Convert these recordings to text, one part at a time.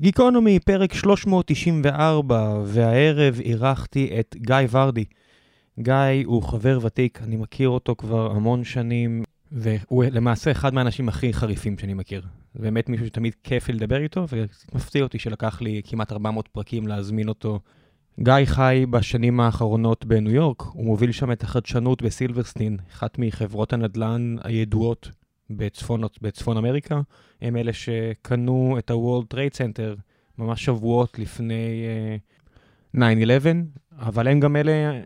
גיקונומי, פרק 394, והערב אירחתי את גיא ורדי. גיא הוא חבר ותיק, אני מכיר אותו כבר המון שנים, והוא למעשה אחד מהאנשים הכי חריפים שאני מכיר. באמת מישהו שתמיד כיף לי לדבר איתו, ומפתיע אותי שלקח לי כמעט 400 פרקים להזמין אותו. גיא חי בשנים האחרונות בניו יורק, הוא מוביל שם את החדשנות בסילברסטין, אחת מחברות הנדל"ן הידועות בצפון, בצפון אמריקה. הם אלה שקנו את ה-World Trade Center ממש שבועות לפני uh, 9-11, אבל הם גם אלה,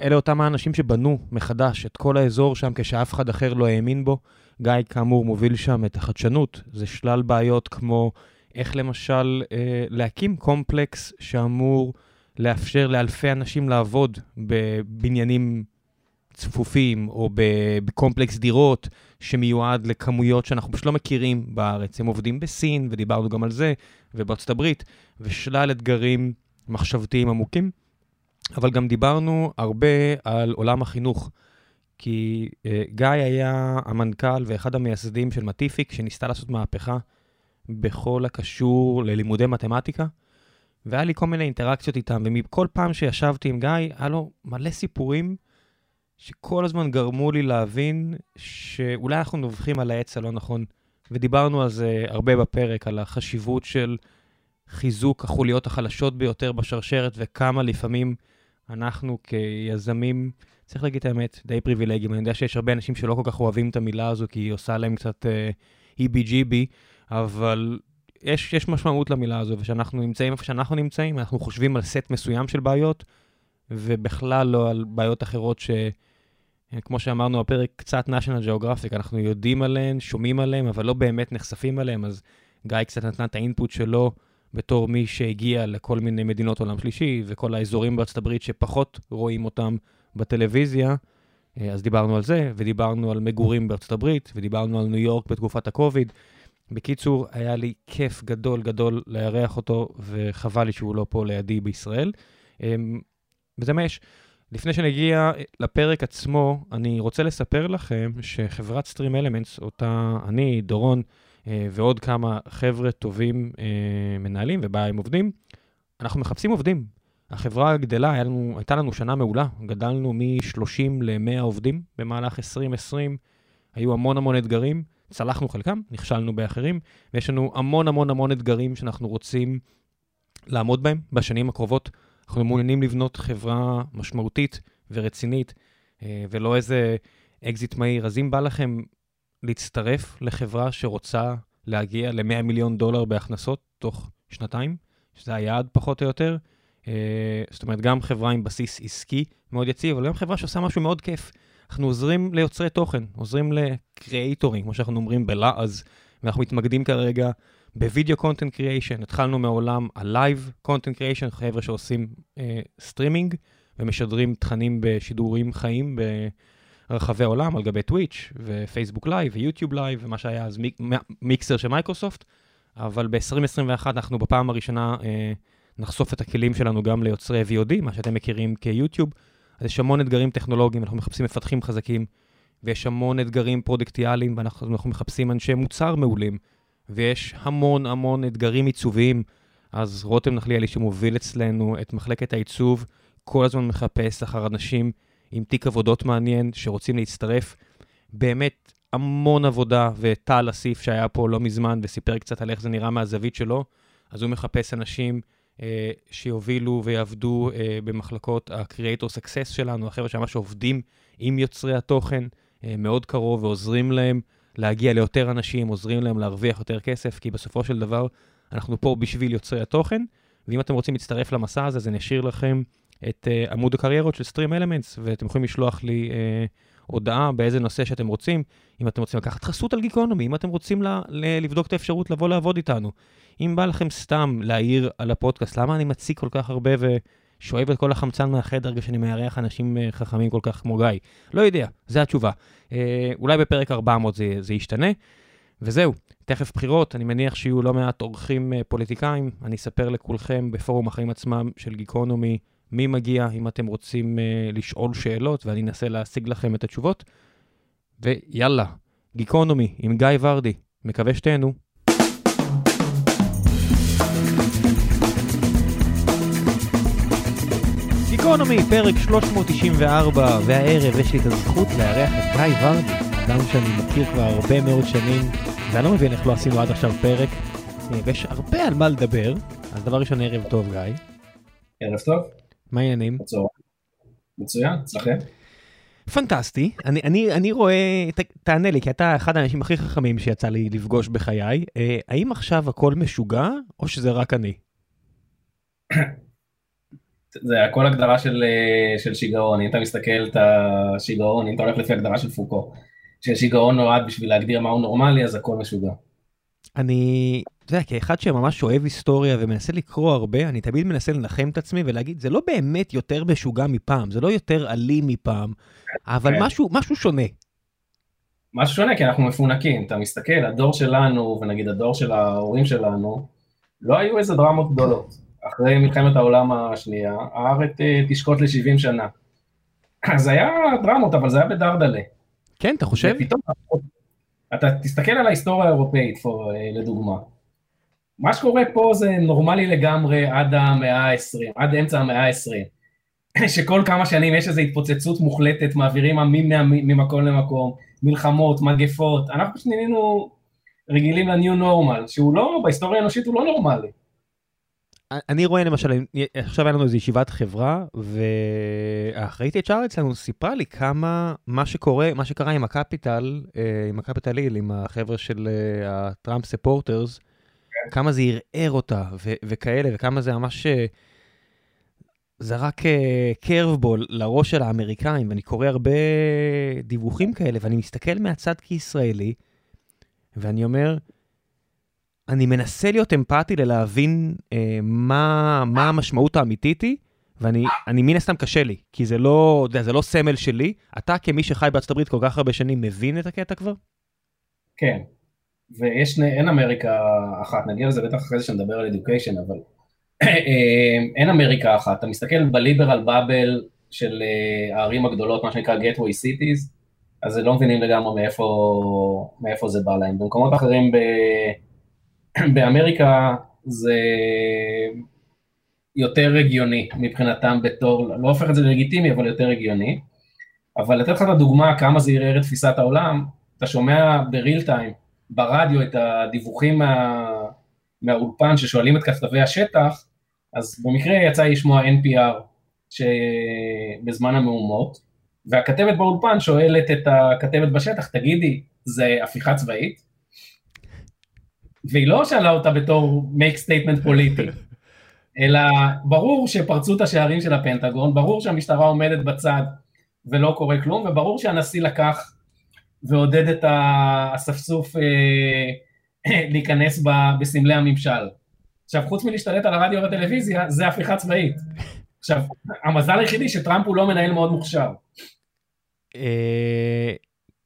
אלה אותם האנשים שבנו מחדש את כל האזור שם כשאף אחד אחר לא האמין בו. גיא, כאמור, מוביל שם את החדשנות. זה שלל בעיות כמו איך למשל uh, להקים קומפלקס שאמור לאפשר לאלפי אנשים לעבוד בבניינים צפופים או בקומפלקס דירות שמיועד לכמויות שאנחנו פשוט לא מכירים בארץ. הם עובדים בסין, ודיברנו גם על זה, ובארצות הברית, ושלל אתגרים מחשבתיים עמוקים. אבל גם דיברנו הרבה על עולם החינוך, כי uh, גיא היה המנכ"ל ואחד המייסדים של מטיפיק, שניסתה לעשות מהפכה בכל הקשור ללימודי מתמטיקה, והיה לי כל מיני אינטראקציות איתם, ומכל פעם שישבתי עם גיא, היה לו מלא סיפורים שכל הזמן גרמו לי להבין שאולי אנחנו נובחים על העץ הלא נכון. ודיברנו על זה הרבה בפרק, על החשיבות של חיזוק החוליות החלשות ביותר בשרשרת, וכמה לפעמים אנחנו כיזמים, צריך להגיד את האמת, די פריבילגיים. אני יודע שיש הרבה אנשים שלא כל כך אוהבים את המילה הזו, כי היא עושה להם קצת EBGB, אבל יש, יש משמעות למילה הזו, וכשאנחנו נמצאים איפה שאנחנו נמצאים, אנחנו חושבים על סט מסוים של בעיות, ובכלל לא על בעיות אחרות ש... כמו שאמרנו בפרק, קצת national geographic, אנחנו יודעים עליהן, שומעים עליהן, אבל לא באמת נחשפים עליהן, אז גיא קצת נתן את האינפוט שלו בתור מי שהגיע לכל מיני מדינות עולם שלישי, וכל האזורים בארצות הברית שפחות רואים אותם בטלוויזיה. אז דיברנו על זה, ודיברנו על מגורים בארצות הברית, ודיברנו על ניו יורק בתקופת הקוביד. בקיצור, היה לי כיף גדול גדול לארח אותו, וחבל לי שהוא לא פה לידי בישראל. וזה מה יש. לפני שנגיע לפרק עצמו, אני רוצה לספר לכם שחברת Stream Elements, אותה אני, דורון ועוד כמה חבר'ה טובים מנהלים ובה הם עובדים, אנחנו מחפשים עובדים. החברה גדלה, לנו, הייתה לנו שנה מעולה, גדלנו מ-30 ל-100 עובדים במהלך 2020, היו המון המון אתגרים, צלחנו חלקם, נכשלנו באחרים, ויש לנו המון המון המון אתגרים שאנחנו רוצים לעמוד בהם בשנים הקרובות. אנחנו מעוניינים לבנות חברה משמעותית ורצינית, ולא איזה אקזיט מהיר. אז אם בא לכם להצטרף לחברה שרוצה להגיע ל-100 מיליון דולר בהכנסות תוך שנתיים, שזה היעד פחות או יותר, זאת אומרת, גם חברה עם בסיס עסקי מאוד יציב, אבל גם חברה שעושה משהו מאוד כיף. אנחנו עוזרים ליוצרי תוכן, עוזרים לקריאייטורים, כמו שאנחנו אומרים בלעז, ואנחנו מתמקדים כרגע ב video content creation. התחלנו מעולם ה live content creation, חבר'ה שעושים סטרימינג ומשדרים תכנים בשידורים חיים ברחבי העולם, על גבי טוויץ' ופייסבוק לייב ויוטיוב לייב, ומה שהיה אז מיק, מיקסר של מייקרוסופט. אבל ב-2021 אנחנו בפעם הראשונה אה, נחשוף את הכלים שלנו גם ליוצרי VOD, מה שאתם מכירים כיוטיוב. אז יש המון אתגרים טכנולוגיים, אנחנו מחפשים מפתחים חזקים, ויש המון אתגרים פרודקטיאליים, ואנחנו מחפשים אנשי מוצר מעולים, ויש המון המון אתגרים עיצוביים. אז רותם נחליאלי, שמוביל אצלנו את מחלקת העיצוב, כל הזמן מחפש אחר אנשים עם תיק עבודות מעניין, שרוצים להצטרף. באמת המון עבודה, וטל אסיף שהיה פה לא מזמן וסיפר קצת על איך זה נראה מהזווית שלו, אז הוא מחפש אנשים אה, שיובילו ויעבדו אה, במחלקות ה-Creator Success שלנו, החבר'ה שממש עובדים עם יוצרי התוכן אה, מאוד קרוב ועוזרים להם להגיע ליותר אנשים, עוזרים להם להרוויח יותר כסף, כי בסופו של דבר אנחנו פה בשביל יוצרי התוכן, ואם אתם רוצים להצטרף למסע הזה, אז אני אשאיר לכם את uh, עמוד הקריירות של Stream Elements, ואתם יכולים לשלוח לי uh, הודעה באיזה נושא שאתם רוצים, אם אתם רוצים לקחת חסות על גיקונומי, אם אתם רוצים ל- ל- לבדוק את האפשרות לבוא לעבוד איתנו. אם בא לכם סתם להעיר על הפודקאסט, למה אני מציג כל כך הרבה ושואב את כל החמצן מהחדר כשאני מארח אנשים uh, חכמים כל כך כמו גיא? לא יודע, זו התשובה. Uh, אולי בפרק 400 זה, זה ישתנה. וזהו, תכף בחירות, אני מניח שיהיו לא מעט אורחים uh, פוליטיקאים. אני אספר לכולכם בפורום החיים עצמם של גיקונומי מי מגיע, אם אתם רוצים לשאול שאלות, ואני אנסה להשיג לכם את התשובות. ויאללה, גיקונומי עם גיא ורדי, מקווה שתהנו. גיקונומי, פרק 394, והערב יש לי את הזכות לארח את גיא ורדי, אדם שאני מכיר כבר הרבה מאוד שנים, ואני לא מבין איך לא עשינו עד עכשיו פרק, ויש הרבה על מה לדבר, אז דבר ראשון, ערב טוב, גיא. ערב טוב. מה העניינים? מצוין, אצלכם? פנטסטי, אני, אני, אני רואה, ת, תענה לי, כי אתה אחד האנשים הכי חכמים שיצא לי לפגוש בחיי, אה, האם עכשיו הכל משוגע, או שזה רק אני? זה הכל הגדרה של, אה, של שיגעון, אם אתה מסתכל את השיגעון, אם אתה הולך לפי הגדרה של פוקו, ששיגעון נועד בשביל להגדיר מהו נורמלי, אז הכל משוגע. אני, אתה יודע, כאחד שממש אוהב היסטוריה ומנסה לקרוא הרבה, אני תמיד מנסה לנחם את עצמי ולהגיד, זה לא באמת יותר משוגע מפעם, זה לא יותר אלים מפעם, אבל כן. משהו, משהו שונה. משהו שונה, כי אנחנו מפונקים, אתה מסתכל, הדור שלנו, ונגיד הדור של ההורים שלנו, לא היו איזה דרמות גדולות. אחרי מלחמת העולם השנייה, הארץ אה, תשקוט ל-70 שנה. אז היה דרמות, אבל זה היה בדרדלה. כן, אתה חושב? ופתאום, אתה תסתכל על ההיסטוריה האירופאית, אה, לדוגמה. מה שקורה פה זה נורמלי לגמרי עד המאה ה-20, עד אמצע המאה ה-20. שכל כמה שנים יש איזו התפוצצות מוחלטת, מעבירים עמים ממקום למקום, מלחמות, מגפות, אנחנו פשוט נהיינו רגילים ל-new normal, שהוא לא, בהיסטוריה האנושית הוא לא נורמלי. אני רואה למשל, עכשיו היה לנו איזו ישיבת חברה, והאחראית HR אצלנו סיפרה לי כמה מה שקורה, מה שקרה עם הקפיטל, אה, עם הקפיטל היל, עם החבר'ה של הטראמפ ספורטרס, כמה זה ערער אותה וכאלה, וכמה זה ממש אה, זרק קרבבול אה, לראש של האמריקאים, ואני קורא הרבה דיווחים כאלה, ואני מסתכל מהצד כישראלי, ואני אומר, אני מנסה להיות אמפתי ללהבין אה, מה, מה המשמעות האמיתית היא, ואני מן הסתם קשה לי, כי זה לא, זה לא סמל שלי. אתה כמי שחי בארצות הברית כל כך הרבה שנים, מבין את הקטע כבר? כן, ויש, אין אמריקה אחת, נגיע לזה בטח אחרי זה שנדבר על אדיוקיישן, אבל אה, אין אמריקה אחת. אתה מסתכל בליברל באבל של אה, הערים הגדולות, מה שנקרא Gateway Cities, אז לא מבינים לגמרי מאיפה, מאיפה זה בא להם. במקומות אחרים ב... באמריקה זה יותר הגיוני מבחינתם בתור, לא הופך את זה ללגיטימי, אבל יותר הגיוני. אבל לתת לך את הדוגמה כמה זה ערער את תפיסת העולם, אתה שומע בריל טיים, ברדיו את הדיווחים מה, מהאולפן ששואלים את כתבי השטח, אז במקרה יצא לי לשמוע NPR שבזמן המהומות, והכתבת באולפן שואלת את הכתבת בשטח, תגידי, זה הפיכה צבאית? והיא לא שאלה אותה בתור make statement פוליטי, אלא ברור שפרצו את השערים של הפנטגון, ברור שהמשטרה עומדת בצד ולא קורה כלום, וברור שהנשיא לקח ועודד את האספסוף אה, להיכנס בסמלי הממשל. עכשיו, חוץ מלהשתלט על הרדיו והטלוויזיה, זה הפיכה צבאית. עכשיו, המזל היחידי שטראמפ הוא לא מנהל מאוד מוכשר.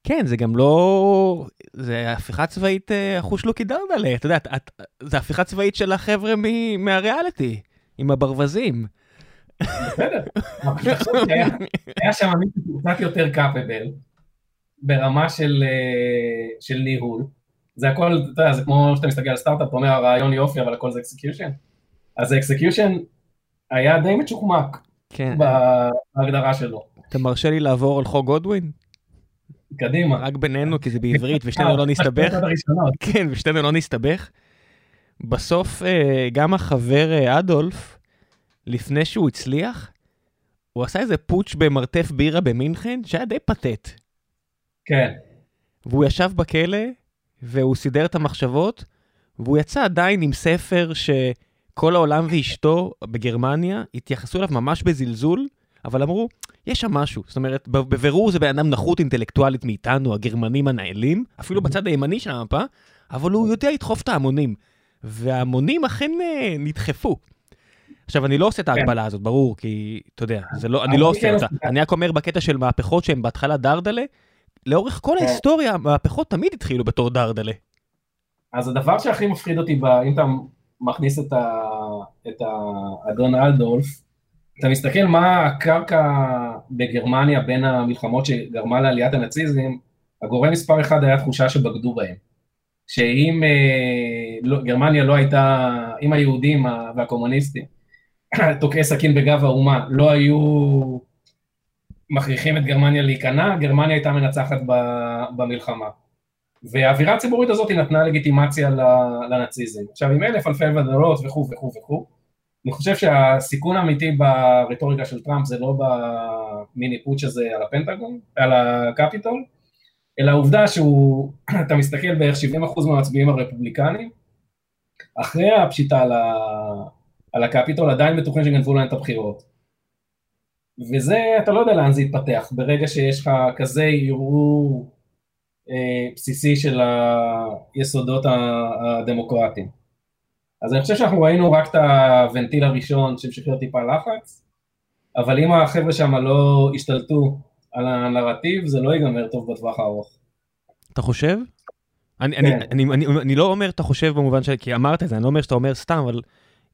כן, זה גם לא... זה הפיכה צבאית אה, אחוש לוקי דרדלה, אתה יודע, זה הפיכה צבאית של החבר'ה מהריאליטי, עם הברווזים. בסדר, היה שם מישהו קצת יותר capable, ברמה של, אה, של ניהול. זה הכל, אתה יודע, זה כמו שאתה מסתכל על סטארט-אפ, אתה אומר הרעיון יופי, אבל הכל זה execution. אז ה execution היה די מצ'וקמק כן. בהגדרה שלו. אתה מרשה לי לעבור על חוק גודווין? קדימה. רק בינינו, כי זה בעברית, ושנינו לא נסתבך. כן, ושנינו לא נסתבך. בסוף, אה, גם החבר אה, אדולף, לפני שהוא הצליח, הוא עשה איזה פוטש במרתף בירה במינכן, שהיה די פתט. כן. והוא ישב בכלא, והוא סידר את המחשבות, והוא יצא עדיין עם ספר שכל העולם ואשתו בגרמניה התייחסו אליו ממש בזלזול, אבל אמרו, יש שם משהו. זאת אומרת, בבירור זה בן אדם נחות אינטלקטואלית מאיתנו, הגרמנים הנעלים, אפילו בצד הימני של המפה, אבל הוא יודע לדחוף את ההמונים. וההמונים אכן אה, נדחפו. עכשיו, אני לא עושה את כן. ההגבלה הזאת, ברור, כי, אתה יודע, לא, אני לא עושה אותה. אני רק אומר בקטע של מהפכות שהן בהתחלה דרדלה, לאורך כל כן. ההיסטוריה, המהפכות תמיד התחילו בתור דרדלה. אז הדבר שהכי מפחיד אותי, אם אתה מכניס את האדון אלדולף, אתה מסתכל מה הקרקע בגרמניה בין המלחמות שגרמה לעליית הנאציזם, הגורם מספר אחד היה תחושה שבגדו בהם. שאם אה, לא, גרמניה לא הייתה, אם היהודים והקומוניסטים תוקעי סכין בגב האומה לא היו מכריחים את גרמניה להיכנע, גרמניה הייתה מנצחת במלחמה. והאווירה הציבורית הזאת נתנה לגיטימציה לנאציזם. עכשיו עם אלף אלפי ודאות וכו' וכו' וכו', אני חושב שהסיכון האמיתי ברטוריקה של טראמפ זה לא במיני פוטש הזה על הפנטגון, על הקפיטול, אלא העובדה שהוא, אתה מסתכל בערך 70% מהמצביעים הרפובליקנים, אחרי הפשיטה על, ה, על הקפיטול עדיין בטוחים שגנבו להם את הבחירות. וזה, אתה לא יודע לאן זה יתפתח, ברגע שיש לך כזה ערעור אה, בסיסי של היסודות הדמוקרטיים. אז אני חושב שאנחנו ראינו רק את הוונטיל הראשון שמשחרר טיפה לחץ, אבל אם החבר'ה שם לא ישתלטו על הנרטיב, זה לא ייגמר טוב בטווח הארוך. אתה חושב? אני, כן. אני, אני, אני, אני לא אומר אתה חושב במובן של, כי אמרת את זה, אני לא אומר שאתה אומר סתם, אבל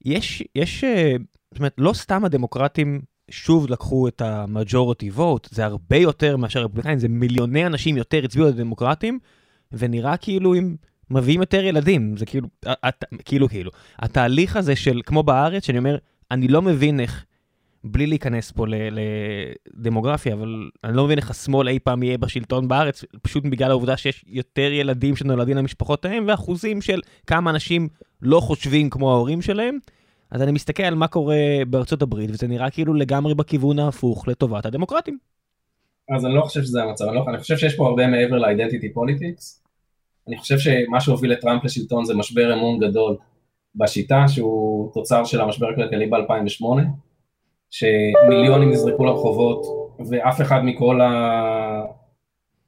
יש, יש, אה, זאת אומרת, לא סתם הדמוקרטים שוב לקחו את ה-majority vote, זה הרבה יותר מאשר רפובליקאים, זה מיליוני אנשים יותר הצביעו לדמוקרטים, ונראה כאילו אם מביאים יותר ילדים, זה כאילו, את, כאילו, כאילו. התהליך הזה של, כמו בארץ, שאני אומר, אני לא מבין איך, בלי להיכנס פה לדמוגרפיה, אבל אני לא מבין איך השמאל אי פעם יהיה בשלטון בארץ, פשוט בגלל העובדה שיש יותר ילדים שנולדים למשפחות ההם, ואחוזים של כמה אנשים לא חושבים כמו ההורים שלהם. אז אני מסתכל על מה קורה בארצות הברית, וזה נראה כאילו לגמרי בכיוון ההפוך לטובת הדמוקרטים. אז אני לא חושב שזה המצב, אני, לא, אני חושב שיש פה הרבה מעבר ל identity politics. אני חושב שמה שהוביל את טראמפ לשלטון זה משבר אמון גדול בשיטה, שהוא תוצר של המשבר הכלכלי ב-2008, שמיליונים נזרקו לרחובות, ואף אחד מכל ה...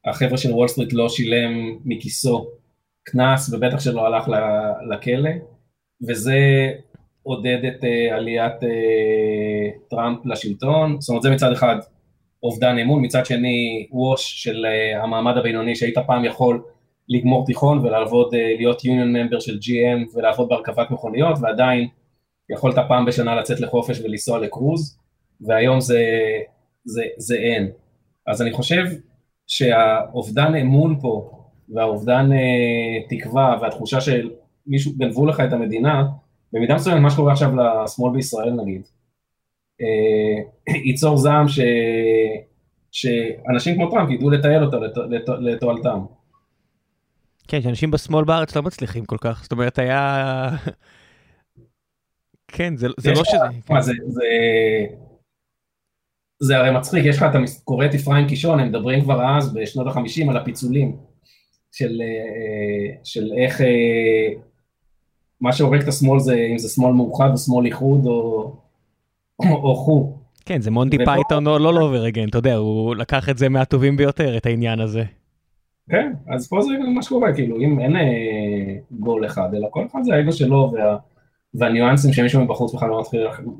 החבר'ה של וול סטריט לא שילם מכיסו קנס, ובטח שלא הלך לכלא, וזה עודד את אה, עליית אה, טראמפ לשלטון, זאת אומרת זה מצד אחד אובדן אמון, מצד שני ייאוש של אה, המעמד הבינוני שהיית פעם יכול לגמור תיכון ולעבוד, uh, להיות יוניון ממבר של GM ולעבוד בהרכבת מכוניות ועדיין יכולת פעם בשנה לצאת לחופש ולנסוע לקרוז והיום זה, זה, זה אין. אז אני חושב שהאובדן אמון פה והאובדן uh, תקווה והתחושה של מישהו גנבו לך את המדינה במידה מסוימת מה שקורה עכשיו לשמאל בישראל נגיד, אה, ייצור זעם ש... שאנשים כמו טראמפ ידעו לתעל אותו לתועלתם. כן, שאנשים בשמאל בארץ לא מצליחים כל כך, זאת אומרת היה... כן, זה, זה לא שזה... כן. זה, זה, זה הרי מצחיק, יש לך, אתה קורא את אפרים קישון, הם מדברים כבר אז, בשנות ה-50, על הפיצולים, של, אה, של איך אה, מה שהורג את השמאל זה אם זה שמאל מאוחד או שמאל איחוד או, או חו. כן, זה מונטי. פייתון או לא לאוברגן, אתה יודע, הוא לקח את זה מהטובים ביותר, את העניין הזה. כן, אז פה זה מה שקורה, כאילו, אם אין אה, גול אחד, אלא כל אחד זה האגו שלו וה, והניואנסים שמישהו מבחוץ בכלל לא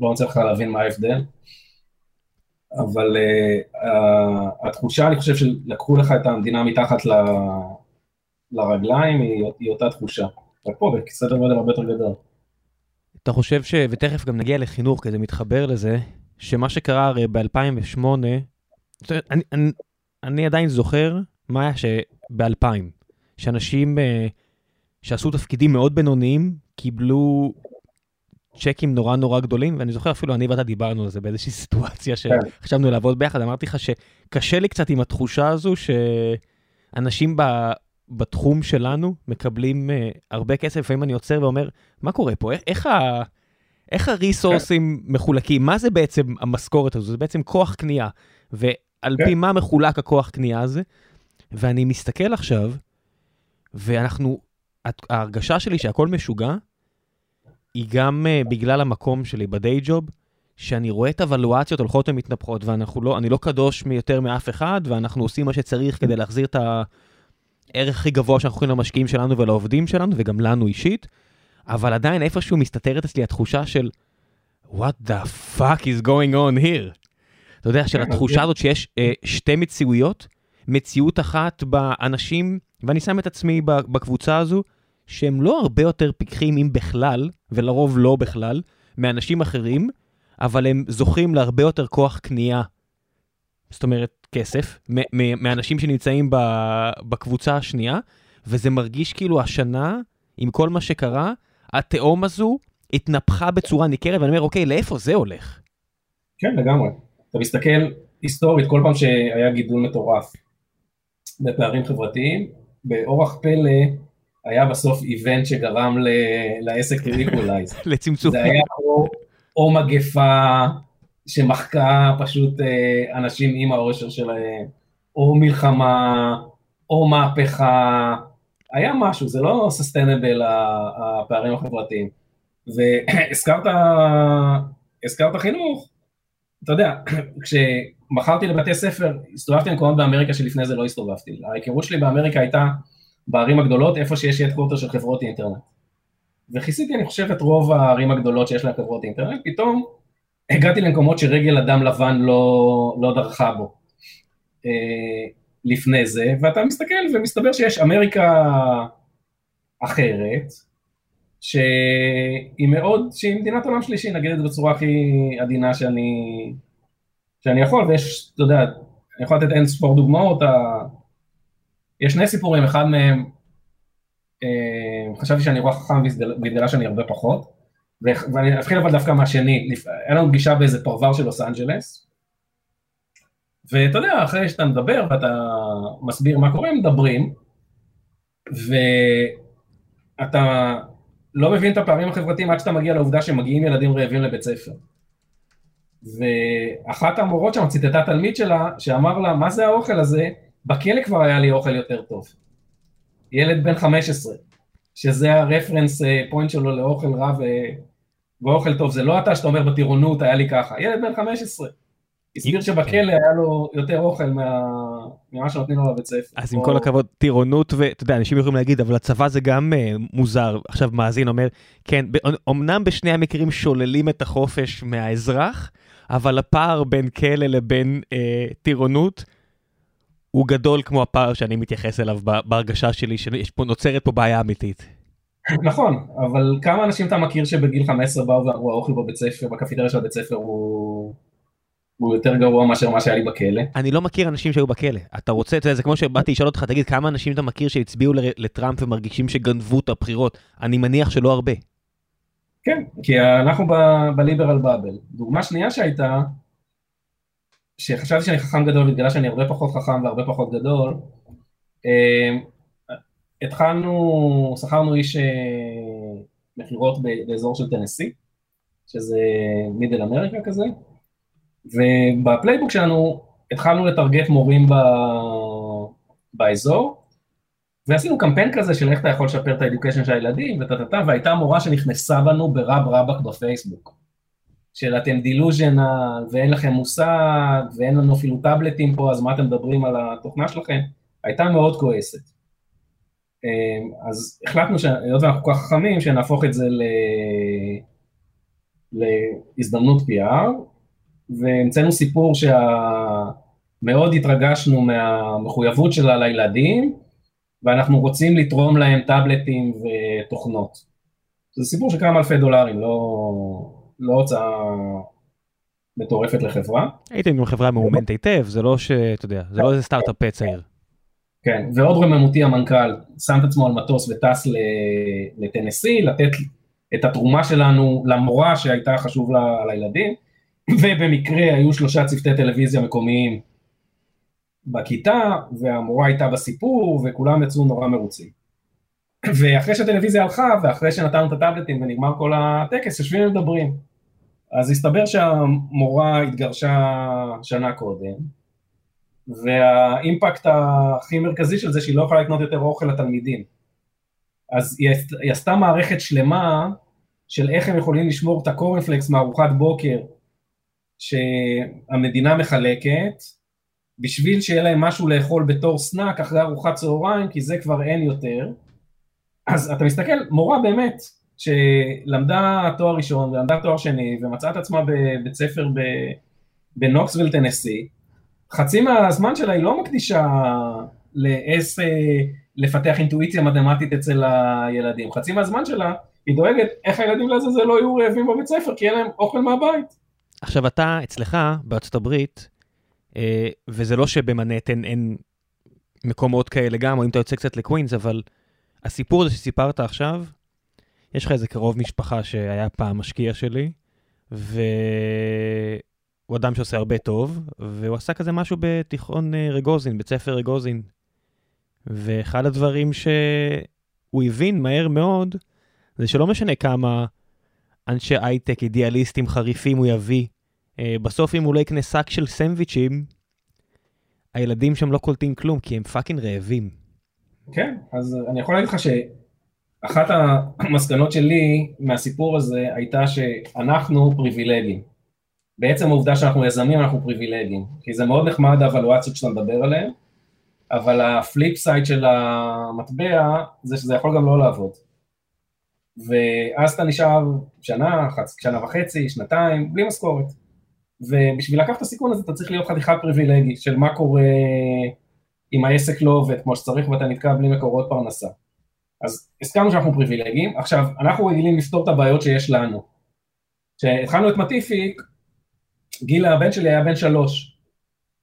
לא מצליח להבין מה ההבדל. אבל uh, התחושה, אני חושב שלקחו לך את המדינה מתחת ל, לרגליים, היא, היא אותה תחושה. רק פה בסדר גודל הרבה יותר גדול. אתה חושב ש... ותכף גם נגיע לחינוך, כי זה מתחבר לזה, שמה שקרה הרי ב-2008, אני, אני, אני עדיין זוכר מה היה שב-2000, שאנשים uh, שעשו תפקידים מאוד בינוניים, קיבלו צ'קים נורא נורא גדולים, ואני זוכר אפילו אני ואתה דיברנו על זה באיזושהי סיטואציה כן. שחשבנו לעבוד ביחד, אמרתי לך שקשה לי קצת עם התחושה הזו שאנשים ב... בתחום שלנו מקבלים uh, הרבה כסף, לפעמים אני עוצר ואומר, מה קורה פה? איך, איך, ה, איך הריסורסים מחולקים? מה זה בעצם המשכורת הזו? זה בעצם כוח קנייה. ועל פי כן. מה מחולק הכוח קנייה הזה? ואני מסתכל עכשיו, ואנחנו, ההרגשה שלי שהכל משוגע, היא גם uh, בגלל המקום שלי בדיי ג'וב, שאני רואה את הוולואציות הולכות ומתנפחות, ואנחנו לא, לא קדוש יותר מאף אחד, ואנחנו עושים מה שצריך כדי להחזיר את. הערך הכי גבוה שאנחנו יכולים למשקיעים שלנו ולעובדים שלנו, וגם לנו אישית, אבל עדיין איפשהו מסתתרת אצלי התחושה של what the fuck is going on here. אתה יודע, של התחושה הזאת שיש אה, שתי מציאויות, מציאות אחת באנשים, ואני שם את עצמי בקבוצה הזו, שהם לא הרבה יותר פיקחים, אם בכלל, ולרוב לא בכלל, מאנשים אחרים, אבל הם זוכים להרבה יותר כוח קנייה. זאת אומרת, כסף מאנשים שנמצאים בקבוצה השנייה, וזה מרגיש כאילו השנה, עם כל מה שקרה, התהום הזו התנפחה בצורה ניכרת, ואני אומר, אוקיי, לאיפה זה הולך? כן, לגמרי. אתה מסתכל היסטורית, כל פעם שהיה גידול מטורף בפערים חברתיים, באורח פלא היה בסוף איבנט שגרם לעסק to equalize. לצמצום. זה היה או, או מגפה שמחקה פשוט אה, אנשים עם העושר שלהם, או מלחמה, או מהפכה, היה משהו, זה לא סוסטיינבל הפערים החברתיים. והזכרת חינוך, אתה יודע, כשמכרתי לבתי ספר, הסתובבתי במקומות באמריקה שלפני זה לא הסתובבתי. ההיכרות שלי באמריקה הייתה בערים הגדולות, איפה שיש יד של חברות אינטרנט. וכיסיתי, אני חושב, את רוב הערים הגדולות שיש להן חברות אינטרנט, פתאום הגעתי למקומות שרגל אדם לבן לא, לא דרכה בו אה, לפני זה, ואתה מסתכל ומסתבר שיש אמריקה אחרת, שהיא מאוד, שהיא מדינת עולם שלישי, נגיד את זה בצורה הכי עדינה שאני, שאני יכול, ויש, אתה יודע, אני יכול לתת אין ספור דוגמאות, ה... יש שני סיפורים, אחד מהם, אה, חשבתי שאני רוח חכם והתגלה שאני הרבה פחות, ואני אתחיל אבל דווקא מהשני, היה לנו פגישה באיזה פרבר של לוס אנג'לס, ואתה יודע, אחרי שאתה מדבר ואתה מסביר מה קורה, מדברים, ואתה לא מבין את הפערים החברתיים עד שאתה מגיע לעובדה שמגיעים ילדים רעבים לבית ספר. ואחת המורות שם ציטטה תלמיד שלה, שאמר לה, מה זה האוכל הזה? בכלא כבר היה לי אוכל יותר טוב. ילד בן 15, שזה הרפרנס פוינט אה, שלו לאוכל רע ואוכל טוב, זה לא אתה שאתה אומר בטירונות, היה לי ככה, ילד בן 15. הסביר שבכלא היה לו יותר אוכל מה... ממה שנותנים לו בבית ספר. אז עם כל הכבוד, טירונות, ואתה יודע, אנשים יכולים להגיד, אבל הצבא זה גם uh, מוזר. עכשיו מאזין אומר, כן, אמנם בשני המקרים שוללים את החופש מהאזרח, אבל הפער בין כלא לבין uh, טירונות, הוא גדול כמו הפער שאני מתייחס אליו בהרגשה שלי, שנוצרת פה בעיה אמיתית. נכון, אבל כמה אנשים אתה מכיר שבגיל 15 באו ואמרו האוכל בבית ספר, בקפיטריה של הבית ספר הוא... הוא יותר גרוע מאשר מה שהיה לי בכלא. אני לא מכיר אנשים שהיו בכלא. אתה רוצה, אתה יודע, זה כמו שבאתי לשאול אותך, תגיד, כמה אנשים אתה מכיר שהצביעו לטראמפ ומרגישים שגנבו את הבחירות? אני מניח שלא הרבה. כן, כי אנחנו ב liberal bubble. דוגמה שנייה שהייתה, שחשבתי שאני חכם גדול והתגלה שאני הרבה פחות חכם והרבה פחות גדול, אה, התחלנו, שכרנו איש אה, מכירות באזור של טנסי, שזה Middle America כזה, וב playbook שלנו התחלנו לטרגט מורים ב... באזור, ועשינו קמפיין כזה של איך אתה יכול לשפר את האדיוקיישן של הילדים, וטטטה, והייתה מורה שנכנסה בנו ברב רבק בפייסבוק. של אתם דילוז'נל, ואין לכם מושג, ואין לנו אפילו טאבלטים פה, אז מה אתם מדברים על התוכנה שלכם? הייתה מאוד כועסת. אמ, אז החלטנו, היות ואנחנו כל כך חכמים, שנהפוך את זה ל... להזדמנות PR, והמצאנו סיפור שמאוד התרגשנו מהמחויבות שלה לילדים, ואנחנו רוצים לתרום להם טאבלטים ותוכנות. זה סיפור של כמה אלפי דולרים, לא, לא הוצאה מטורפת לחברה. הייתם עם חברה מאומנת היטב, זה לא ש... אתה יודע, זה לא איזה סטארט-אפ צעיר. כן, ועוד רממותי המנכ"ל שם את עצמו על מטוס וטס לטנסי, לתת את התרומה שלנו למורה שהייתה חשוב לה, לילדים, ובמקרה היו שלושה צוותי טלוויזיה מקומיים בכיתה, והמורה הייתה בסיפור, וכולם יצאו נורא מרוצים. ואחרי שהטלוויזיה הלכה, ואחרי שנתנו את הטאבלטים ונגמר כל הטקס, יושבים ומדברים. אז הסתבר שהמורה התגרשה שנה קודם, והאימפקט הכי מרכזי של זה שהיא לא יכולה לקנות יותר אוכל לתלמידים. אז היא, עשתה מערכת שלמה של איך הם יכולים לשמור את הקורנפלקס מארוחת בוקר שהמדינה מחלקת, בשביל שיהיה להם משהו לאכול בתור snack אחרי ארוחת צהריים, כי זה כבר אין יותר. אז אתה מסתכל, מורה באמת, שלמדה תואר ראשון ולמדה תואר שני ומצאה את עצמה בבית ספר בנוקסוויל טנסי, חצי מהזמן שלה היא לא מקדישה לאיס לפתח אינטואיציה מתמטית אצל הילדים, חצי מהזמן שלה היא דואגת איך הילדים לעזאזל לא יהיו רעבים בבית ספר כי אין להם אוכל מהבית. עכשיו אתה, אצלך, בארצות הברית, אה, וזה לא שבמנהטן אין מקומות כאלה גם, או אם אתה יוצא קצת לקווינס, אבל הסיפור הזה שסיפרת עכשיו, יש לך איזה קרוב משפחה שהיה פעם משקיע שלי, והוא אדם שעושה הרבה טוב, והוא עשה כזה משהו בתיכון אה, רגוזין, בית ספר רגוזין. ואחד הדברים שהוא הבין מהר מאוד, זה שלא משנה כמה אנשי הייטק אידיאליסטים חריפים הוא יביא, אה, בסוף אם הוא לא יקנה שק של סנדוויצ'ים, הילדים שם לא קולטים כלום, כי הם fucking רעבים. כן, אז אני יכול להגיד לך שאחת המסקנות שלי מהסיפור הזה הייתה שאנחנו פריבילגים. בעצם העובדה שאנחנו יזמים אנחנו פריבילגים, כי זה מאוד נחמד האבלואציות שאתה מדבר עליהן, אבל ה flip side של המטבע זה שזה יכול גם לא לעבוד. ואז אתה נשאר שנה. שנה וחצי, שנתיים, בלי משכורת. ובשביל לקחת את הסיכון הזה אתה צריך להיות חתיכת פריבילגי של מה קורה אם העסק לא עובד כמו שצריך ואתה נתקע בלי מקורות פרנסה. אז הסכמנו שאנחנו פריבילגיים, עכשיו אנחנו רגילים לפתור את הבעיות שיש לנו. כשהתחלנו את מטיפיק, גיל הבן שלי היה בן שלוש,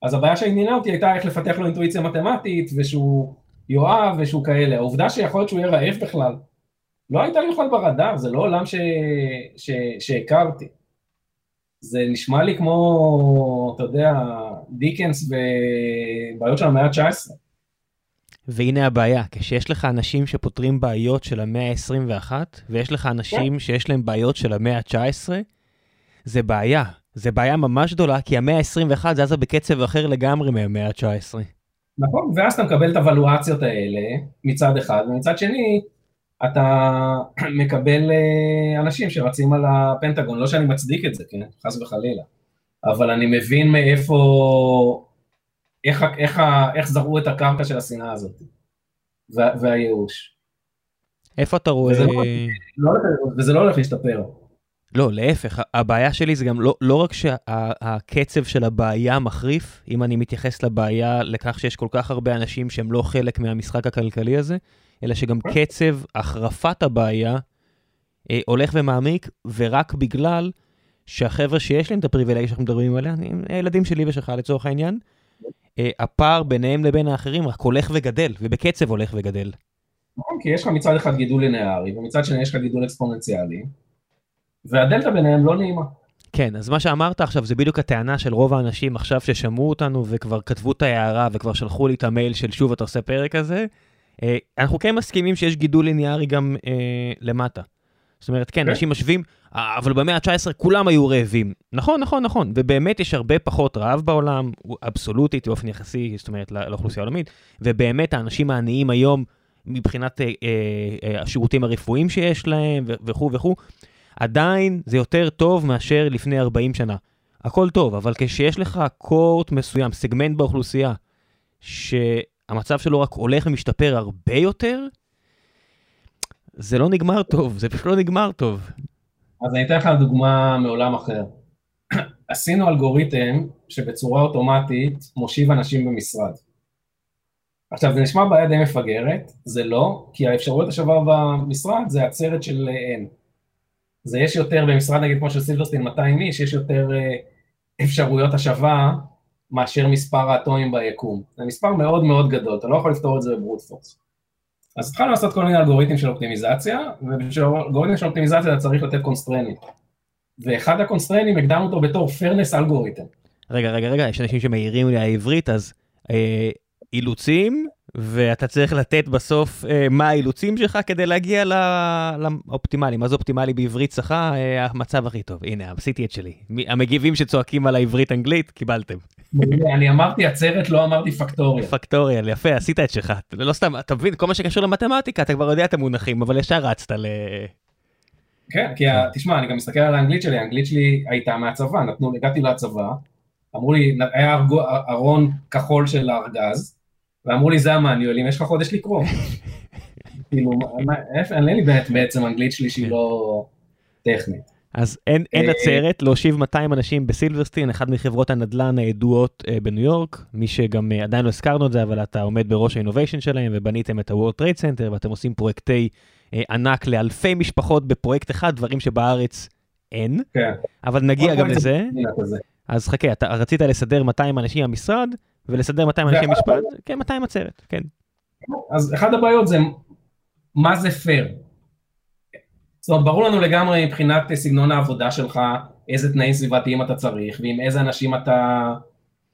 אז הבעיה שעניינה אותי הייתה איך לפתח לו אינטואיציה מתמטית ושהוא יאהב ושהוא כאלה, העובדה שיכול להיות שהוא יהיה רעב בכלל, לא הייתה לי בכלל ברדאר, זה לא עולם ש... ש... שהכרתי. זה נשמע לי כמו, אתה יודע, דיקנס ובעיות של המאה ה-19. והנה הבעיה, כשיש לך אנשים שפותרים בעיות של המאה ה-21, ויש לך אנשים כן. שיש להם בעיות של המאה ה-19, זה בעיה. זה בעיה ממש גדולה, כי המאה ה-21 זזה בקצב אחר לגמרי מהמאה ה-19. נכון, ואז אתה מקבל את הוולואציות האלה מצד אחד, ומצד שני, אתה מקבל אה, אנשים שרצים על הפנטגון, לא שאני מצדיק את זה, כן, חס וחלילה, אבל אני מבין מאיפה, איך, איך, איך זרעו את הקרקע של השנאה הזאת, וה, והייאוש. איפה אתה רואה... וזה לא, לא, וזה לא הולך להשתפר. לא, להפך, הבעיה שלי זה גם לא, לא רק שהקצב של הבעיה מחריף, אם אני מתייחס לבעיה לכך שיש כל כך הרבה אנשים שהם לא חלק מהמשחק הכלכלי הזה, אלא שגם קצב החרפת הבעיה אה, הולך ומעמיק, ורק בגלל שהחבר'ה שיש להם את הפריבילגיה שאנחנו מדברים עליה, הילדים שלי ושלך לצורך העניין, אה, הפער ביניהם לבין האחרים רק הולך וגדל, ובקצב הולך וגדל. נכון, כי יש לך מצד אחד גידול לינארי, ומצד שני יש לך גידול אקספוננציאלי, והדלתא ביניהם לא נעימה. כן, אז מה שאמרת עכשיו זה בדיוק הטענה של רוב האנשים עכשיו ששמעו אותנו וכבר כתבו את ההערה וכבר שלחו לי את המייל של שוב אתה עושה פרק הזה, אנחנו כן מסכימים שיש גידול ליניארי גם אה, למטה. זאת אומרת, כן, כן, אנשים משווים, אה, אבל במאה ה-19 כולם היו רעבים. נכון, נכון, נכון, ובאמת יש הרבה פחות רעב בעולם, אבסולוטית באופן יחסי, זאת אומרת, לא, לאוכלוסייה העולמית, ובאמת האנשים העניים היום, מבחינת אה, אה, השירותים הרפואיים שיש להם וכו' וכו', עדיין זה יותר טוב מאשר לפני 40 שנה. הכל טוב, אבל כשיש לך קורט מסוים, סגמנט באוכלוסייה, ש... המצב שלו רק הולך ומשתפר הרבה יותר, זה לא נגמר טוב, זה פשוט לא נגמר טוב. אז אני אתן לך דוגמה מעולם אחר. עשינו אלגוריתם שבצורה אוטומטית מושיב אנשים במשרד. עכשיו, זה נשמע בעיה די מפגרת, זה לא, כי האפשרויות הושבה במשרד זה עצרת של N. זה יש יותר במשרד, נגיד כמו של סילברסטין 200 איש, יש יותר אה, אפשרויות הושבה מאשר מספר האטומים ביקום. זה מספר מאוד מאוד גדול, אתה לא יכול לפתור את זה ב brute force. אז התחלנו לעשות כל מיני אלגוריתמים של אופטימיזציה, ובשביל אלגוריתם של אופטימיזציה אתה צריך לתת constraints. ואחד ה constraints הגדרנו אותו בתור friends algorithm. רגע, רגע, רגע, יש אנשים שמעירים לי העברית, אז אה, אילוצים, ואתה צריך לתת בסוף אה, מה האילוצים שלך כדי להגיע לאופטימלי. מה זה אופטימלי בעברית צחה? אה, המצב הכי טוב. הנה, עשיתי את שלי. המגיבים שצועקים על העברית-אנגלית, קיבלתם. אני אמרתי עצרת, לא אמרתי פקטוריאל. פקטוריאל, יפה, עשית את שלך. לא סתם, אתה מבין, כל מה שקשור למתמטיקה, אתה כבר יודע את המונחים, אבל ישר רצת ל... כן, כי תשמע, אני גם מסתכל על האנגלית שלי, האנגלית שלי הייתה מהצבא, נתנו, הגעתי לצבא, אמרו לי, היה ארון כחול של הארגז, ואמרו לי, זה המאניולים, יש לך חודש לקרוא. כאילו, אין לי בעצם אנגלית שלי שהיא לא טכנית. אז אין, אין אה, עצרת להושיב 200 אנשים בסילברסטין, אחת מחברות הנדל"ן הידועות אה, בניו יורק, מי שגם אה, עדיין לא הזכרנו את זה, אבל אתה עומד בראש האינוביישן שלהם ובניתם את ה-World Trade Center ואתם עושים פרויקטי ענק לאלפי משפחות בפרויקט אחד, דברים שבארץ אין, כן. אבל נגיע גם לזה. אז חכה, אתה רצית לסדר 200 אנשים במשרד ולסדר 200 אנשים במשפט, כן, 200 עצרת, כן. אז אחת הבעיות זה מה זה פייר. זאת אומרת, ברור לנו לגמרי מבחינת סגנון העבודה שלך, איזה תנאים סביבתיים אתה צריך, ועם איזה אנשים אתה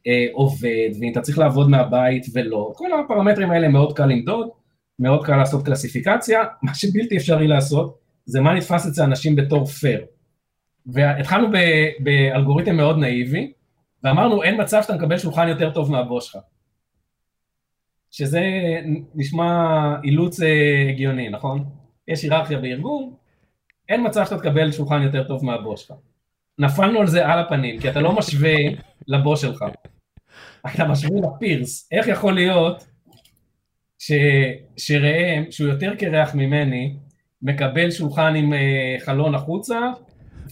אה, עובד, ואם אתה צריך לעבוד מהבית ולא. כל הפרמטרים האלה מאוד קל למדוד, מאוד קל לעשות קלסיפיקציה, מה שבלתי אפשרי לעשות, זה מה נתפס אצל אנשים בתור פייר. והתחלנו באלגוריתם מאוד נאיבי, ואמרנו, אין מצב שאתה מקבל שולחן יותר טוב מהבוס שלך. שזה נשמע אילוץ אה, הגיוני, נכון? יש היררכיה בארגון, אין מצב שאתה תקבל שולחן יותר טוב מהבוס שלך. נפלנו על זה על הפנים, כי אתה לא משווה לבוס שלך. אתה משווה לפירס. איך יכול להיות ש... שראם, שהוא יותר קרח ממני, מקבל שולחן עם uh, חלון החוצה,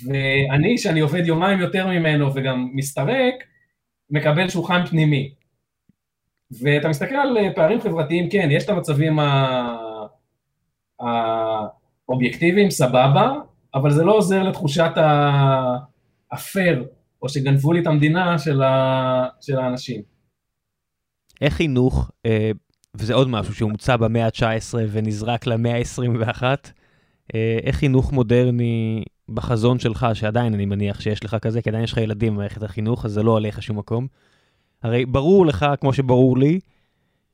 ואני, שאני עובד יומיים יותר ממנו וגם מסתרק, מקבל שולחן פנימי. ואתה מסתכל על אה, פערים חברתיים, כן, יש את המצבים האובייקטיביים, סבבה, אבל זה לא עוזר לתחושת הפייר, או שגנבו לי את המדינה של, ה... של האנשים. איך חינוך, אה, וזה עוד משהו שהומצא במאה ה-19 ונזרק למאה ה-21, אה, איך חינוך מודרני בחזון שלך, שעדיין אני מניח שיש לך כזה, כי עדיין יש לך ילדים במערכת החינוך, אז זה לא הולך לשום מקום. הרי ברור לך, כמו שברור לי,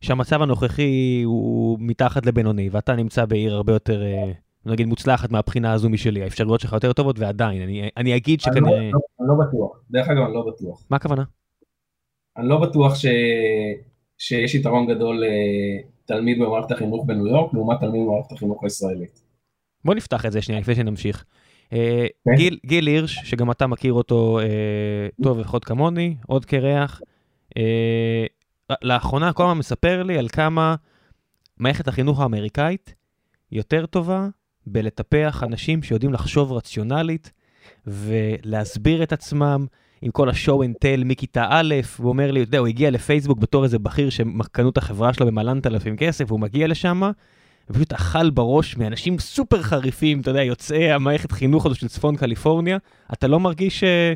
שהמצב הנוכחי הוא מתחת לבינוני, ואתה נמצא בעיר הרבה יותר, אה, נגיד, מוצלחת מהבחינה הזו משלי. האפשרויות שלך יותר טובות, ועדיין, אני, אני אגיד שכנראה... אני לא, אני לא בטוח, דרך אגב, אני לא בטוח. מה הכוונה? אני לא בטוח ש... שיש יתרון גדול לתלמיד במערכת החינוך בניו יורק, לעומת תלמיד במערכת החינוך הישראלית. בוא נפתח את זה שנייה לפני שנמשיך. אה, כן. גיל, גיל הירש, שגם אתה מכיר אותו אה, טוב לפחות כמוני, עוד קרח, אה, לאחרונה כל הזמן מספר לי על כמה מערכת החינוך האמריקאית יותר טובה בלטפח אנשים שיודעים לחשוב רציונלית ולהסביר את עצמם עם כל ה show and tell מכיתה א', הוא אומר לי, אתה יודע, הוא הגיע לפייסבוק בתור איזה בכיר שקנו את החברה שלו במלנת אלפים כסף, והוא מגיע לשם, ופשוט אכל בראש מאנשים סופר חריפים, אתה יודע, יוצאי המערכת חינוך הזו של צפון קליפורניה, אתה לא מרגיש... אה,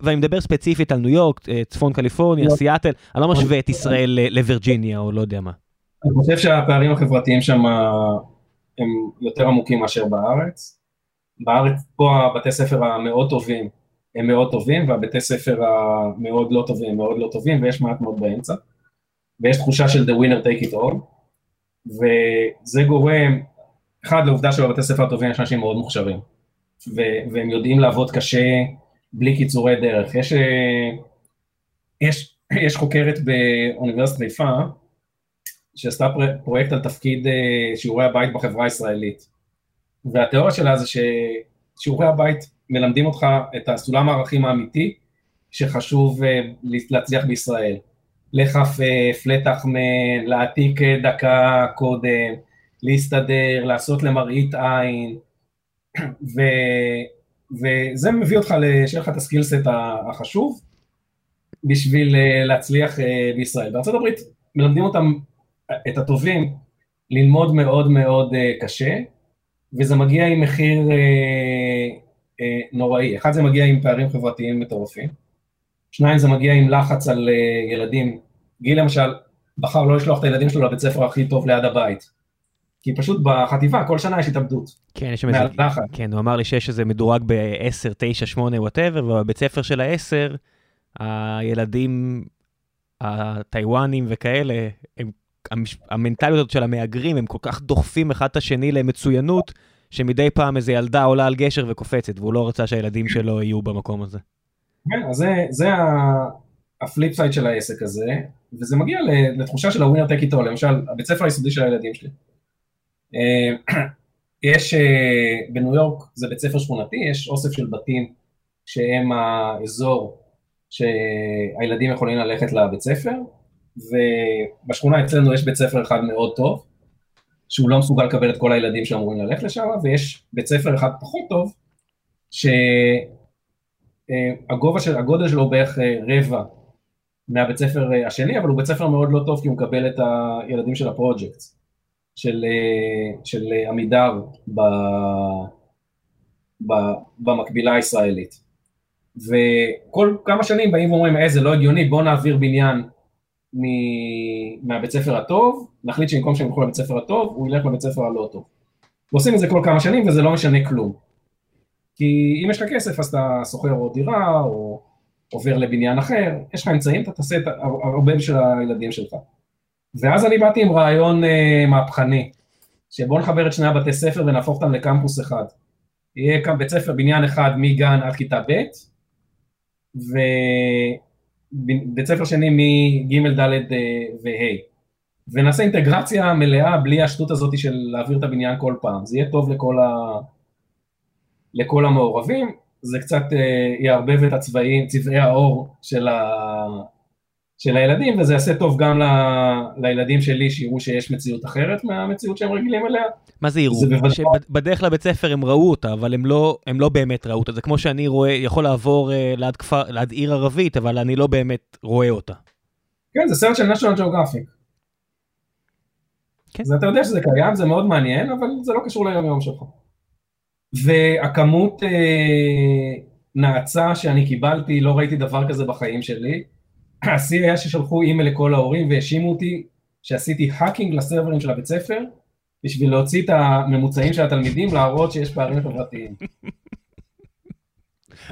ואני מדבר ספציפית על ניו יורק, אה, צפון קליפורניה, לא. סיאטל, אני לא משווה את ישראל לווירג'יניה או לא יודע מה. אני חושב שהפערים החברתיים שם הם יותר עמוקים מאשר בארץ. בארץ, פה הבתי ספר המאוד טובים הם מאוד טובים, והבתי ספר המאוד לא טובים הם מאוד לא טובים, ויש מעט מאוד באמצע. ויש תחושה של the winner take it all, וזה גורם, אחד, לעובדה שבבתי ספר הטובים יש אנשים מאוד מוכשרים, והם יודעים לעבוד קשה בלי קיצורי דרך. יש, יש, יש חוקרת באוניברסיטת חיפה, שעשתה פרויקט על תפקיד אה, שיעורי הבית בחברה הישראלית. והתיאוריה שלה זה ששיעורי הבית מלמדים אותך את הסולם הערכים האמיתי שחשוב אה, להצליח בישראל. לחפף, לתחמן, להעתיק אה, דקה קודם, להסתדר, לעשות למראית עין, ו, וזה מביא אותך, שיהיה לך את הסקילסט החשוב בשביל להצליח בישראל. בארה"ב מלמדים אותם, את הטובים, ללמוד מאוד מאוד קשה, וזה מגיע עם מחיר אה, נוראי. אחד, זה מגיע עם פערים חברתיים מטורפים. שניים, זה מגיע עם לחץ על אה, ילדים. גיל למשל בחר לא לשלוח את הילדים שלו לבית ספר הכי טוב ליד הבית. כי פשוט בחטיבה כל שנה יש התאבדות. כן, יש שם איזה... כן, הוא אמר לי שיש איזה מדורג ב-10, 9, 8, whatever, ובבית ספר של ה-10, הילדים הטיוואנים וכאלה, הם, המנטליות הזאת של המהגרים, הם כל כך דוחפים אחד את השני למצוינות, שמדי פעם איזה ילדה עולה על גשר וקופצת, והוא לא רצה שהילדים שלו יהיו במקום הזה. כן, אז זה, זה ה flip side של העסק הזה, וזה מגיע לתחושה של הווינר טק איתו, למשל, הבית ספר היסודי של הילדים שלי. אה, יש, אה, בניו יורק זה בית ספר שכונתי, יש אוסף של בתים שהם האזור שהילדים יכולים ללכת לבית ספר, ובשכונה אצלנו יש בית ספר אחד מאוד טוב, שהוא לא מסוגל לקבל את כל הילדים שאמורים ללכת לשם, ויש בית ספר אחד פחות טוב, שהגובה של, הגודל שלו בערך אה, רבע מהבית ספר אה, השני, אבל הוא בית ספר מאוד לא טוב כי הוא מקבל את הילדים של הפרויקט, של, אה, של עמידר ב, ב, במקבילה הישראלית. וכל כמה שנים באים ואומרים, אה, זה לא הגיוני, בואו נעביר בניין מהבית ספר הטוב, נחליט שבמקום שהם ילכו לבית ספר הטוב, הוא ילך לבית ספר הלא טוב. ועושים את זה כל כמה שנים וזה לא משנה כלום. כי אם יש לך כסף אז אתה שוכר עוד דירה או עובר לבניין אחר, יש לך אמצעים, אתה תעשה את הרבה בשביל הילדים שלך. ואז אני באתי עם רעיון אה, מהפכני, שבואו נחבר את שני הבתי ספר ונהפוך אותם לקמפוס אחד. יהיה כאן בית ספר בניין אחד מגן עד כיתה ב', ובית ספר שני מג' ד' אה, וה'. ונעשה אינטגרציה מלאה בלי השטות הזאת של להעביר את הבניין כל פעם, זה יהיה טוב לכל, ה... לכל המעורבים, זה קצת אה, יערבב את הצבעים, צבעי העור של, ה... של הילדים, וזה יעשה טוב גם ל... לילדים שלי, שיראו שיש מציאות אחרת מהמציאות שהם רגילים אליה. מה זה יראו? זה בוודא... שבדרך לבית ספר הם ראו אותה, אבל הם לא, הם לא באמת ראו אותה, זה כמו שאני רואה, יכול לעבור אה, ליד, כפר, ליד עיר ערבית, אבל אני לא באמת רואה אותה. כן, זה סרט של national geographic. כן. אז אתה יודע שזה קיים, זה מאוד מעניין, אבל זה לא קשור ליום יום שלך. והכמות אה, נאצה שאני קיבלתי, לא ראיתי דבר כזה בחיים שלי. השיא היה ששלחו אימייל לכל ההורים והאשימו אותי שעשיתי האקינג לסרברים של הבית ספר, בשביל להוציא את הממוצעים של התלמידים, להראות שיש פערים חברתיים.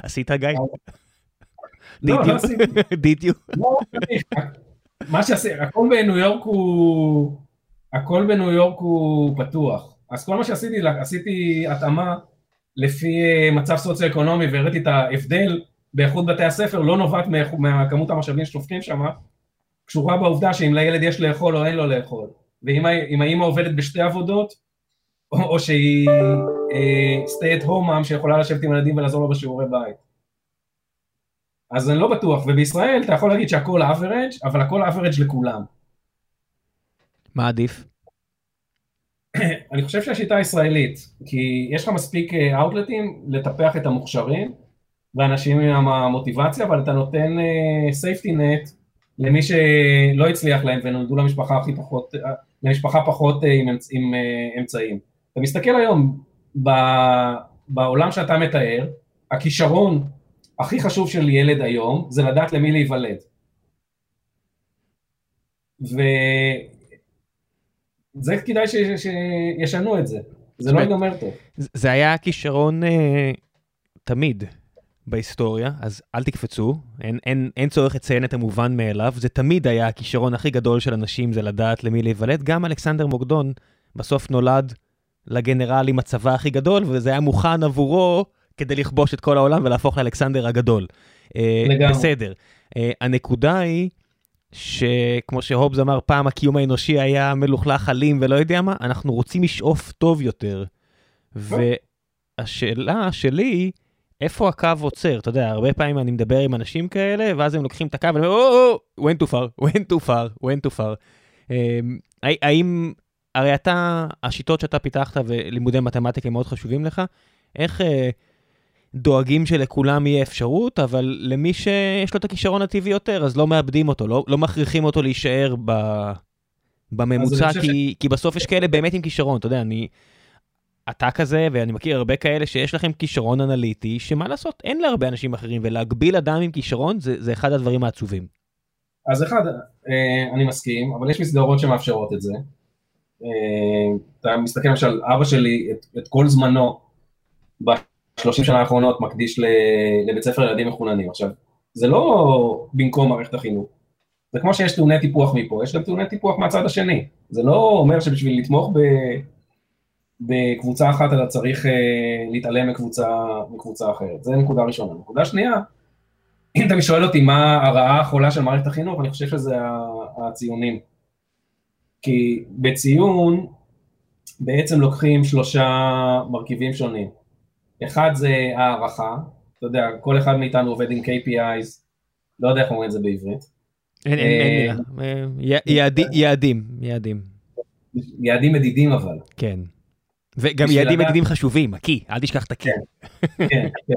עשית גיא? לא, לא עשיתי. דידיו. לא, מה שעשיתי, הכל בניו יורק הוא... הכל בניו יורק הוא פתוח. אז כל מה שעשיתי, עשיתי התאמה לפי אה, מצב סוציו-אקונומי והראיתי את ההבדל באיכות בתי הספר, לא נובעת מהכמות המשאבים ששופכים שם, קשורה בעובדה שאם לילד יש לאכול או אין לו לאכול. ואם האמא עובדת בשתי עבודות, או, או שהיא uh, stay at home mom שיכולה לשבת עם ילדים ולעזור לו בשיעורי בית. אז אני לא בטוח, ובישראל אתה יכול להגיד שהכל average, אבל הכל average לכולם. מה עדיף? אני חושב שהשיטה הישראלית, כי יש לך מספיק אאוטלטים אה, לטפח את המוכשרים ואנשים עם המוטיבציה, אבל אתה נותן סייפטי uh, נט למי שלא הצליח להם ונולדו למשפחה הכי פחות, uh, למשפחה פחות uh, עם, עם uh, אמצעים. אתה מסתכל היום ב, בעולם שאתה מתאר, הכישרון הכי חשוב של ילד היום זה לדעת למי להיוולד. ו... זה כדאי שישנו את זה, זה לא ייגמר טוב. זה היה כישרון אה, תמיד בהיסטוריה, אז אל תקפצו, אין, אין, אין צורך לציין את המובן מאליו, זה תמיד היה הכישרון הכי גדול של אנשים, זה לדעת למי להיוולד. גם אלכסנדר מוקדון בסוף נולד לגנרל עם הצבא הכי גדול, וזה היה מוכן עבורו כדי לכבוש את כל העולם ולהפוך לאלכסנדר הגדול. אה, לגמרי. בסדר. אה, הנקודה היא... שכמו שהובס אמר פעם הקיום האנושי היה מלוכלך אלים ולא יודע מה, אנחנו רוצים לשאוף טוב יותר. והשאלה שלי, איפה הקו עוצר? אתה יודע, הרבה פעמים אני מדבר עם אנשים כאלה, ואז הם לוקחים את הקו ואומרים, או, went too far, went too far, went too far. אמ, האם, הרי אתה, השיטות שאתה פיתחת ולימודי מתמטיקה מאוד חשובים לך, איך... אה, דואגים שלכולם יהיה אפשרות, אבל למי שיש לו את הכישרון הטבעי יותר, אז לא מאבדים אותו, לא, לא מכריחים אותו להישאר ב, בממוצע, כי, ש... כי בסוף יש כאלה באמת עם כישרון, אתה יודע, אני... אתה כזה, ואני מכיר הרבה כאלה שיש לכם כישרון אנליטי, שמה לעשות, אין להרבה אנשים אחרים, ולהגביל אדם עם כישרון זה, זה אחד הדברים העצובים. אז אחד, אה, אני מסכים, אבל יש מסגרות שמאפשרות את זה. אה, אתה מסתכל למשל, אבא שלי, את, את כל זמנו, 30 שנה האחרונות מקדיש לבית ספר ילדים מחוננים. עכשיו, זה לא במקום מערכת החינוך. זה כמו שיש טעוני טיפוח מפה, יש גם טעוני טיפוח מהצד השני. זה לא אומר שבשביל לתמוך ב, בקבוצה אחת אתה צריך uh, להתעלם מקבוצה, מקבוצה אחרת. זה נקודה ראשונה. נקודה שנייה, אם אתה שואל אותי מה הרעה החולה של מערכת החינוך, אני חושב שזה הציונים. כי בציון בעצם לוקחים שלושה מרכיבים שונים. אחד זה הערכה, אתה יודע, כל אחד מאיתנו עובד עם KPIs, לא יודע איך אומרים את זה בעברית. אין, אין, אין מילה, יעדים, יעדים. יעדים מדידים אבל. כן. וגם יעדים מדידים חשובים, הקי, אל תשכח את הקי. כן, כן, כן.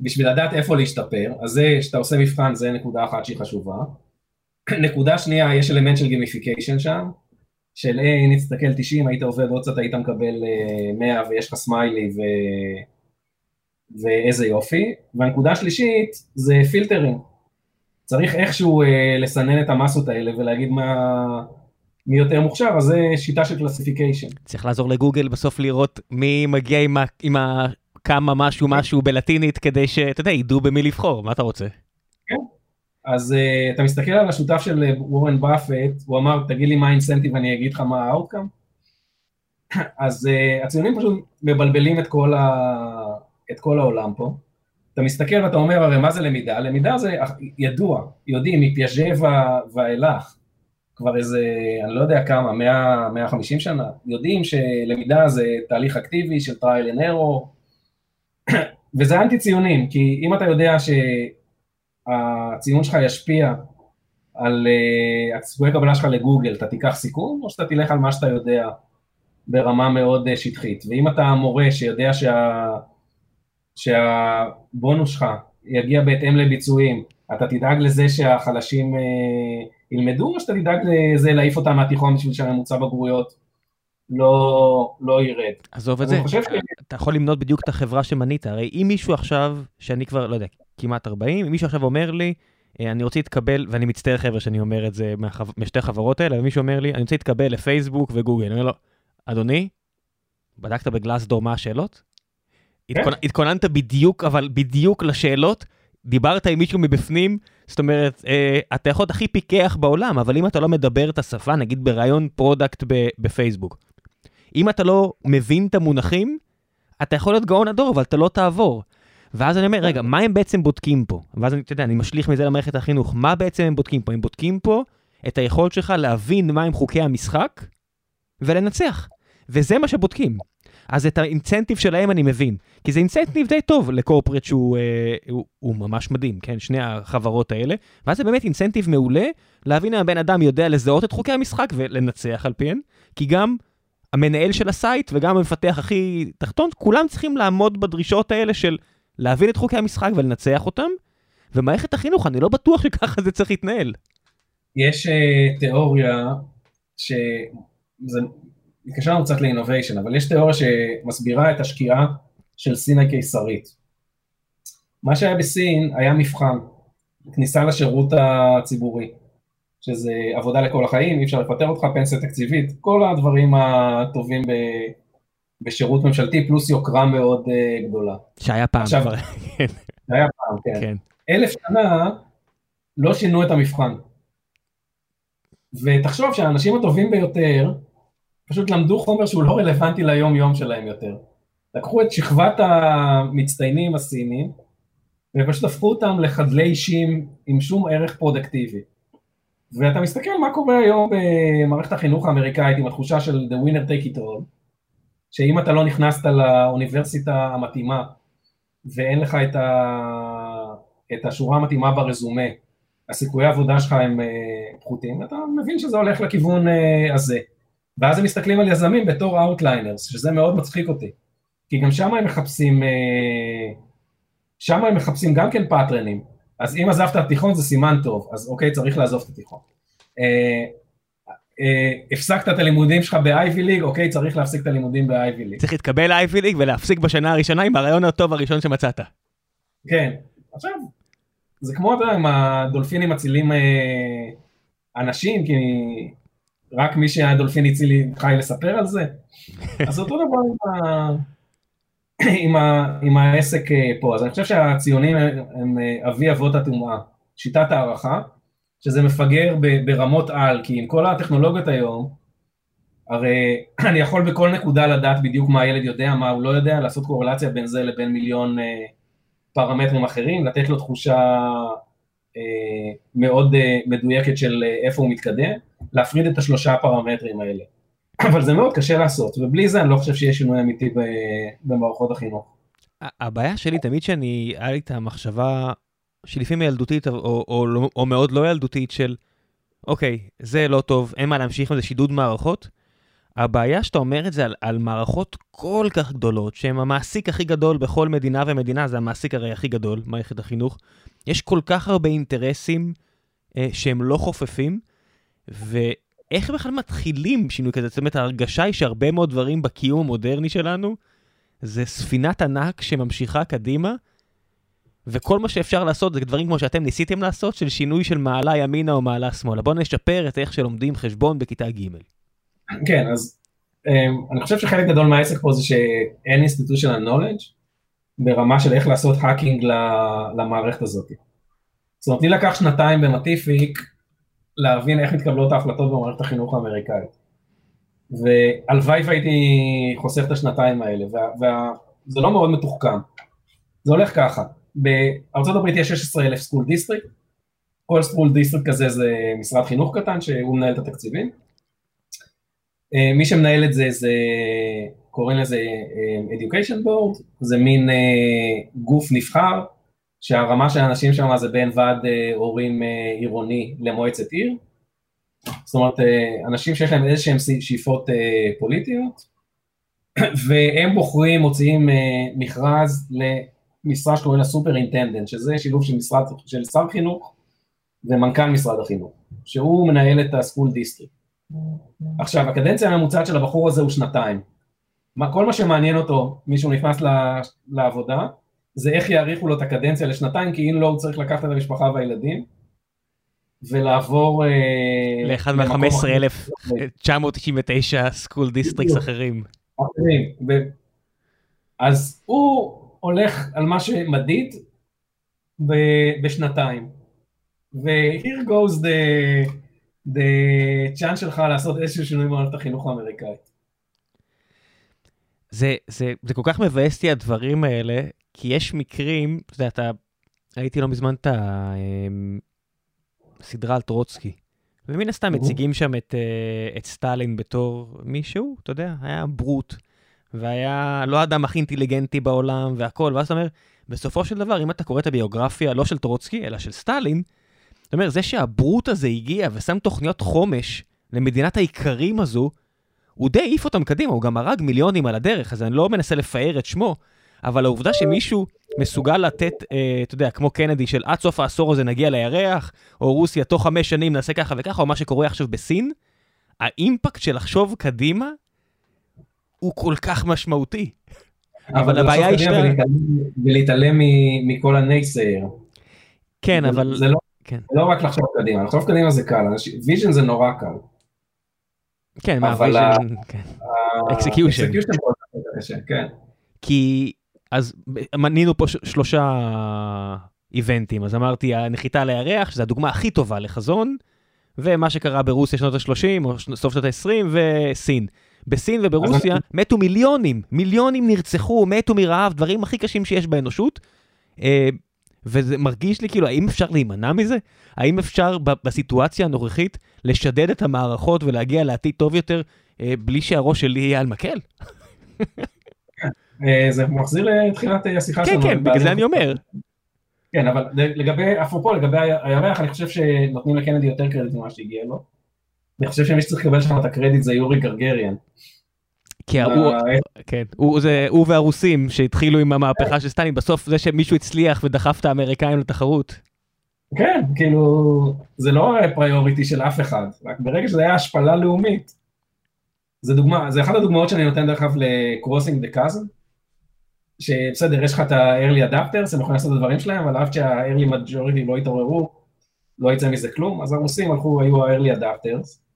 בשביל לדעת איפה להשתפר, אז זה, שאתה עושה מבחן, זה נקודה אחת שהיא חשובה. נקודה שנייה, יש אלמנט של gamification שם, של היי, הנה תסתכל 90, היית עובד עוד קצת, היית מקבל 100 אה, ויש לך סמיילי ו... ואיזה יופי. והנקודה השלישית זה פילטרים. צריך איכשהו אה, לסנן את המסות האלה ולהגיד מה, מי יותר מוכשר, אז זה שיטה של classification. צריך לעזור לגוגל בסוף לראות מי מגיע עם, ה, עם ה, cum משהו משהו בלטינית כדי שאתה יודע, ידעו במי לבחור, מה אתה רוצה? כן, אז uh, אתה מסתכל על השותף של אה, וורן באפט, הוא אמר, תגיד לי מה ה incentive, אני אגיד לך מה ה outcome. אז uh, הציונים פשוט מבלבלים את כל, ה... את כל העולם פה. אתה מסתכל ואתה אומר, הרי מה זה למידה? למידה זה ידוע, יודעים, מפיאז'ה ואילך, כבר איזה, אני לא יודע כמה, 100, 150 שנה, יודעים שלמידה זה תהליך אקטיבי של trial and error, וזה אנטי ציונים, כי אם אתה יודע שהציון שלך ישפיע על uh, הסיכויי קבלה שלך לגוגל, אתה תיקח סיכון, או שאתה תלך על מה שאתה יודע ברמה מאוד uh, שטחית, ואם אתה מורה שיודע שה... שהבונוס שלך יגיע בהתאם לביצועים, אתה תדאג לזה שהחלשים uh, ילמדו, או שאתה תדאג לזה להעיף אותם מהתיכון בשביל שהממוצע בגרויות לא, לא ירד. עזוב את זה, ש... אתה יכול למנות בדיוק את החברה שמנית, הרי אם מישהו עכשיו, שאני כבר, לא יודע, כמעט 40, אם מישהו עכשיו אומר לי, אה, אני רוצה להתקבל, ואני מצטער חבר'ה שאני אומר את זה מהחו... משתי החברות האלה, ומישהו אומר לי, אני רוצה להתקבל לפייסבוק וגוגל, אני אומר לו, אדוני, בדקת בגלאסדור מה השאלות? כן. התכונ... התכוננת בדיוק, אבל בדיוק לשאלות, דיברת עם מישהו מבפנים, זאת אומרת, אה, אתה יכול להיות הכי פיקח בעולם, אבל אם אתה לא מדבר את השפה, נגיד בראיון product בפייסבוק, אם אתה לא מבין את המונחים, אתה יכול להיות גאון הדור, אבל אתה לא תעבור. ואז אני אומר, רגע, מה הם בעצם בודקים פה? ואז אני, אתה יודע, אני משליך מזה למערכת החינוך. מה בעצם הם בודקים פה? הם בודקים פה את היכולת שלך להבין מהם חוקי המשחק ולנצח. וזה מה שבודקים. אז את ה incentive שלהם אני מבין, כי זה incentive די טוב ל corporate שהוא אה, הוא, הוא ממש מדהים, כן? שני החברות האלה, ואז זה באמת incentive מעולה להבין אם הבן אדם יודע לזהות את חוקי המשחק ולנצח על פיהם, כי גם המנהל של ה site וגם המפתח הכי תחתון, כולם צריכים לעמוד בדרישות האלה של להבין את חוקי המשחק ולנצח אותם, ומערכת החינוך, אני לא בטוח שככה זה צריך להתנהל. יש uh, תיאוריה שזה מתקשר לנו קצת לאינוביישן, אבל יש תיאוריה שמסבירה את השקיעה של סין הקיסרית. מה שהיה בסין היה מבחן, כניסה לשירות הציבורי. שזה עבודה לכל החיים, אי אפשר לפטר אותך, פנסיה תקציבית, כל הדברים הטובים ב, בשירות ממשלתי, פלוס יוקרה מאוד uh, גדולה. שהיה פעם עכשיו, כבר. שהיה פעם, כן. כן. אלף שנה לא שינו את המבחן. ותחשוב שהאנשים הטובים ביותר פשוט למדו חומר שהוא לא רלוונטי ליום יום שלהם יותר. לקחו את שכבת המצטיינים הסינים, ופשוט הפכו אותם לחדלי אישים עם שום ערך פרודקטיבי. ואתה מסתכל מה קורה היום במערכת החינוך האמריקאית עם התחושה של the winner take it all, שאם אתה לא נכנסת לאוניברסיטה המתאימה ואין לך את, ה... את השורה המתאימה ברזומה, הסיכויי העבודה שלך הם uh, פחותים, אתה מבין שזה הולך לכיוון uh, הזה. ואז הם מסתכלים על יזמים בתור Outliers, שזה מאוד מצחיק אותי. כי גם שם הם מחפשים, uh, שם הם מחפשים גם כן פאטרנים. אז אם עזבת התיכון זה סימן טוב, אז אוקיי, צריך לעזוב את התיכון. אה, אה, הפסקת את הלימודים שלך ב-Ivy League, אוקיי, צריך להפסיק את הלימודים ב-Ivy League. צריך להתקבל ל-Ivy League ולהפסיק בשנה הראשונה עם הרעיון הטוב הראשון שמצאת. כן, עכשיו, זה כמו, אתה יודע, עם הדולפינים מצילים אה, אנשים, כי רק מי שהדולפין הציל חי לספר על זה. אז אותו דבר עם ה... עם, ה, עם העסק אה, פה. אז אני חושב שהציונים הם, הם אה, אבי אבות הטומאה, שיטת הערכה, שזה מפגר ברמות על, כי עם כל הטכנולוגיות היום, הרי אני יכול בכל נקודה לדעת בדיוק מה הילד יודע, מה הוא לא יודע, לעשות קורלציה בין זה לבין מיליון אה, פרמטרים אחרים, לתת לו תחושה מאוד אה, מדויקת של אה, איפה הוא מתקדם, להפריד את השלושה פרמטרים האלה. אבל זה מאוד קשה לעשות, ובלי זה אני לא חושב שיש שינוי אמיתי במערכות החינוך. הבעיה שלי תמיד שאני, היה לי את המחשבה שלפעמים ילדותית או, או, או, או מאוד לא ילדותית של, אוקיי, זה לא טוב, אין מה להמשיך עם זה שידוד מערכות. הבעיה שאתה אומר את זה על, על מערכות כל כך גדולות, שהן המעסיק הכי גדול בכל מדינה ומדינה, זה המעסיק הרי הכי גדול, מערכת החינוך. יש כל כך הרבה אינטרסים אה, שהם לא חופפים, ו... איך בכלל מתחילים שינוי כזה? זאת אומרת, ההרגשה היא שהרבה מאוד דברים בקיום המודרני שלנו, זה ספינת ענק שממשיכה קדימה, וכל מה שאפשר לעשות זה דברים כמו שאתם ניסיתם לעשות, של שינוי של מעלה ימינה או מעלה שמאלה. בואו נשפר את איך שלומדים חשבון בכיתה ג'. כן, אז אמ, אני חושב שחלק גדול מהעסק פה זה שאין institutional knowledge ברמה של איך לעשות האקינג למערכת הזאת. זאת אומרת, לי לקח שנתיים במטיפיק להבין איך מתקבלות ההחלטות במערכת החינוך האמריקאית. והלוואי והייתי חוסך את השנתיים האלה, וזה לא מאוד מתוחכם. זה הולך ככה, הברית יש 16 אלף school district, כל school district כזה זה משרד חינוך קטן שהוא מנהל את התקציבים. אה, מי שמנהל את זה, זה קוראים לזה אה, Education Board, זה מין אה, גוף נבחר, שהרמה של האנשים שם זה בין ועד הורים עירוני למועצת עיר, זאת אומרת, אנשים שיש להם איזה שהם שאיפות פוליטיות, והם בוחרים, מוציאים מכרז למשרה שקוראים לה superintendent, שזה שילוב של משרד, של שר חינוך ומנכ"ל משרד החינוך, שהוא מנהל את ה school district. עכשיו, הקדנציה הממוצעת של הבחור הזה הוא שנתיים. מה, כל מה שמעניין אותו, מישהו נכנס לעבודה, זה איך יאריכו לו את הקדנציה לשנתיים, כי אם לא, הוא צריך לקחת את המשפחה והילדים, ולעבור... אה, לאחד מה-15,999 school districts אחרים. אחרים. אז הוא הולך על מה שמדיד בשנתיים. ו-here goes the... צ'אנס שלך לעשות איזשהו שינוי במערכת החינוך האמריקאית. זה, זה, זה כל כך מבאס אותי הדברים האלה, כי יש מקרים, אתה יודע, אתה, ראיתי לא מזמן את הסדרה אמ, על טרוצקי, ומן הסתם מציגים שם את, אה, את סטלין בתור מישהו, אתה יודע, היה ברוט, והיה לא האדם הכי אינטליגנטי בעולם והכל, ואז אתה אומר, בסופו של דבר, אם אתה קורא את הביוגרפיה, לא של טרוצקי, אלא של סטלין, זאת אומרת, זה שהברוט הזה הגיע ושם תוכניות חומש למדינת האיכרים הזו, הוא די העיף אותם קדימה, הוא גם הרג מיליונים על הדרך, אז אני לא מנסה לפאר את שמו, אבל העובדה שמישהו מסוגל לתת, אה, אתה יודע, כמו קנדי, של עד סוף העשור הזה נגיע לירח, או רוסיה, תוך חמש שנים נעשה ככה וככה, או מה שקורה עכשיו בסין, האימפקט של לחשוב קדימה הוא כל כך משמעותי. אבל הבעיה היא ש... ולהתעלם מכל הנייסייר. כן, אבל... זה לא כן. לא רק לחשוב קדימה, לחשוב קדימה זה קל, vision זה נורא קל. כן, מה, vision, כן. execution. כן. כי, אז מנינו פה שלושה איבנטים, אז אמרתי, הנחיתה על הירח, שזו הדוגמה הכי טובה לחזון, ומה שקרה ברוסיה שנות ה-30, או סוף שנות ה-20, וסין. בסין וברוסיה מתו מיליונים, מיליונים נרצחו, מתו מרעב, דברים הכי קשים שיש באנושות. אה, וזה מרגיש לי כאילו, האם אפשר להימנע מזה? האם אפשר בסיטואציה הנוכחית לשדד את המערכות ולהגיע לעתיד טוב יותר אה, בלי שהראש שלי יהיה על מקל? אה, זה מחזיר לתחילת השיחה כן, שלנו. כן, כן, בגלל זה אני אומר. כן, אבל לגבי, אפרופו, לגבי הירח, אני חושב שנותנים לקנדי יותר קרדיט ממה שהגיע לו. אני חושב שמי שצריך לקבל שם את הקרדיט זה יורי גרגריאן. כי הוא, אה, כן, הוא, זה, הוא והרוסים שהתחילו עם המהפכה של סטלין, בסוף זה שמישהו הצליח ודחף את האמריקאים לתחרות. כן, כאילו, זה לא פריוריטי של אף אחד, רק ברגע שזה היה השפלה לאומית. זה דוגמה, זה אחת הדוגמאות שאני נותן דרך אגב ל-Crossing the Cousin, שבסדר, יש לך את ה-early adapters, הם יכולים לעשות את הדברים שלהם, אבל אף שה-early majority לא התעוררו, לא יצא מזה כלום, אז הרוסים הלכו, היו ה-early adapters,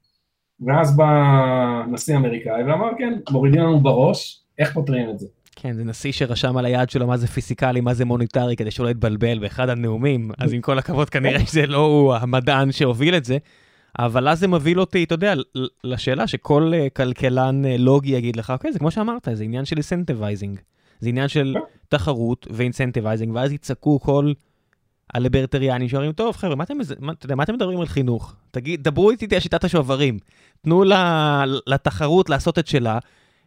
ואז בא נשיא אמריקאי ואמר, כן, מורידים לנו בראש, איך פותרים את זה? כן, זה נשיא שרשם על היד שלו מה זה פיסיקלי, מה זה מוניטרי, כדי שלא יתבלבל באחד הנאומים, אז עם כל הכבוד כנראה שזה לא הוא המדען שהוביל את זה, אבל אז זה מוביל אותי, אתה יודע, לשאלה שכל אה, כלכלן אה, לוגי יגיד לך, אוקיי, זה כמו שאמרת, זה עניין של incentivizing. זה עניין של כן. תחרות ו incentivizing, ואז יצעקו כל הליברטריאנים שאומרים, טוב חבר'ה, מה אתם, מה אתם מדברים על חינוך? תגיד, דברו איתי על שיטת השוברים, תנו לתחרות לעשות את שלה,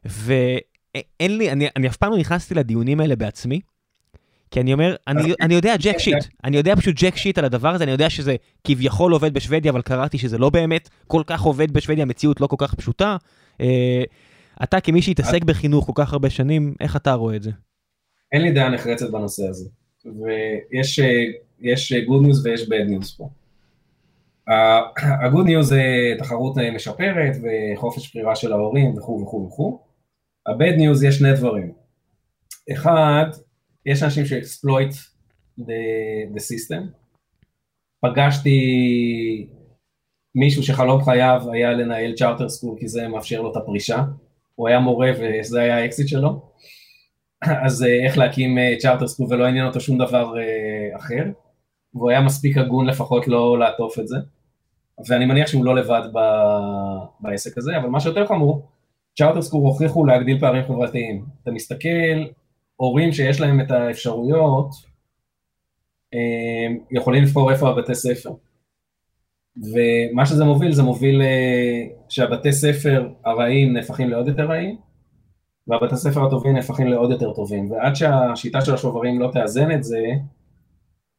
ואין לי, אני, אני אף פעם לא נכנסתי לדיונים האלה בעצמי, כי אני אומר, אני, אני יודע jack shit, אני יודע פשוט jack shit על הדבר הזה, אני יודע שזה כביכול עובד בשוודיה, אבל קראתי שזה לא באמת כל כך עובד בשוודיה, המציאות לא כל כך פשוטה. אה, אתה כמי שהתעסק בחינוך כל כך הרבה שנים, איך אתה רואה את זה? אין לי דעה נחרצת בנושא הזה, ויש יש good news ויש bad news פה. ה-good news זה תחרות משפרת וחופש בחירה של ההורים וכו' וכו' וכו'. ה-bad news יש שני דברים. אחד, יש אנשים ש exploit the, the. פגשתי מישהו שחלום חייו היה לנהל charter school כי זה מאפשר לו את הפרישה. הוא היה מורה וזה היה האקזיט שלו. אז אה, איך להקים צ'ארטר אה, school ולא עניין אותו שום דבר אה, אחר. והוא היה מספיק הגון לפחות לא לעטוף את זה. ואני מניח שהוא לא לבד ב... בעסק הזה, אבל מה שיותר חמור, צ'ארטר סקול הוכיחו להגדיל פערים חברתיים. אתה מסתכל, הורים שיש להם את האפשרויות, יכולים לבחור איפה הבתי ספר. ומה שזה מוביל, זה מוביל אה, שהבתי ספר הרעים נהפכים לעוד יותר רעים, והבתי ספר הטובים נהפכים לעוד יותר טובים, ועד שהשיטה של השוברים לא תאזן את זה,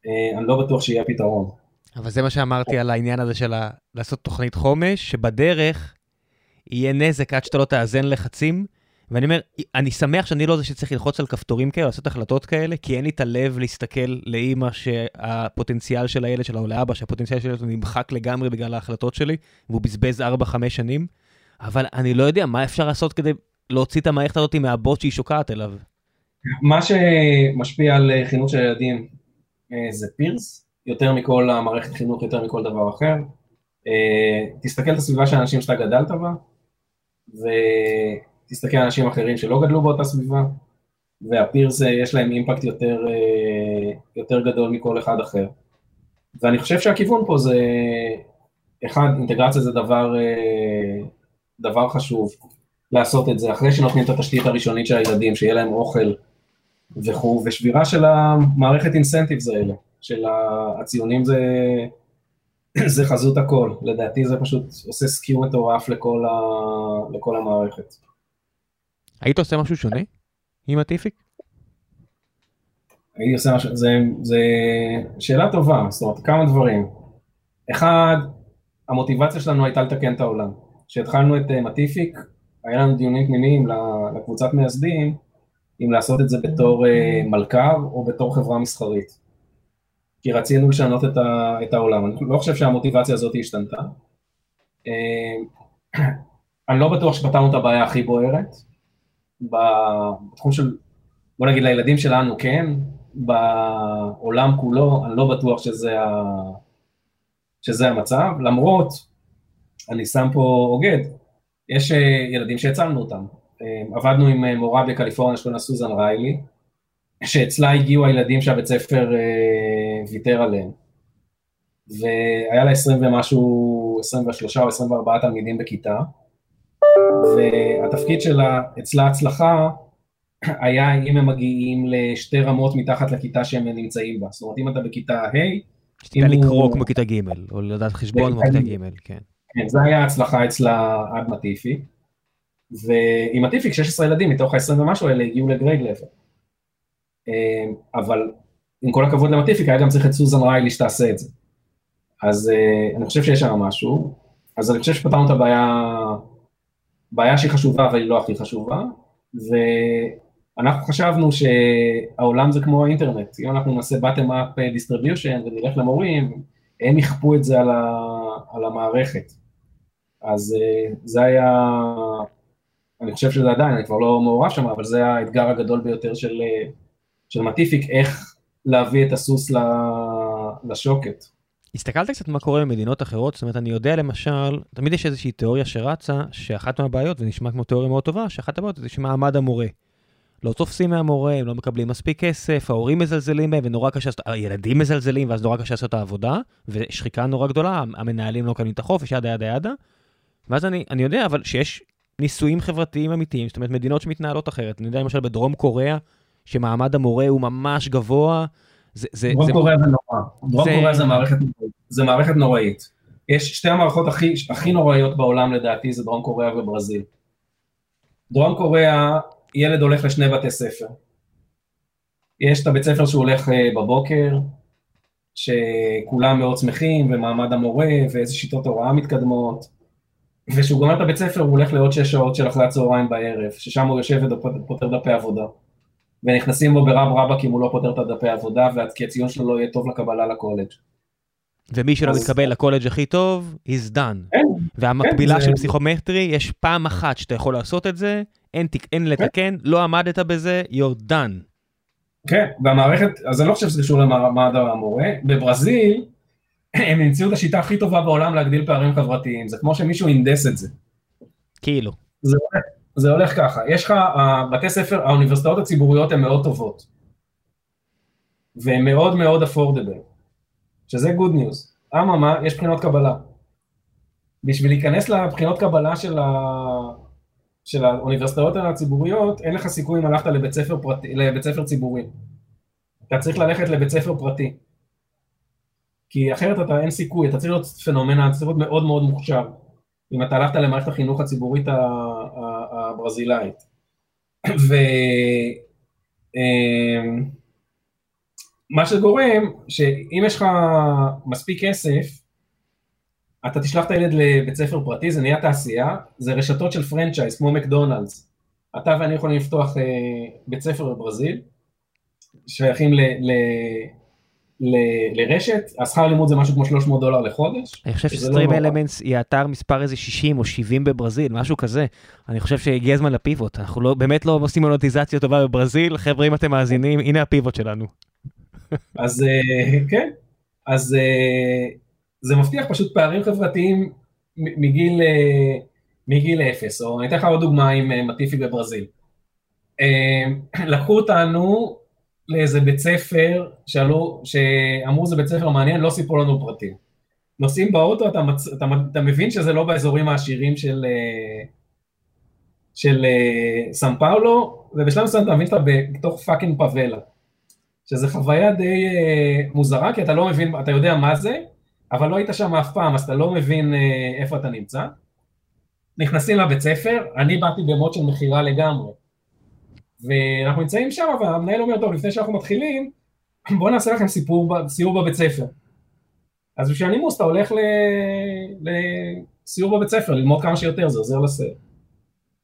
אה, אני לא בטוח שיהיה פתרון. אבל זה מה שאמרתי על העניין הזה של לעשות תוכנית חומש, שבדרך יהיה נזק עד שאתה לא תאזן לחצים, ואני אומר, אני שמח שאני לא זה שצריך ללחוץ על כפתורים כאלה, לעשות החלטות כאלה, כי אין לי את הלב להסתכל לאימא שהפוטנציאל של הילד שלה, או לאבא שהפוטנציאל שלו נמחק לגמרי בגלל ההחלטות שלי, והוא בזבז 4-5 שנים, אבל אני לא יודע מה אפשר לעשות כדי להוציא את המערכת הזאת מהבוט שהיא שוקעת אליו. מה שמשפיע על חינוך של ילדים אה, זה פירס, יותר מכל המערכת חינוך, יותר מכל דבר אחר. אה, תסתכל את הסביבה של האנשים שאתה גדלת בה, תסתכל על אנשים אחרים שלא גדלו באותה סביבה, והפירס יש להם אימפקט יותר, אה, יותר גדול מכל אחד אחר. ואני חושב שהכיוון פה זה, אחד, אינטגרציה זה דבר, אה, דבר חשוב, לעשות את זה אחרי שנותנים את התשתית הראשונית של הילדים, שיהיה להם אוכל וכו', ושבירה של המערכת אינסנטיבס האלה, של הציונים זה, זה חזות הכל, לדעתי זה פשוט עושה סקיו מטורף לכל, ה, לכל המערכת. היית עושה משהו שונה עם הטיפיק? הייתי עושה משהו, זה, זה שאלה טובה, זאת אומרת, כמה דברים. אחד, המוטיבציה שלנו הייתה לתקן את העולם. כשהתחלנו את אה, מטיפיק, היה לנו דיונים פנימיים לקבוצת מייסדים, אם לעשות את זה בתור אה, מלכ"ר או בתור חברה מסחרית. כי רצינו לשנות את, ה, את העולם. אני לא חושב שהמוטיבציה הזאת השתנתה. אה, אני לא בטוח שפתרנו את הבעיה הכי בוערת, בתחום של, בוא נגיד לילדים שלנו כן, בעולם כולו, אני לא בטוח שזה, ה... שזה המצב, למרות, אני שם פה אוגד, יש אה, ילדים שהצלנו אותם. אה, עבדנו עם מורה בקליפורניה שקוראים לה סוזן ריילי, שאצלה הגיעו הילדים שהבית ספר ויתר עליהם. והיה לה 20 ומשהו, 23 או 24 תלמידים בכיתה, והתפקיד שלה, אצלה הצלחה, היה אם הם מגיעים לשתי רמות מתחת לכיתה שהם נמצאים בה. זאת אומרת, אם אתה בכיתה ה', שתדע לקרוא כמו כיתה ג', או לדעת חשבון כמו כיתה ג', כן. כן, זה היה הצלחה אצלה עד מטיפי. ועם מטיפי, 16 ילדים מתוך ה-20 ומשהו האלה הגיעו לגרייד לבל. אמ, אבל עם כל הכבוד למטיפיק, היה גם צריך את סוזן ריילי שתעשה את זה. אז אה, אני חושב שיש שם משהו. אז אני חושב שפתרנו את הבעיה בעיה שהיא חשובה אבל היא לא הכי חשובה, ואנחנו חשבנו שהעולם זה כמו האינטרנט, אם אנחנו נעשה bottom up distribution ונלך למורים, הם יכפו את זה על, ה, על המערכת. אז אה, זה היה, אני חושב שזה עדיין, אני כבר לא מעורב שם, אבל זה האתגר הגדול ביותר של, של מטיפיק, איך להביא את הסוס לשוקת. הסתכלת קצת מה קורה במדינות אחרות? זאת אומרת, אני יודע למשל, תמיד יש איזושהי תיאוריה שרצה, שאחת מהבעיות, ונשמע כמו תיאוריה מאוד טובה, שאחת הבעיות זה שמעמד המורה. לא תופסים מהמורה, הם לא מקבלים מספיק כסף, ההורים מזלזלים בהם, ונורא קשה, הילדים מזלזלים, ואז נורא קשה לעשות את העבודה, ושחיקה נורא גדולה, המנהלים לא מקבלים את החופש, ידה ידה ידה. ואז אני, אני יודע, אבל שיש ניסויים חברתיים אמיתיים, זאת אומרת, מדינות שמתנהלות אחרת. אני יודע למשל בדרום קוריאה, שמעמד המורה הוא ממש גבוה, זה, זה, דרום זה... קוריאה זה נורא. דרום זה... קוריאה זה מערכת, זה מערכת נוראית. יש שתי המערכות הכי, הכי נוראיות בעולם לדעתי, זה דרום קוריאה וברזיל. דרום קוריאה, ילד הולך לשני בתי ספר. יש את הבית ספר שהוא הולך אה, בבוקר, שכולם מאוד שמחים, ומעמד המורה, ואיזה שיטות הוראה מתקדמות, וכשהוא גומר את הבית ספר הוא הולך לעוד שש שעות של אחרי הצהריים בערב, ששם הוא יושב ופותר דפי עבודה. ונכנסים בו ברב רבק אם הוא לא פותר את הדפי עבודה, כי הציון שלו לא יהיה טוב לקבלה לקולג'. ומי שלא אז... מתקבל לקולג' הכי טוב, he's done. כן, והמקבילה כן, של זה... פסיכומטרי, יש פעם אחת שאתה יכול לעשות את זה, אין, תק... אין לתקן, לא עמדת בזה, you're done. כן, והמערכת, אז אני לא חושב שזה קשור למעמד המורה. בברזיל, הם המציאו את השיטה הכי טובה בעולם להגדיל פערים חברתיים, זה כמו שמישהו הנדס את זה. כאילו. זה, זה הולך ככה, יש לך, בתי ספר, האוניברסיטאות הציבוריות הן מאוד טובות, והן מאוד מאוד affordable, שזה good news. אממה, יש בחינות קבלה. בשביל להיכנס לבחינות קבלה של, ה... של האוניברסיטאות הציבוריות, אין לך סיכוי אם הלכת לבית ספר, פרטי, לבית ספר ציבורי. אתה צריך ללכת לבית ספר פרטי. כי אחרת אתה אין סיכוי, אתה צריך להיות פנומנל, אתה צריך להיות מאוד מאוד מוכשר. אם אתה הלכת למערכת החינוך הציבורית הברזילאית. ומה אמ, שגורם, שאם יש לך מספיק כסף, אתה תשלח את הילד לבית ספר פרטי, זה נהיה תעשייה, זה רשתות של franchise, כמו מקדונלדס. אתה ואני יכולים לפתוח אה, בית ספר בברזיל, שייכים ל, ל, לרשת, השכר לימוד זה משהו כמו 300 דולר לחודש. אני חושב ש Stream Elements היא האתר מספר איזה 60 או 70 בברזיל, משהו כזה. אני חושב שהגיע הזמן לפיבוט, אנחנו לא, באמת לא עושים מוניטיזציה טובה בברזיל, חבר'ה אם אתם מאזינים, הנה הפיבוט שלנו. אז אה, כן, אז אה, זה מבטיח פשוט פערים חברתיים מגיל, אה, מגיל אפס, או אני אתן לך עוד דוגמה עם מטיפי בברזיל. לקחו אותנו לאיזה בית ספר, שאלו, שאמרו זה בית ספר מעניין, לא סיפרו לנו פרטים. נוסעים באוטו, אתה, מצ... אתה, אתה מבין שזה לא באזורים העשירים של, אה, של אה, סן פאולו, ובשלב מסוים אתה מבין שאתה בתוך fucking פאבלה. שזה חוויה די אה, מוזרה, כי אתה לא מבין, אתה יודע מה זה, אבל לא היית שם אף פעם, אז אתה לא מבין איפה אתה נמצא. נכנסים לבית ספר, אני באתי במוד של מכירה לגמרי. ואנחנו נמצאים שם, והמנהל אומר, טוב, לפני שאנחנו מתחילים, בואו נעשה לכם סיפור, סיור בבית ספר. אז בשביל הנימוס אתה הולך לסיור בבית ספר, ללמוד כמה שיותר, זה עוזר לסרט.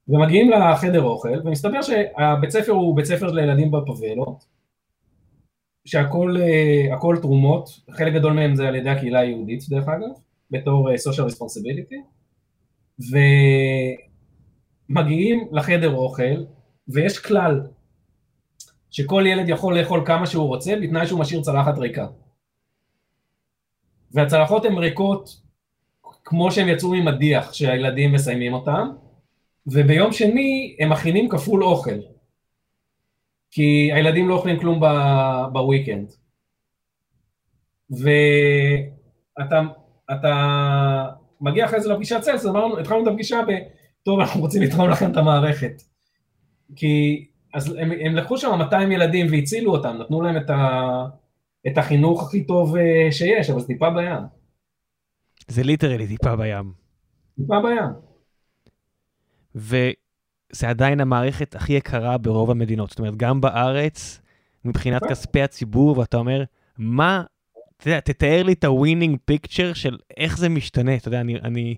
ומגיעים לחדר אוכל, ומסתבר שהבית ספר הוא בית ספר לילדים בפבלות, שהכל אה, תרומות, חלק גדול מהם זה על ידי הקהילה היהודית דרך אגב, בתור אה, social responsibility, ומגיעים לחדר אוכל, ויש כלל שכל ילד יכול לאכול כמה שהוא רוצה, בתנאי שהוא משאיר צלחת ריקה. והצלחות הן ריקות כמו שהן יצאו ממדיח שהילדים מסיימים אותן, וביום שני הם מכינים כפול אוכל, כי הילדים לא אוכלים כלום בוויקנד. ואתה אתה מגיע אחרי זה לפגישת צלס, אמרנו, התחלנו את הפגישה ב... טוב, אנחנו רוצים לתרום לכם את המערכת. כי אז הם, הם לקחו שם 200 ילדים והצילו אותם, נתנו להם את, ה, את החינוך הכי טוב אה, שיש, אבל זה טיפה בים. זה literally טיפה בים. טיפה בים. וזה עדיין המערכת הכי יקרה ברוב המדינות. זאת אומרת, גם בארץ, מבחינת כספי הציבור, ואתה אומר, מה, אתה יודע, תתאר לי את ה winning picture של איך זה משתנה. אתה יודע, אני, אני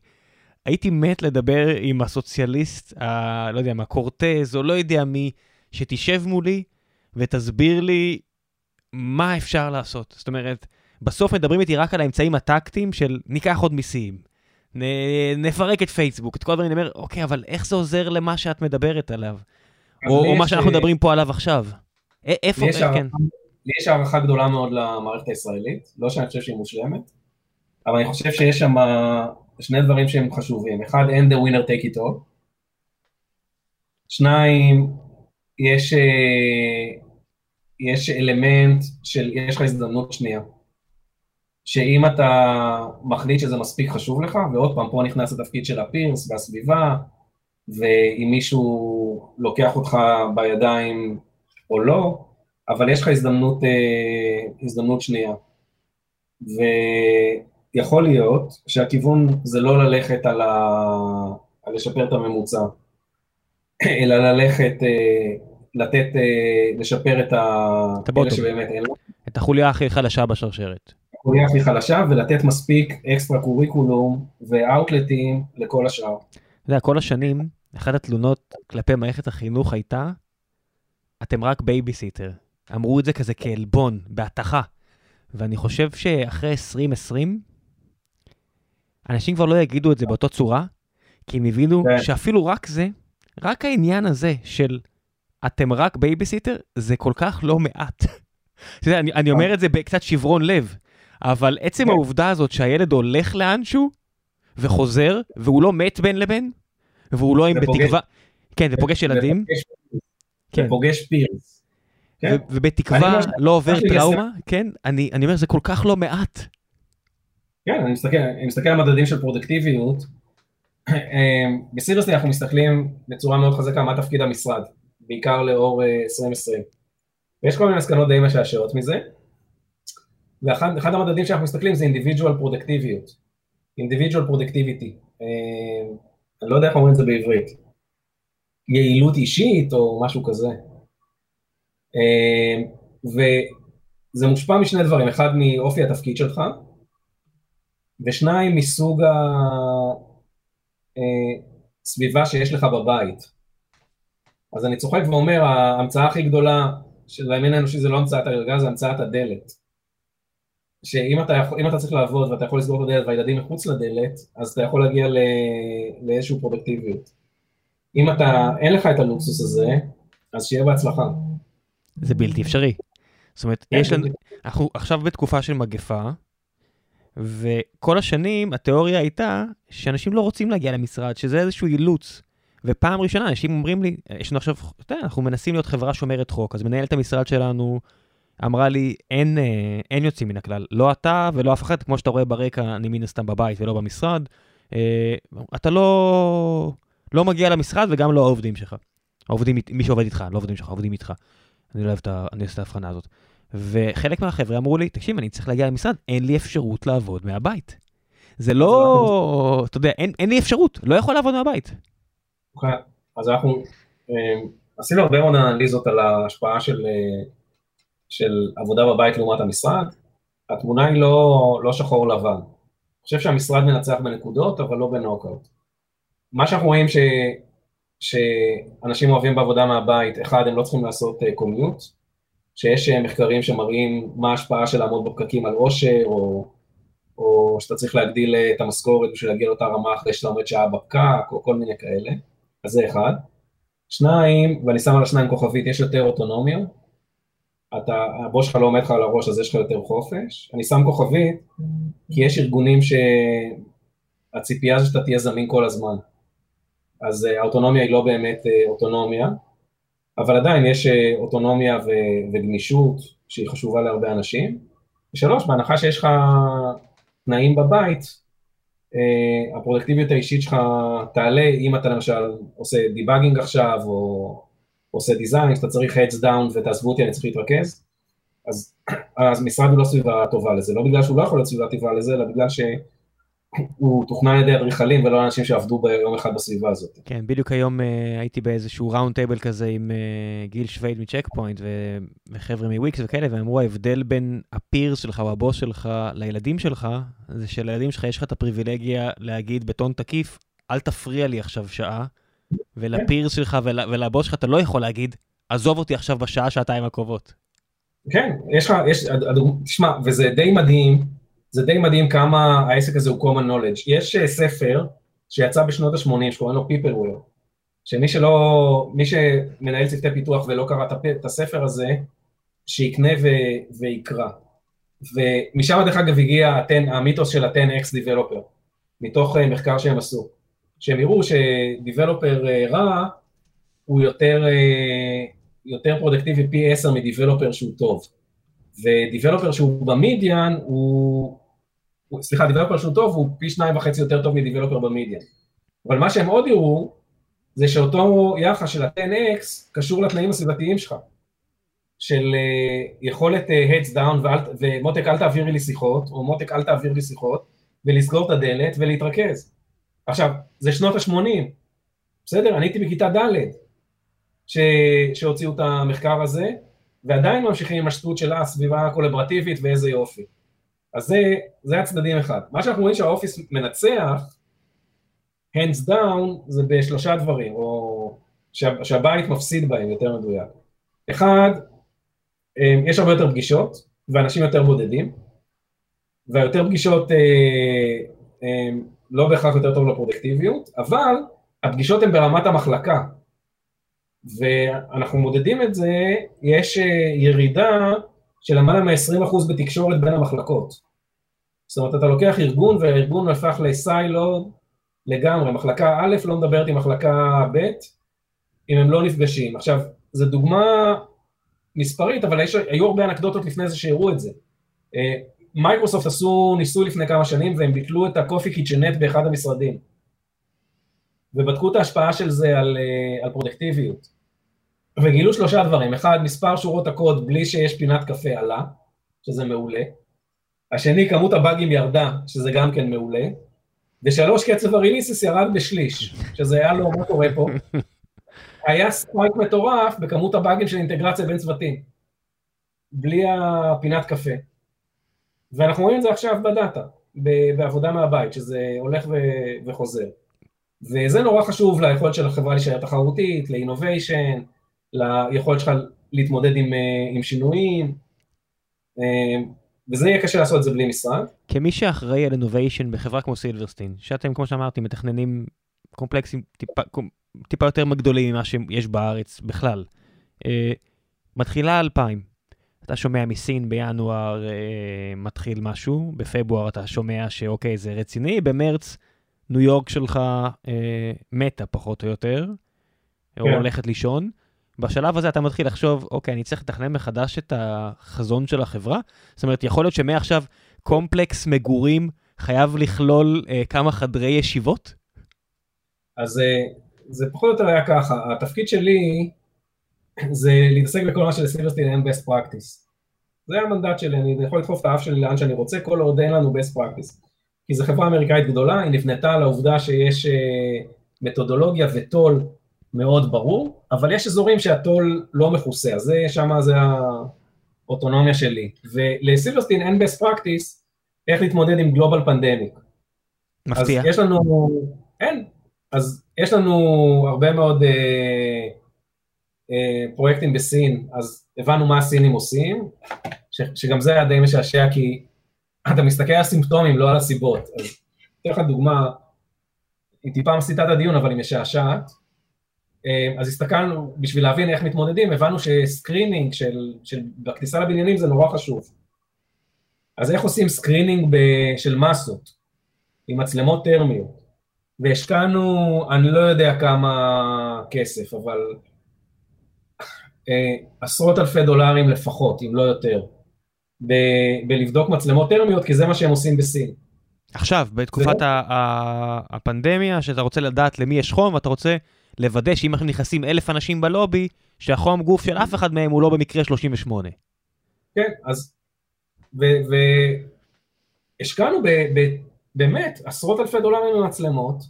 הייתי מת לדבר עם הסוציאליסט, ה, לא יודע מה, קורטז, או לא יודע מי, שתשב מולי ותסביר לי מה אפשר לעשות. זאת אומרת, בסוף מדברים איתי רק על האמצעים הטקטיים של ניקח עוד מיסים, נ, נפרק את פייסבוק, את כל הדברים, אני אומר, אוקיי, אבל איך זה עוזר למה שאת מדברת עליו? או, או מה שאנחנו מדברים פה עליו עכשיו? איפה, כן. לי יש הערכה גדולה מאוד למערכת הישראלית, לא שאני חושב שהיא מושלמת, אבל אני חושב שיש שם שני דברים שהם חשובים, אחד, אין the winner take it all, שניים, יש, אה, יש אלמנט של, יש לך הזדמנות שנייה, שאם אתה מחליט שזה מספיק חשוב לך, ועוד פעם, פה נכנס התפקיד של הפירס והסביבה, ואם מישהו לוקח אותך בידיים או לא, אבל יש לך הזדמנות, אה, הזדמנות שנייה. ו... יכול להיות שהכיוון זה לא ללכת על, ה... על לשפר את הממוצע, אלא ללכת, אה, לתת, אה, לשפר את ה... את ה bottom. שבאמת אין. את החוליה הכי חלשה בשרשרת. החוליה הכי חלשה, ולתת מספיק extra curriculum ואאוטלטים לכל השאר. אתה יודע, כל השנים, אחת התלונות כלפי מערכת החינוך הייתה, אתם רק בייביסיטר. אמרו את זה כזה כעלבון, בהתכה. ואני חושב שאחרי 2020, אנשים כבר לא יגידו את זה באותה צורה, כי הם הבינו כן. שאפילו רק זה, רק העניין הזה של אתם רק בייביסיטר, זה כל כך לא מעט. יודע, אני, אני אומר את זה בקצת שברון לב, אבל עצם כן. העובדה הזאת שהילד הולך לאנשהו וחוזר, והוא לא מת בין לבין, והוא לא עם בתקווה, כן, ופוגש ילדים, ופוגש- כן. peers. כן? ו- ובתקווה אומר, לא עובר לי טראומה, כן, אני אני אומר, זה כל כך לא מעט. כן, אני מסתכל, אני מסתכל על מדדים של פרודקטיביות. אמ, בסיריוסלי אנחנו מסתכלים בצורה מאוד חזקה מה תפקיד המשרד, בעיקר לאור אה, 2020. ויש כל מיני מסקנות די משעשעות מזה. ואחד אחד המדדים שאנחנו מסתכלים זה individual productivity. individual productivity. אמ, אני לא יודע איך אומרים את זה בעברית. יעילות אישית או משהו כזה. אמ, וזה מושפע משני דברים, אחד מאופי התפקיד שלך, ושניים מסוג הסביבה שיש לך בבית. אז אני צוחק ואומר, ההמצאה הכי גדולה של הימין האנושי זה לא המצאת הארגז, זה המצאת הדלת. שאם אתה, יכול- אתה צריך לעבוד ואתה יכול לסגור את הדלת והילדים מחוץ לדלת, אז אתה יכול להגיע ל, לאיזושהי פרודקטיביות. אם אתה, אין לך את הלוקסוס הזה, אז שיהיה בהצלחה. זה בלתי אפשרי. זאת אומרת, כן, יש לנו, זה- אנחנו עכשיו בתקופה של מגפה, וכל השנים התיאוריה הייתה שאנשים לא רוצים להגיע למשרד, שזה איזשהו אילוץ. ופעם ראשונה אנשים אומרים לי, יש לנו עכשיו, אתה יודע, אנחנו מנסים להיות חברה שומרת חוק, אז מנהלת המשרד שלנו אמרה לי, אין, אה, אין יוצאים מן הכלל, לא אתה ולא אף אחד, כמו שאתה רואה ברקע, אני מן הסתם בבית ולא במשרד, אה, אתה לא, לא מגיע למשרד וגם לא העובדים שלך. העובדים, מי שעובד איתך, לא עובדים שלך, עובדים איתך. אני לא אוהב את את ההבחנה הזאת. וחלק מהחבר'ה אמרו לי, תקשיב, אני צריך להגיע למשרד, אין לי אפשרות לעבוד מהבית. זה לא, אתה יודע, אין, אין לי אפשרות, לא יכול לעבוד מהבית. אוקיי, אז אנחנו אה, עשינו הרבה מאוד אנליזות על ההשפעה של, אה, של עבודה בבית לעומת המשרד. התמונה היא לא, לא שחור לבן. אני חושב שהמשרד מנצח בנקודות, אבל לא בנוקאוט. מה שאנחנו רואים ש, שאנשים אוהבים בעבודה מהבית, אחד, הם לא צריכים לעשות קומיוט, שיש אה, מחקרים שמראים מה ההשפעה של לעמוד בפקקים על עושר, או, או שאתה צריך להגדיל אה, את המשכורת בשביל להגיע לאותה רמה אחרי שאתה עומד שעה בפקק, או כל מיני כאלה. אז זה אחד. שניים, ואני שם על השניים כוכבית, יש יותר אוטונומיה. אתה, הבוס שלך לא עומד לך על הראש, אז יש לך יותר חופש. אני שם כוכבית, כי יש ארגונים שהציפייה זה שאתה תהיה זמין כל הזמן. אז אה, האוטונומיה היא לא באמת אוטונומיה, אבל עדיין יש אה, אוטונומיה ו- וגמישות שהיא חשובה להרבה אנשים. ושלוש, בהנחה שיש לך תנאים בבית, Uh, הפרודקטיביות האישית שלך תעלה אם אתה למשל עושה דיבאגינג עכשיו או עושה דיזיין, שאתה צריך heads down ותעזבו אותי, אני צריך להתרכז, אז אז משרד הוא לא סביבה טובה לזה, לא בגלל שהוא לא יכול להיות סביבה טובה לזה, אלא בגלל שהוא תוכנן על ידי אדריכלים ולא אנשים שעבדו ביום אחד בסביבה הזאת. כן, בדיוק היום uh, הייתי באיזשהו round table כזה עם uh, גיל שוויד מצ'ק פוינט וחבר'ה מוויקס וכאלה, והם אמרו ההבדל בין ה peers שלך או הבוס שלך לילדים שלך, זה שלילדים שלך יש לך את הפריבילגיה להגיד בטון תקיף, אל תפריע לי עכשיו שעה, ול peers שלך ול, ולבוס שלך אתה לא יכול להגיד, עזוב אותי עכשיו בשעה, שעתיים הקרובות. כן, יש לך, יש, תשמע, וזה די מדהים, זה די מדהים כמה העסק הזה הוא common knowledge. יש אה, ספר שיצא בשנות ה-80 שקוראים לו Peopleware, שמי שלא, מי שמנהל צוותי פיתוח ולא קרא את הספר הזה, שיקנה ו- ויקרא. ומשם דרך אגב הגיע ה-10 המיתוס של ה-10x Developer, מתוך אה, מחקר שהם עשו. שהם הראו ש developer אה, רע הוא יותר, אה, יותר פרודקטיבי פי 10 מ developer שהוא טוב. ו developer שהוא ב median הוא סליחה, developer שהוא טוב הוא פי שניים וחצי יותר טוב מ developer ב median. אבל מה שהם עוד יראו, זה שאותו יחס של ה-10x קשור לתנאים הסביבתיים שלך. של uh, יכולת uh, heads down, ומותק אל תעבירי לי שיחות, או מותק אל תעביר לי שיחות, ולסגור את הדלת ולהתרכז. עכשיו, זה שנות ה-80, בסדר? אני הייתי בכיתה ד' ש... שהוציאו את המחקר הזה, ועדיין ממשיכים עם השטות של הסביבה הקולברטיבית ואיזה יופי. אז זה, זה הצדדים אחד. מה שאנחנו רואים שהאופיס מנצח, hands down, זה בשלושה דברים, או שה, שהבית מפסיד בהם יותר מדויק. אחד, יש הרבה יותר פגישות, ואנשים יותר בודדים, והיותר פגישות אה, אה, לא בהכרח יותר טוב לפרודקטיביות, אבל הפגישות הן ברמת המחלקה, ואנחנו מודדים את זה, יש ירידה של למעלה מ-20% בתקשורת בין המחלקות. זאת אומרת, אתה לוקח ארגון והארגון הפך לסיילו לגמרי, מחלקה א' לא מדברת עם מחלקה ב', אם הם לא נפגשים. עכשיו, זו דוגמה מספרית, אבל יש, היו הרבה אנקדוטות לפני זה שהראו את זה. אה, מייקרוסופט עשו ניסוי לפני כמה שנים והם ביטלו את ה coffee kitchenette באחד המשרדים. ובדקו את ההשפעה של זה על, אה, על פרודקטיביות. וגילו שלושה דברים, אחד, מספר שורות הקוד בלי שיש פינת קפה עלה, שזה מעולה. השני, כמות הבאגים ירדה, שזה גם כן מעולה. ושלוש, קצב ה releases ירד בשליש, שזה היה הלו, מה קורה פה? היה spike מטורף בכמות הבאגים של אינטגרציה בין צוותים, בלי הפינת קפה. ואנחנו רואים את זה עכשיו בדאטה, בעבודה מהבית, שזה הולך ו- וחוזר. וזה נורא חשוב ליכולת של החברה להישאר תחרותית, ל innovation, ליכולת שלך להתמודד עם, אה, עם שינויים, אה, וזה יהיה קשה לעשות את זה בלי משרד. כמי שאחראי על innovation בחברה כמו סילברסטין, שאתם, כמו שאמרתי, מתכננים קומפלקסים טיפה, טיפה יותר גדולים ממה שיש בארץ בכלל. אה, מתחילה 2000, אתה שומע מסין בינואר אה, מתחיל משהו, בפברואר אתה שומע שאוקיי זה רציני, במרץ ניו יורק שלך אה, מתה פחות או יותר, כן. או הולכת לישון. בשלב הזה אתה מתחיל לחשוב, אוקיי, אני צריך לתכנן מחדש את החזון של החברה? זאת אומרת, יכול להיות שמעכשיו קומפלקס מגורים חייב לכלול אה, כמה חדרי ישיבות? אז אה, זה פחות או יותר היה ככה, התפקיד שלי זה להתעסק בכל מה שלסילברסטין אין best practice. זה המנדט שלי, אני יכול לדחוף את האף שלי לאן שאני רוצה, כל עוד אין לנו best practice. כי זו חברה אמריקאית גדולה, היא נבנתה על העובדה שיש אה, מתודולוגיה וטול מאוד ברור, אבל יש אזורים שהטול לא מכוסה, אז זה, שמה זה האוטונומיה שלי. ולסילברסטין אין best practice איך להתמודד עם גלובל פנדמיק. מפתיע. אז יש לנו, אין, אז יש לנו הרבה מאוד אה, אה, פרויקטים בסין, אז הבנו מה הסינים עושים, ש, שגם זה היה די משעשע, כי אתה מסתכל על סימפטומים, לא על הסיבות. אז אתן לך דוגמה, היא טיפה מסיטה את הדיון, אבל היא משעשעת. אה, אז הסתכלנו, בשביל להבין איך מתמודדים, הבנו ש screening של, של, בכניסה לבניינים זה נורא חשוב. אז איך עושים screening ב, של מסות, עם מצלמות טרמיות? והשקענו, אני לא יודע כמה כסף, אבל אה, עשרות אלפי דולרים לפחות, אם לא יותר, ב- בלבדוק מצלמות טרמיות, כי זה מה שהם עושים בסין. עכשיו, בתקופת ה- ה- הפנדמיה, שאתה רוצה לדעת למי יש חום, ואתה רוצה לוודא שאם אנחנו נכנסים אלף אנשים בלובי, שהחום גוף של אף אחד מהם הוא לא במקרה 38. כן, אז... והשקענו ב- באמת עשרות אלפי דולרים במצלמות,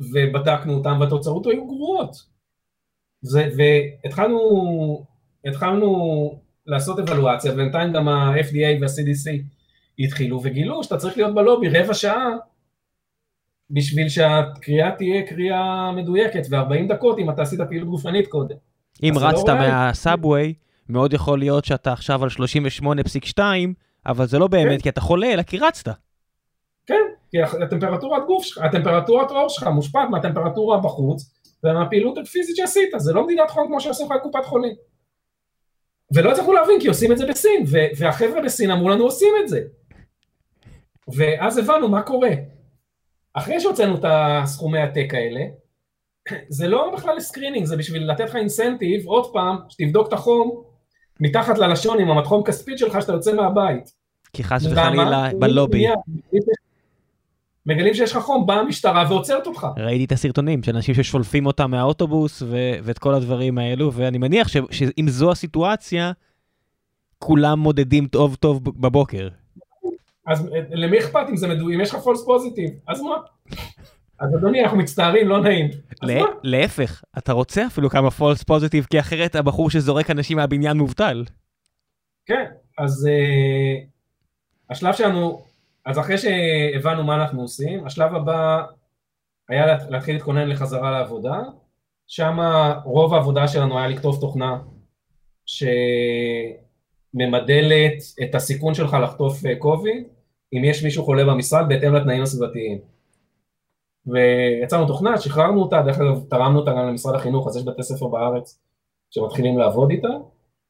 ובדקנו אותם, והתוצאות היו גרועות. זה, והתחלנו התחלנו לעשות אבלואציה, ובינתיים גם ה-FDA וה-CDC התחילו, וגילו שאתה צריך להיות בלובי רבע שעה בשביל שהקריאה תהיה קריאה מדויקת, ו-40 דקות אם אתה עשית פעילות גופנית קודם. אם לא רצת לא מהסאבווי, מאוד יכול להיות שאתה עכשיו על 38.2, אבל זה לא באמת כן. כי אתה חולה, אלא כי רצת. כן, כי הטמפרטורת גוף שלך, הטמפרטורת עור שלך מושפעת מהטמפרטורה בחוץ ומהפעילות הפיזית שעשית, זה לא מדינת חום כמו שעושה לך קופת חולים. ולא הצלחנו להבין כי עושים את זה בסין, והחבר'ה בסין אמרו לנו עושים את זה. ואז הבנו מה קורה. אחרי שהוצאנו את הסכומי עתק האלה, זה לא בכלל screening, זה בשביל לתת לך incentive, עוד פעם, שתבדוק את החום מתחת ללשון עם המדחום כספית שלך שאתה יוצא מהבית. כי חס וחלילה בלובי. מגלים שיש לך חום, באה המשטרה ועוצרת אותך. ראיתי את הסרטונים של אנשים ששולפים אותם מהאוטובוס ו- ואת כל הדברים האלו, ואני מניח ש- שאם זו הסיטואציה, כולם מודדים טוב טוב בבוקר. אז אה, למי אכפת אם זה מדויק, אם יש לך false positive, אז מה? אז אדוני, אנחנו מצטערים, לא נעים. להפך, אתה רוצה אפילו כמה false positive, כי אחרת הבחור שזורק אנשים מהבניין מובטל. כן, אז uh, השלב שלנו, אז אחרי שהבנו מה אנחנו עושים, השלב הבא היה להתחיל להתכונן לחזרה לעבודה, שם רוב העבודה שלנו היה לכתוב תוכנה שממדלת את הסיכון שלך לחטוף קוביד, אה, אם יש מישהו חולה במשרד בהתאם לתנאים הסביבתיים. ויצרנו תוכנה, שחררנו אותה, דרך אגב תרמנו אותה גם למשרד החינוך, אז יש בתי ספר בארץ שמתחילים לעבוד איתה,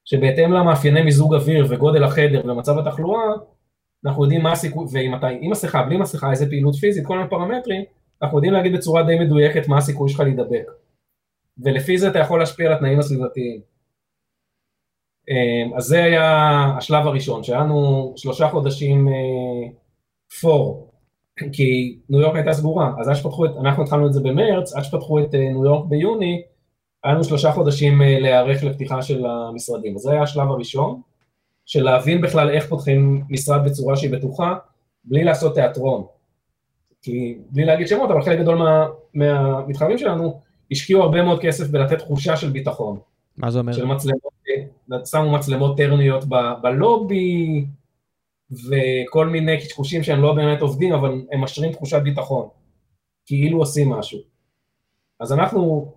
שבהתאם למאפייני מיזוג אוויר וגודל החדר ומצב התחלואה, אנחנו יודעים מה הסיכוי, ואם אתה עם מסכה, בלי מסכה, איזה פעילות פיזית, כל מיני פרמטרים, אנחנו יודעים להגיד בצורה די מדויקת מה הסיכוי שלך להידבק. ולפי זה אתה יכול להשפיע על התנאים הסביבתיים. אמ, אז זה היה השלב הראשון, שהיה לנו שלושה חודשים פור, אה, כי ניו יורק הייתה סגורה, אז עד שפתחו את, אנחנו התחלנו את זה במרץ, עד שפתחו את אה, ניו יורק ביוני, היה לנו שלושה חודשים אה, להיערך לפתיחה של המשרדים, אז זה היה השלב הראשון, של להבין בכלל איך פותחים משרד בצורה שהיא בטוחה, בלי לעשות תיאטרון. כי בלי להגיד שמות, אבל חלק גדול מה, מהמתחרים שלנו השקיעו הרבה מאוד כסף בלתת תחושה של ביטחון. מה זה אומר? של מצלמות, שמו מצלמות טרניות ב, בלובי, וכל מיני קשקושים שהם לא באמת עובדים, אבל הם משרים תחושת ביטחון, כאילו עושים משהו. אז אנחנו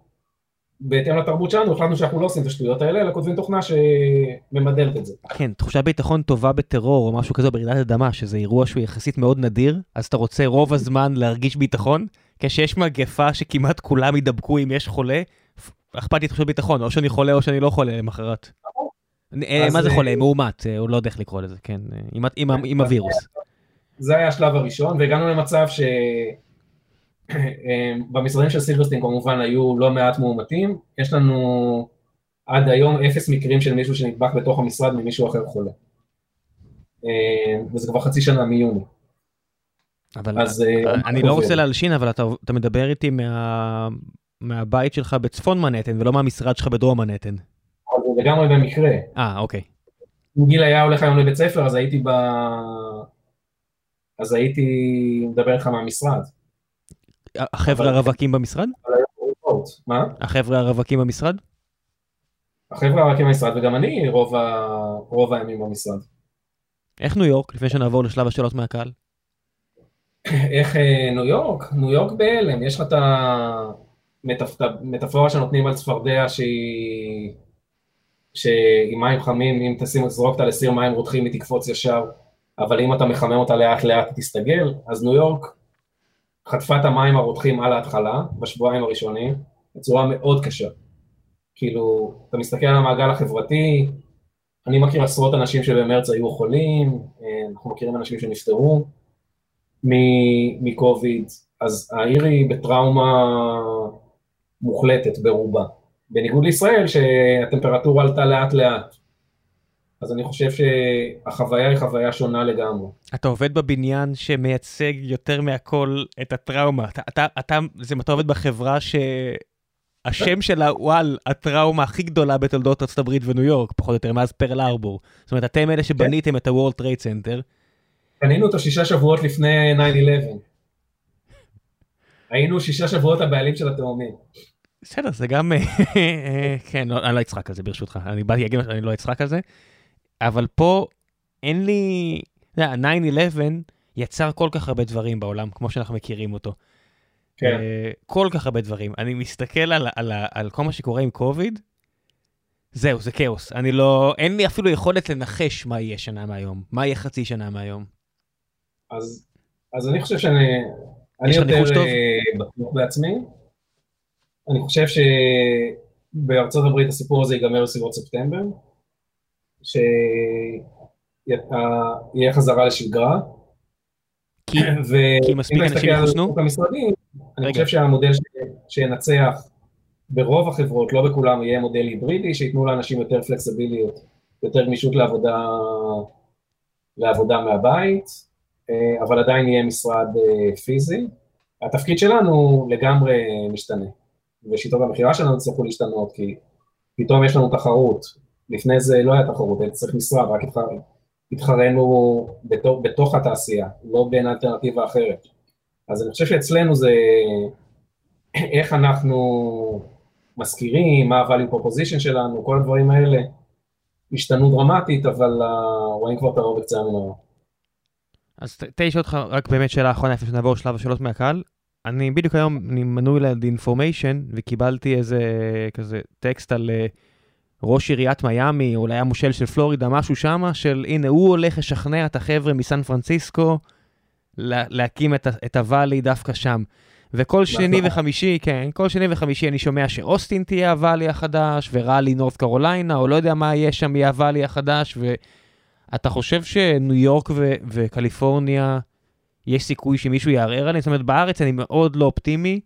בהתאם לתרבות שלנו, החלטנו שאנחנו לא עושים את השטויות האלה, אלא כותבים תוכנה שממדלת את זה. כן, תחושת ביטחון טובה בטרור או משהו כזה ברעידת אדמה, שזה אירוע שהוא יחסית מאוד נדיר, אז אתה רוצה רוב הזמן להרגיש ביטחון, כשיש מגפה שכמעט כולם ידבקו אם יש חולה, אכפת לי תחושת ביטחון, או שאני חולה או שאני לא חולה למחרת. אה, מה זה חולה? אה, מאומת, הוא לא יודע איך לקרוא לזה, כן, אה, עם הווירוס. זה היה השלב הראשון, והגענו למצב ש... אמ, במשרדים של סילברסטין כמובן היו לא מעט מאומתים, יש לנו עד היום אפס מקרים של מישהו שנדבק בתוך המשרד ממישהו אחר חולה. וזה כבר חצי שנה מיוני. אבל אז, אה, אני לא רוצה להלשין, אבל אתה, אתה מדבר איתי מה, מהבית שלך בצפון מנהטן ולא מהמשרד שלך בדרום מנהטן. זה לגמרי במקרה. אה, אוקיי. אם גיל היה הולך היום לבית ספר, אז הייתי ב... אז הייתי מדבר איתך מהמשרד. החבר'ה הרווקים במשרד? מה? החבר'ה הרווקים במשרד? החבר'ה הרווקים במשרד וגם אני רוב, ה... רוב הימים במשרד. איך ניו יורק, לפני שנעבור לשלב השאלות מהקהל? איך אה, ניו יורק? ניו יורק בהלם, יש לך את המטאפורה שנותנים על צפרדע שהיא... שעם מים חמים, אם תשים, תזרוק אותה לסיר מים רותחים היא תקפוץ ישר, אבל אם אתה מחמם אותה לאט לאט היא תסתגל, אז ניו יורק חטפה את המים הרותחים על ההתחלה, בשבועיים הראשונים, בצורה מאוד קשה. כאילו, אתה מסתכל על המעגל החברתי, אני מכיר עשרות אנשים שבמרץ היו חולים, אה, אנחנו מכירים אנשים שנפטרו מקוביד, אז העיר היא בטראומה מוחלטת ברובה. בניגוד לישראל, שהטמפרטורה עלתה לאט לאט. אז אני חושב שהחוויה היא חוויה שונה לגמרי. אתה עובד בבניין שמייצג יותר מהכל את הטראומה. אתה, אתה, אתה, זה, אתה עובד בחברה שהשם שלה הוא על הטראומה הכי גדולה בתולדות ארצות הברית וניו יורק, פחות או יותר, מאז פרל ארבור. זאת אומרת, אתם אלה שבניתם את ה-World Trade Center. קנינו אותו שישה שבועות לפני 9-11. היינו שישה שבועות הבעלים של התאומים. בסדר, זה גם, כן, לא, אני לא אצחק על זה ברשותך, אני באתי להגיד שאני לא אצחק על זה. אבל פה אין לי, אתה יודע, 9-11 יצר כל כך הרבה דברים בעולם, כמו שאנחנו מכירים אותו. כן. Uh, כל כך הרבה דברים. אני מסתכל על, על, על, כל מה שקורה עם קוביד, זהו, זה כאוס. אני לא, אין לי אפילו יכולת לנחש מה יהיה שנה מהיום, מה יהיה חצי שנה מהיום. אז, אז אני חושב שאני אני יותר בטוח בעצמי. אני חושב שבארצות הברית הסיפור הזה ייגמר בסביבות ספטמבר. שיהיה חזרה לשגרה. כי, כי מספיק אנשים יחוסנו? אני חושב שהמודל שינצח ברוב החברות, לא בכולם, יהיה מודל היברידי, שייתנו לאנשים יותר פלקסיביליות, יותר גמישות לעבודה, לעבודה מהבית, אה, אבל עדיין יהיה משרד אה, פיזי. התפקיד שלנו לגמרי משתנה, ושיטות המכירה שלנו יצטרכו להשתנות, כי פתאום יש לנו תחרות, לפני זה לא היה תחרות, היית צריך משרד, רק התחרנו בתוך, בתוך התעשייה, לא בין אלטרנטיבה אחרת. אז אני חושב שאצלנו זה איך אנחנו מזכירים, מה ה-value proposition שלנו, כל הדברים האלה השתנו דרמטית, אבל uh, רואים כבר את הרוב בקצה המנהרה. אז לשאול אותך רק באמת שאלה אחרונה לפני שנעבור שלב השאלות מהקהל. אני בדיוק היום, אני מנוי ל-information וקיבלתי איזה כזה טקסט על uh, ראש עיריית מיאמי, אולי המושל של פלורידה, משהו שמה, של הנה, הוא הולך לשכנע את החבר'ה מסן פרנסיסקו לה, להקים את, את הוואלי דווקא שם. וכל שני וחמישי, כן, כל שני וחמישי אני שומע שאוסטין תהיה הוואלי החדש, וראלי נורת קרוליינה, או לא יודע מה יהיה שם, יהיה הוואלי החדש, ואתה חושב שניו יורק ו- וקליפורניה, יש סיכוי שמישהו יערער עליהם? זאת אומרת, בארץ אני מאוד לא אופטימי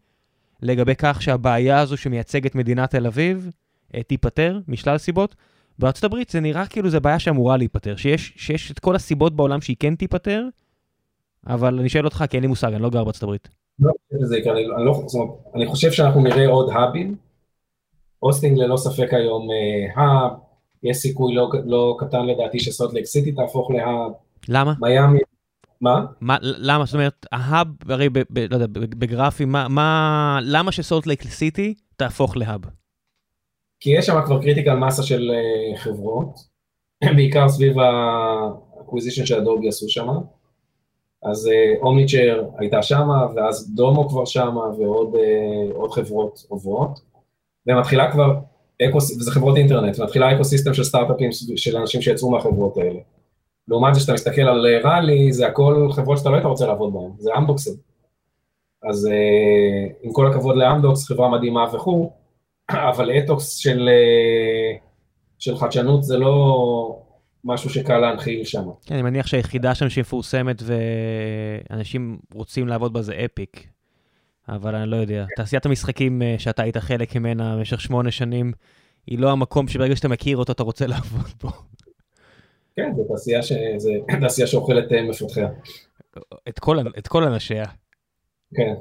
לגבי כך שהבעיה הזו שמייצגת מדינת תל אביב אה, תיפתר משלל סיבות. בארצות הברית זה נראה כאילו זו בעיה שאמורה להיפתר, שיש, שיש את כל הסיבות בעולם שהיא כן תיפתר, אבל אני שואל אותך כי אין לי מושג, אני לא גר בארצות הברית. לא זה יקרה, אני, לא, זאת אומרת, אני חושב שאנחנו נראה עוד hub ים. אוסטין ללא ספק היום hub, יש סיכוי לא, לא קטן לדעתי לייק סיטי תהפוך ל hub. למה? מיאמי, מה? מה, למה? זאת אומרת, ה hub, הרי ב, ב, לא יודע, בגרפים, מה, מה, למה שסולט לייק סיטי תהפוך ל hub? כי יש שם כבר critical מסה של uh, חברות, בעיקר סביב ה acquisition ש Adobe עשו שם. אז Omniture uh, הייתה שמה, ואז Domo כבר שמה, ועוד uh, חברות עוברות. ומתחילה כבר, וזה חברות אינטרנט, ומתחילה אקוסיסטם של סטארט-אפים של אנשים שיצאו מהחברות האלה. לעומת זה שאתה מסתכל על ראלי, זה הכל חברות שאתה לא היית רוצה לעבוד בהן, זה אמדוקסים. אז uh, עם כל הכבוד לאמדוקס, חברה מדהימה וכו', אבל אתוקס של, uh, של חדשנות זה לא משהו שקל להנחיל שם. כן, אני מניח שהיחידה שם שמפורסמת ואנשים רוצים לעבוד בה זה אפיק, אבל אני לא יודע. תעשיית המשחקים שאתה היית חלק ממנה במשך שמונה שנים, היא לא המקום שברגע שאתה מכיר אותו אתה רוצה לעבוד בו. כן, זו תעשייה, ש... תעשייה שאוכלת uh, מפתחיה. את כל, את כל אנשיה. כן.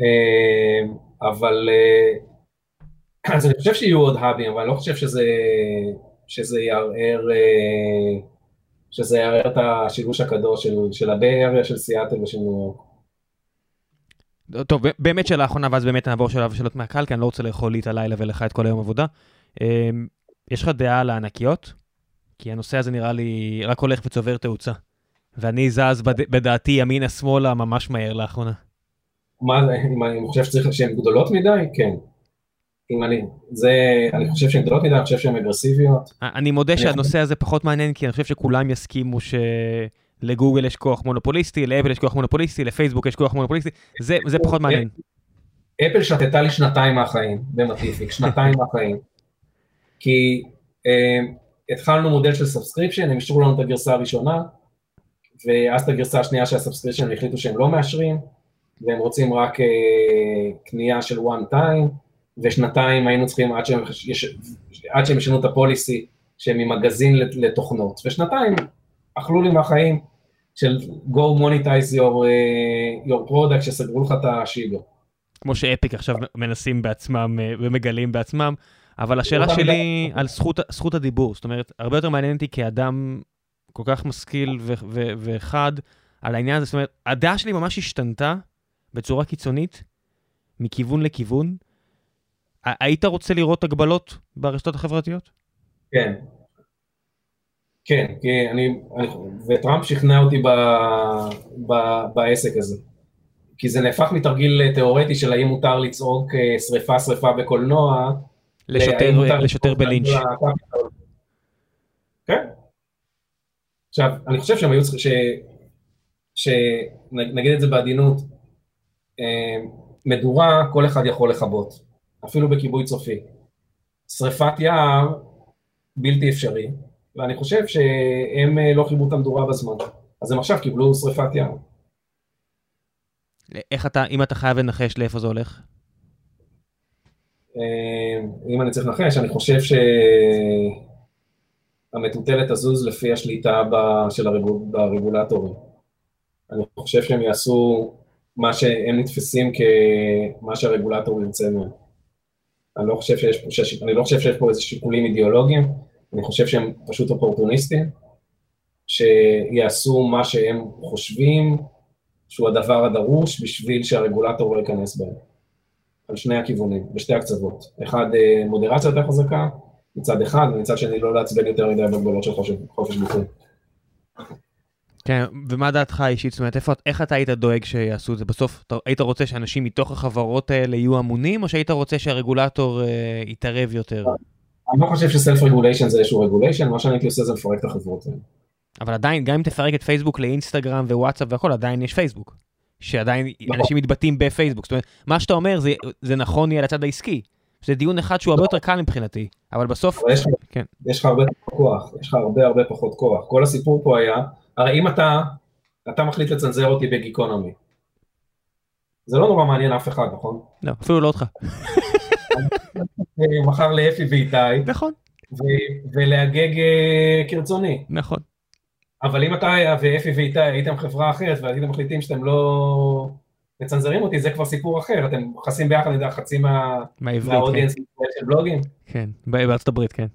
Uh, אבל, uh, אז אני חושב שיהיו עוד האבים, אבל אני לא חושב שזה, שזה יערער, שזה יערער את השילוש הקדוש של, של הביי אריה, של סיאטל ושל ניו יורק. טוב, באמת שאלה אחרונה, ואז באמת נעבור שלב שאלות מהקהל, כי אני לא רוצה לאכול לי את הלילה ולך את כל היום עבודה. יש לך דעה על הענקיות? כי הנושא הזה נראה לי רק הולך וצובר תאוצה. ואני זז בד... בדעתי ימינה-שמאלה ממש מהר לאחרונה. מה אם אני חושב שצריך שהן גדולות מדי? כן. אם אני, זה, אני חושב שהן גדולות מדי, אני חושב שהן אגרסיביות. אני מודה שהנושא הזה פחות מעניין, כי אני חושב שכולם יסכימו שלגוגל יש כוח מונופוליסטי, לאפל יש כוח מונופוליסטי, לפייסבוק יש כוח מונופוליסטי, זה, זה פחות מעניין. אפל שתתה לי שנתיים מהחיים במטיפיק, שנתיים מהחיים. כי אה, התחלנו מודל של subscription, הם אישרו לנו את הגרסה הראשונה, ואז את הגרסה השנייה של ה subscription הם החליטו שהם לא מאשרים, והם רוצים רק uh, קנייה של one time, ושנתיים היינו צריכים עד שהם, יש, עד שהם ישנו את ה policy, שהם ממגזין לתוכנות, ושנתיים אכלו לי מהחיים של go monetize your, uh, your product, שסגרו לך את השיגו. כמו שאפיק עכשיו מנסים בעצמם ומגלים בעצמם. אבל השאלה שלי על זכות, זכות הדיבור, זאת אומרת, הרבה יותר מעניין אותי כאדם כל כך משכיל וחד על העניין הזה, זאת אומרת, הדעה שלי ממש השתנתה בצורה קיצונית, מכיוון לכיוון. היית רוצה לראות הגבלות ברשתות החברתיות? כן. כן, כי אני, אני וטראמפ שכנע אותי ב, ב, בעסק הזה. כי זה נהפך מתרגיל תיאורטי של האם מותר לצעוק שריפה שריפה בקולנוע, לשוטר, בלינץ'. כן. עכשיו, אני חושב שהם היו צריכים, שנגיד את זה בעדינות, אה, מדורה כל אחד יכול לכבות, אפילו בכיבוי צופי. שריפת יער, בלתי אפשרי, ואני חושב שהם אה, לא חיברו את המדורה בזמן, אז הם עכשיו קיבלו שריפת יער. איך אתה, אם אתה חייב לנחש לאיפה זה הולך? אה, אם אני צריך לנחש, אני חושב שהמטוטלת תזוז לפי השליטה של הרגולטורים. אני חושב שהם יעשו מה שהם נתפסים כמה שהרגולטור ירצה מהם. אני לא חושב שיש פה, אני לא חושב שיש פה איזה שיקולים אידיאולוגיים, אני חושב שהם פשוט אופורטוניסטים, שיעשו מה שהם חושבים שהוא הדבר הדרוש בשביל שהרגולטור לא ייכנס בהם. על שני הכיוונים, בשתי הקצוות. אחד, אה, מודרציה יותר חזקה, מצד אחד, ומצד שני לא לעצבן יותר מדי בגבולות של חופש ביטוי. כן, ומה דעתך האישית? זאת אומרת, איפה, איך אתה היית דואג שיעשו את זה? בסוף, אתה, היית רוצה שאנשים מתוך החברות האלה יהיו אמונים, או שהיית רוצה שהרגולטור אה, יתערב יותר? אני לא חושב שסלף רגוליישן זה איזשהו רגוליישן, מה שאני הייתי עושה זה לפרק את החברות האלה. אבל עדיין, גם אם תפרק את פייסבוק לאינסטגרם ווואטסאפ והכל, עדיין יש פייסבוק. שעדיין נכון. אנשים מתבטאים בפייסבוק. זאת אומרת, מה שאתה אומר זה, זה נכון יהיה לצד העסקי. זה דיון אחד שהוא הרבה יותר קל מבחינתי, אבל בסוף... אבל יש, כן. יש לך הרבה פחות כוח, יש לך הרבה הרבה פחות כוח. כל הסיפור פה היה, הרי אם אתה, אתה מחליט לצנזר אותי בגיקונומי, זה לא נורא מעניין אף אחד, נכון? לא, אפילו לא אותך. מחר לאפי ואיתי. נכון. ולהגג אה, כרצוני. נכון. אבל אם אתה ואפי ואיתי הייתם חברה אחרת והייתם מחליטים שאתם לא מצנזרים אותי, זה כבר סיפור אחר, אתם מכסים ביחד, אני יודע, חצי מה audience כן. של בלוגים. כן, בארצות הברית, כן.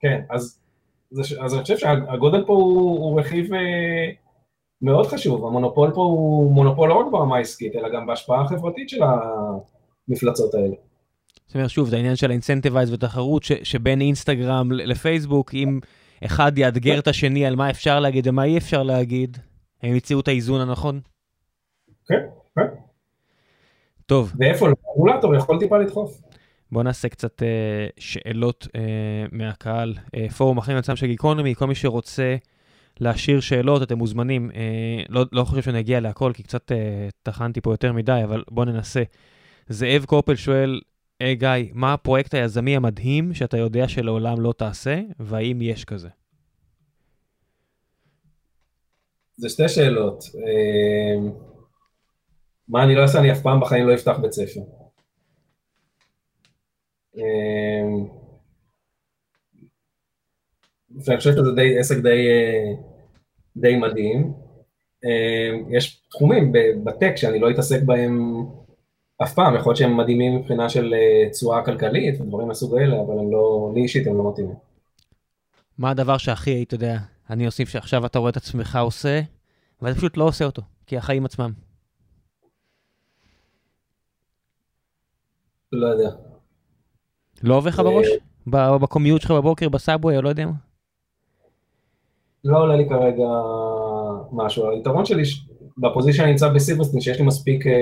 כן, אז, אז אני חושב שהגודל פה הוא, הוא רכיב אה, מאוד חשוב, המונופול פה הוא מונופול לא רק ברמה העסקית, אלא גם בהשפעה החברתית של המפלצות האלה. זאת אומרת, שוב, זה העניין של ה incentives ותחרות שבין אינסטגרם לפייסבוק, אם אחד יאתגר את השני על מה אפשר להגיד ומה אי אפשר להגיד, הם ימצאו את האיזון הנכון. כן, כן. טוב. ואיפה הרגולטור יכול טיפה לדחוף. בואו נעשה קצת uh, שאלות uh, מהקהל. Uh, פורום אחרים עצמם של גיקונומי, כל מי שרוצה להשאיר שאלות, אתם מוזמנים. Uh, לא, לא חושב שאני אגיע להכל, כי קצת uh, טחנתי פה יותר מדי, אבל בואו ננסה. זאב קופל שואל, היי hey, גיא, מה הפרויקט היזמי המדהים שאתה יודע שלעולם לא תעשה, והאם יש כזה? זה שתי שאלות. מה אני לא אעשה? אני אף פעם בחיים לא אפתח בית ספר. ואני חושב שזה די, עסק די, די מדהים. יש תחומים בטק שאני לא אתעסק בהם אף פעם, יכול להיות שהם מדהימים מבחינה של אה, תשואה כלכלית ודברים מהסוג האלה, אבל הם לא, לי אישית הם לא מתאימים. מה הדבר שהכי היית יודע, אני אוסיף שעכשיו אתה רואה את עצמך עושה, ואתה פשוט לא עושה אותו, כי החיים עצמם. לא יודע. לא עובר לך בראש? בקומיוט שלך בבוקר, בסאבווי, או לא יודע מה? לא עולה לי כרגע משהו. היתרון שלי בפוזיציה אני נמצא בסיברסטין, שיש לי מספיק אה,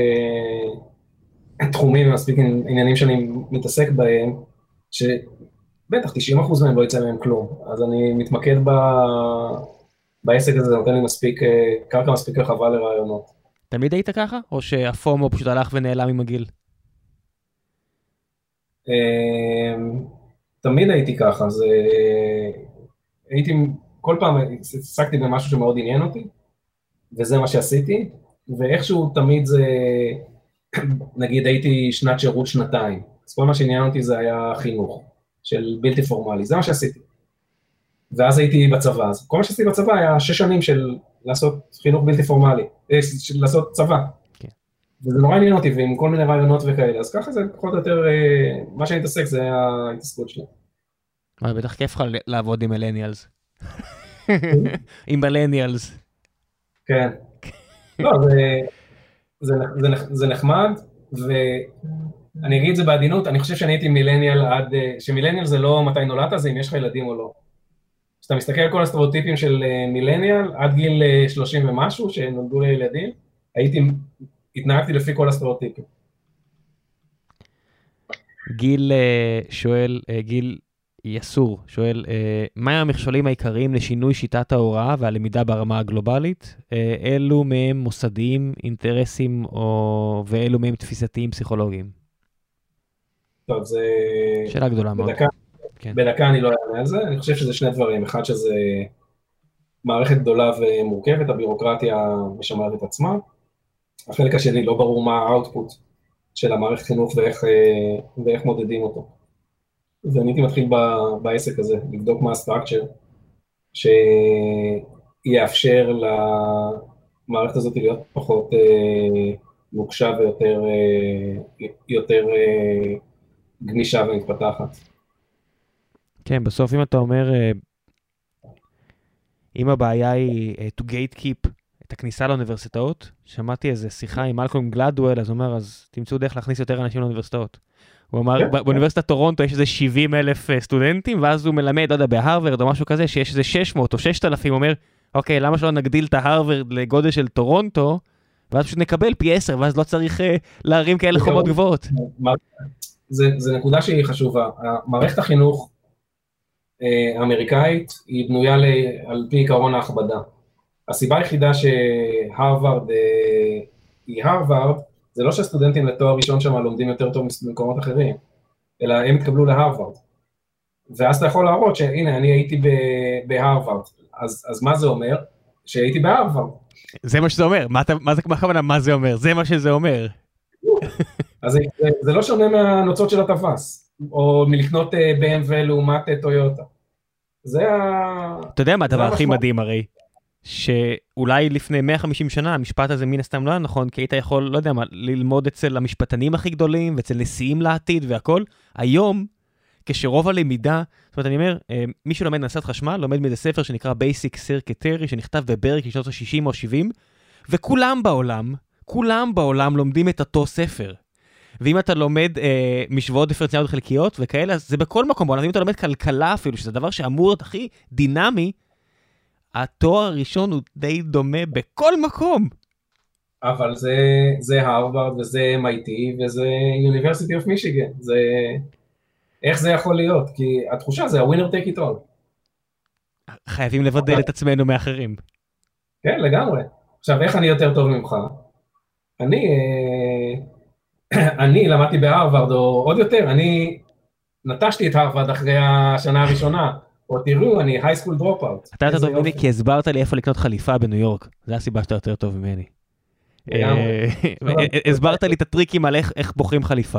תחומים ומספיק עניינים שאני מתעסק בהם, שבטח 90% מהם לא יצא מהם כלום. אז אני מתמקד ב... בעסק הזה, זה נותן לי מספיק, אה, קרקע מספיק רחבה לרעיונות. תמיד היית ככה? או שהפומו פשוט הלך ונעלם עם הגיל? אמ, תמיד הייתי ככה, זה... הייתי, כל פעם עסקתי במשהו שמאוד עניין אותי, וזה מה שעשיתי, ואיכשהו תמיד זה, נגיד הייתי שנת שירות שנתיים, אז כל מה שעניין אותי זה היה חינוך, של בלתי פורמלי, זה מה שעשיתי. ואז הייתי בצבא, אז כל מה שעשיתי בצבא היה שש שנים של לעשות חינוך בלתי פורמלי, אה, של לעשות צבא. וזה נורא עניין אותי, ועם כל מיני רעיונות וכאלה, אז ככה זה פחות או יותר, אה, מה שאני מתעסק זה ההתעסקות שלי. אבל בטח כיף לך לעבוד עם מלניאלס. עם מלניאלס. כן. לא, זה, זה, זה, זה נחמד, ואני אגיד את זה בעדינות, אני חושב שאני הייתי מילניאל עד, אה, שמילניאל זה לא מתי נולדת, זה אם יש לך ילדים או לא. כשאתה מסתכל על כל הסטריאוטיפים של אה, מילניאל, עד גיל 30 ומשהו, שנולדו לילדים, הייתי התנהגתי לפי כל הסטריאוטיפים. גיל אה, שואל, אה, גיל יסור שואל, אה, מה המכשולים העיקריים לשינוי שיטת ההוראה והלמידה ברמה הגלובלית? אילו מהם מוסדיים, אינטרסים, או... ואילו מהם תפיסתיים פסיכולוגיים? טוב, זה... שאלה גדולה מאוד. בדקה, כן. בדקה אני לא אענה על זה, אני חושב שזה שני דברים, אחד שזה מערכת גדולה ומורכבת, הבירוקרטיה משמרת את עצמה, החלק השני לא ברור מה ה output של המערכת חינוך ואיך, אה, ואיך מודדים אותו. ואני הייתי מתחיל ב, בעסק הזה, לבדוק מה ה structure שיאפשר למערכת הזאת להיות פחות אה, נוקשה ויותר אה, יותר, אה, גמישה ומתפתחת. כן, בסוף אם אתה אומר, אה, אם הבעיה היא uh, to gatekeep את הכניסה לאוניברסיטאות, שמעתי איזה שיחה עם מלקום גלדוול, אז הוא אומר, אז תמצאו דרך להכניס יותר אנשים לאוניברסיטאות. הוא אמר, כן. באוניברסיטת טורונטו יש איזה 70 אלף אה, סטודנטים, ואז הוא מלמד, לא יודע, בהרווארד או משהו כזה, שיש איזה 600 או 6,000, הוא אומר, אוקיי, למה שלא נגדיל את ההרווארד לגודל של טורונטו, ואז פשוט נקבל פי 10, ואז לא צריך uh, להרים כאלה חומות גבוהות. זה נקודה שהיא חשובה. מערכת החינוך אה, האמריקאית היא בנויה על פי עקרון ההכבדה. הסיבה היחידה שהרווארד היא הרווארד, זה לא שהסטודנטים לתואר ראשון שם לומדים יותר טוב ממקומות אחרים, אלא הם התקבלו להרווארד. ואז אתה יכול להראות שהנה, אני הייתי בהרווארד, אז, אז מה זה אומר? שהייתי בהרווארד. זה מה שזה אומר, מה, אתה, מה זה הכוונה מה זה אומר? זה מה שזה אומר. אז זה, זה לא שונה מהנוצות של הטווס, או מלקנות אה, BMW לעומת אה, טויוטה. זה ה... אתה יודע מה הדבר הכי מדהים הרי? שאולי לפני 150 שנה המשפט הזה מן הסתם לא היה נכון, כי היית יכול, לא יודע מה, ללמוד אצל המשפטנים הכי גדולים ואצל נשיאים לעתיד והכל. היום, כשרוב הלמידה, זאת אומרת, אני אומר, אה, מי שלומד נעשת חשמל, לומד מאיזה ספר שנקרא Basic Circuit שנכתב בברק בשנות ה-60 או 70, וכולם בעולם, כולם בעולם לומדים את אותו ספר. ואם אתה לומד אה, משוואות דיפרנציאליות חלקיות וכאלה, אז זה בכל מקום בעולם. אם אתה לומד כלכלה אפילו, שזה דבר שאמור להיות הכי דינמי, התואר הראשון הוא די דומה בכל מקום. אבל זה, זה הרווארד וזה MIT וזה University of Michigan, זה... איך זה יכול להיות? כי התחושה זה ה-winner take it all. חייבים לבדל את עצמנו מאחרים. כן, לגמרי. עכשיו, איך אני יותר טוב ממך? אני, אה, אני למדתי בהרווארד, או עוד יותר, אני נטשתי את הרווארד אחרי השנה הראשונה. או תראו, אני high school dropout. אתה יותר טוב ממני כי הסברת לי איפה לקנות חליפה בניו יורק. זו הסיבה שאתה יותר טוב ממני. אה, הסברת לי את הטריקים על איך בוחרים חליפה.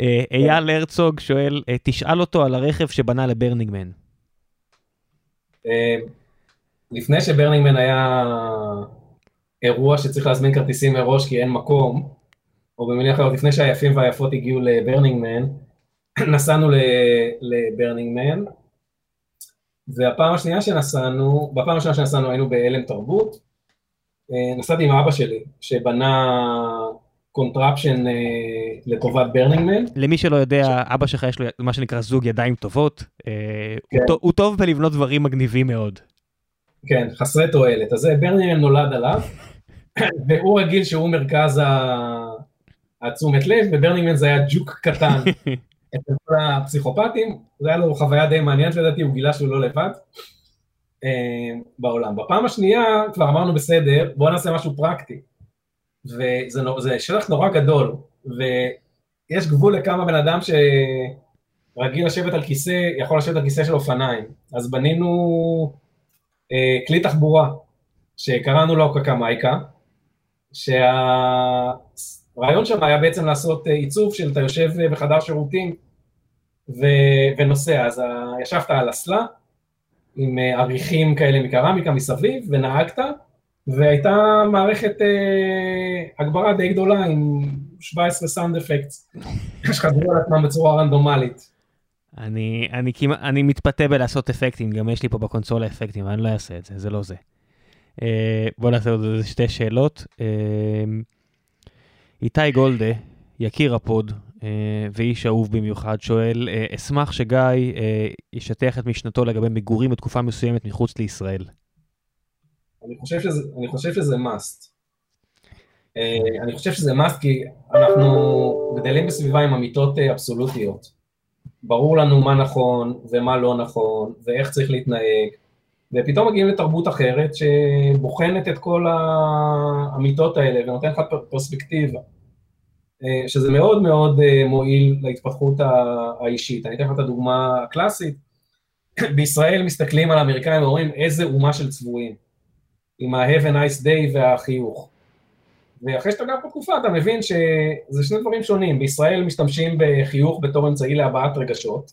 אה, אייל הרצוג שואל, אה, תשאל אותו על הרכב שבנה לברנינגמן. לפני שברנינגמן היה אירוע שצריך להזמין כרטיסים מראש כי אין מקום, או במילים אחרות, לפני שהיפים והיפות הגיעו לברנינגמן, נסענו ל Burning Man, והפעם השנייה שנסענו, בפעם השנייה שנסענו היינו בהלם תרבות, אה, נסעתי עם אבא שלי, שבנה contraption אה, לטובת Burning Man. למי שלא יודע, אבא שלך יש לו מה שנקרא זוג ידיים טובות, אה, כן. הוא טוב בלבנות דברים מגניבים מאוד. כן, חסרי תועלת. אז Burning Man נולד עליו, והוא רגיל שהוא מרכז התשומת לב, ו Burning Man זה היה ג'וק קטן. אצל כל הפסיכופטים, זה היה לו חוויה די מעניינת לדעתי, הוא גילה שהוא לא לבד אה, בעולם. בפעם השנייה כבר אמרנו בסדר, בואו נעשה משהו פרקטי. וזה שטח נורא גדול, ויש גבול לכמה בן אדם שרגיל לשבת על כיסא, יכול לשבת על כיסא של אופניים. אז בנינו אה, כלי תחבורה, שקראנו לו קקמייקה, שה... הרעיון שם היה בעצם לעשות אה, עיצוב של אתה יושב אה, בחדר שירותים ו... ונוסע, אז ישבת על אסלה עם אה, עריכים כאלה מקרמיקה מסביב ונהגת והייתה מערכת אה, הגברה די גדולה עם 17 סאונד אפקטס שחזרו על עצמם בצורה רנדומלית. אני, אני, אני מתפתה בלעשות אפקטים, גם יש לי פה בקונסולה אפקטים, אני לא אעשה את זה, זה לא זה. אה, בוא נעשה עוד שתי שאלות. אה, איתי גולדה, יקיר הפוד, אה, ואיש אהוב במיוחד, שואל, אה, אשמח שגיא אה, ישטח את משנתו לגבי מגורים בתקופה מסוימת מחוץ לישראל. אני חושב שזה, אני חושב שזה must. אני חושב שזה must כי אנחנו גדלים בסביבה עם אמיתות אבסולוטיות. ברור לנו מה נכון ומה לא נכון, ואיך צריך להתנהג, ופתאום מגיעים לתרבות אחרת שבוחנת את כל האמיתות האלה ונותנת לך פרספקטיבה, אה, שזה מאוד מאוד אה, מועיל להתפתחות האישית. אני אתן לך את הדוגמה הקלאסית, בישראל מסתכלים על האמריקאים ואומרים איזה אומה של צבועים, עם ה-have a nice day והחיוך. ואחרי שאתה גר פה תקופה אתה מבין שזה שני דברים שונים, בישראל משתמשים בחיוך בתור אמצעי להבעת רגשות,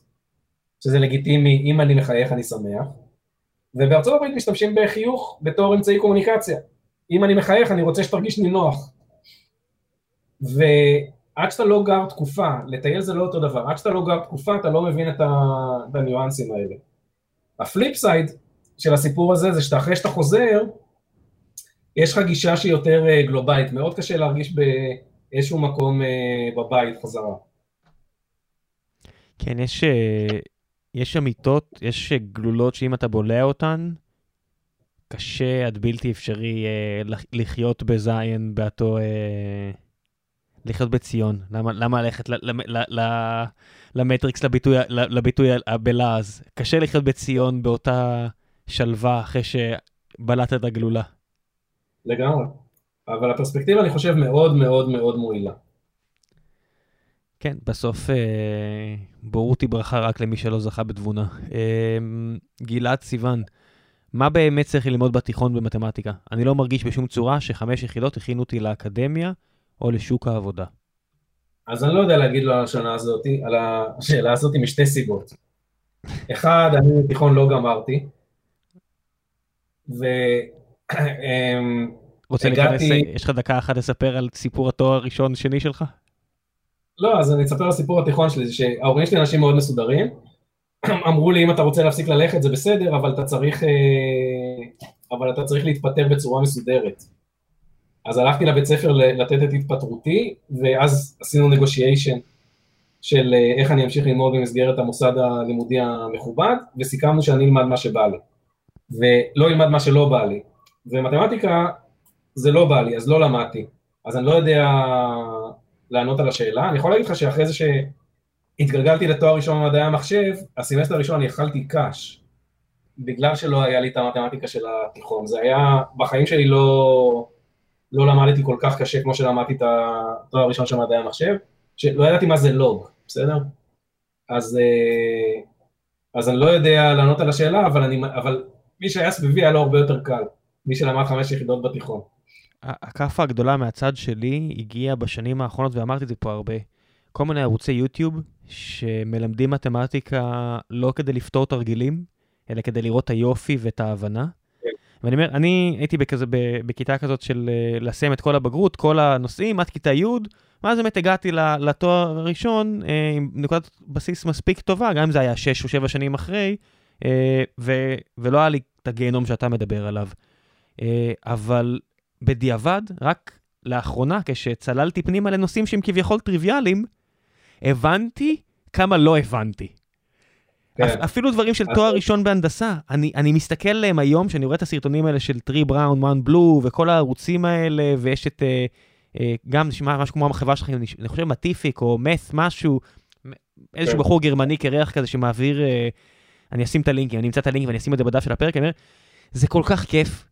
שזה לגיטימי, אם אני מחייך אני שמח, ובארצות הברית משתמשים בחיוך בתור אמצעי קומוניקציה. אם אני מחייך, אני רוצה שתרגיש נינוח. ועד שאתה לא גר תקופה, לטייל זה לא אותו דבר, עד שאתה לא גר תקופה אתה לא מבין את, הניואנסים האלה. ה flip side של הסיפור הזה זה שאתה אחרי שאתה חוזר, יש לך גישה שהיא יותר אה, גלובלית, מאוד קשה להרגיש באיזשהו מקום אה, בבית חזרה. כן, יש, אה, יש אמיתות, יש גלולות שאם אתה בולע אותן, קשה עד בלתי אפשרי אה, לחיות בזין באותו... אה, לחיות בציון. למה, למה ללכת למטריקס, לביטוי, לביטוי הבלעז? קשה לחיות בציון באותה שלווה אחרי שבלעת את הגלולה. לגמרי. אבל הפרספקטיבה, אני חושב, מאוד מאוד מאוד מועילה. כן, בסוף אה, בורות היא ברכה רק למי שלא זכה בתבונה. אה, גלעד סיוון, מה באמת צריך ללמוד בתיכון במתמטיקה? אני לא מרגיש בשום צורה שחמש יחידות הכינו אותי לאקדמיה או לשוק העבודה. אז אני לא יודע להגיד לו על השנה הזאת, על השאלה הזאת משתי סיבות. אחד, אני בתיכון לא גמרתי, ו... אמ, רוצה להיכנס, יש לך דקה אחת לספר על סיפור התואר הראשון-שני שלך? לא, אז אני אספר על סיפור התיכון שלי, שההורים שלי אנשים מאוד מסודרים, אמרו לי אם אתה רוצה להפסיק ללכת זה בסדר, אבל אתה צריך, אה, אבל אתה צריך להתפטר בצורה מסודרת. אז הלכתי לבית ספר לתת את התפטרותי, ואז עשינו נגושיישן של אה, איך אני אמשיך ללמוד במסגרת המוסד הלימודי המכובד, וסיכמנו שאני אלמד מה שבא לי, ולא אלמד מה שלא בא לי. ומתמטיקה זה לא בא לי, אז לא למדתי. אז אני לא יודע לענות על השאלה. אני יכול להגיד לך שאחרי זה שהתגלגלתי לתואר ראשון במדעי המחשב, הסמסטר הראשון אני אכלתי קש, בגלל שלא היה לי את המתמטיקה של התיכון. זה היה, בחיים שלי לא, לא למדתי כל כך קשה כמו שלמדתי את התואר הראשון של מדעי המחשב, שלא ידעתי מה זה לוג, בסדר? אז, אה, אז אני לא יודע לענות על השאלה, אבל, אני, אבל מי שהיה סביבי היה לו הרבה יותר קל, מי שלמד חמש יחידות בתיכון. הכאפה הגדולה מהצד שלי הגיעה בשנים האחרונות, ואמרתי את זה פה הרבה, כל מיני ערוצי יוטיוב שמלמדים מתמטיקה לא כדי לפתור תרגילים, אלא כדי לראות את היופי ואת ההבנה. ואני אומר, אני הייתי בכזה, בכיתה כזאת של אה, לסיים את כל הבגרות, כל הנושאים, עד כיתה י', ואז באמת הגעתי לתואר הראשון אה, עם נקודת בסיס מספיק טובה, גם אם זה היה 6 או 7 שנים אחרי, אה, ו, ולא היה לי את הגיהנום שאתה מדבר עליו. אבל בדיעבד, רק לאחרונה, כשצללתי פנימה לנושאים שהם כביכול טריוויאליים, הבנתי כמה לא הבנתי. כן. אפילו דברים של תואר ראשון בהנדסה, אני, אני מסתכל עליהם היום, כשאני רואה את הסרטונים האלה של טרי בראון, וואן בלו, וכל הערוצים האלה, ויש את, אה, אה, גם נשמע משהו כמו החברה שלכם, אני, אני חושב מטיפיק או מס, משהו, איזשהו כן. בחור גרמני קרח כזה שמעביר, אה, אני אשים את הלינקים, אני אמצא את הלינקים ואני אשים את זה בדף של הפרק, אני אומר, זה כל כך כיף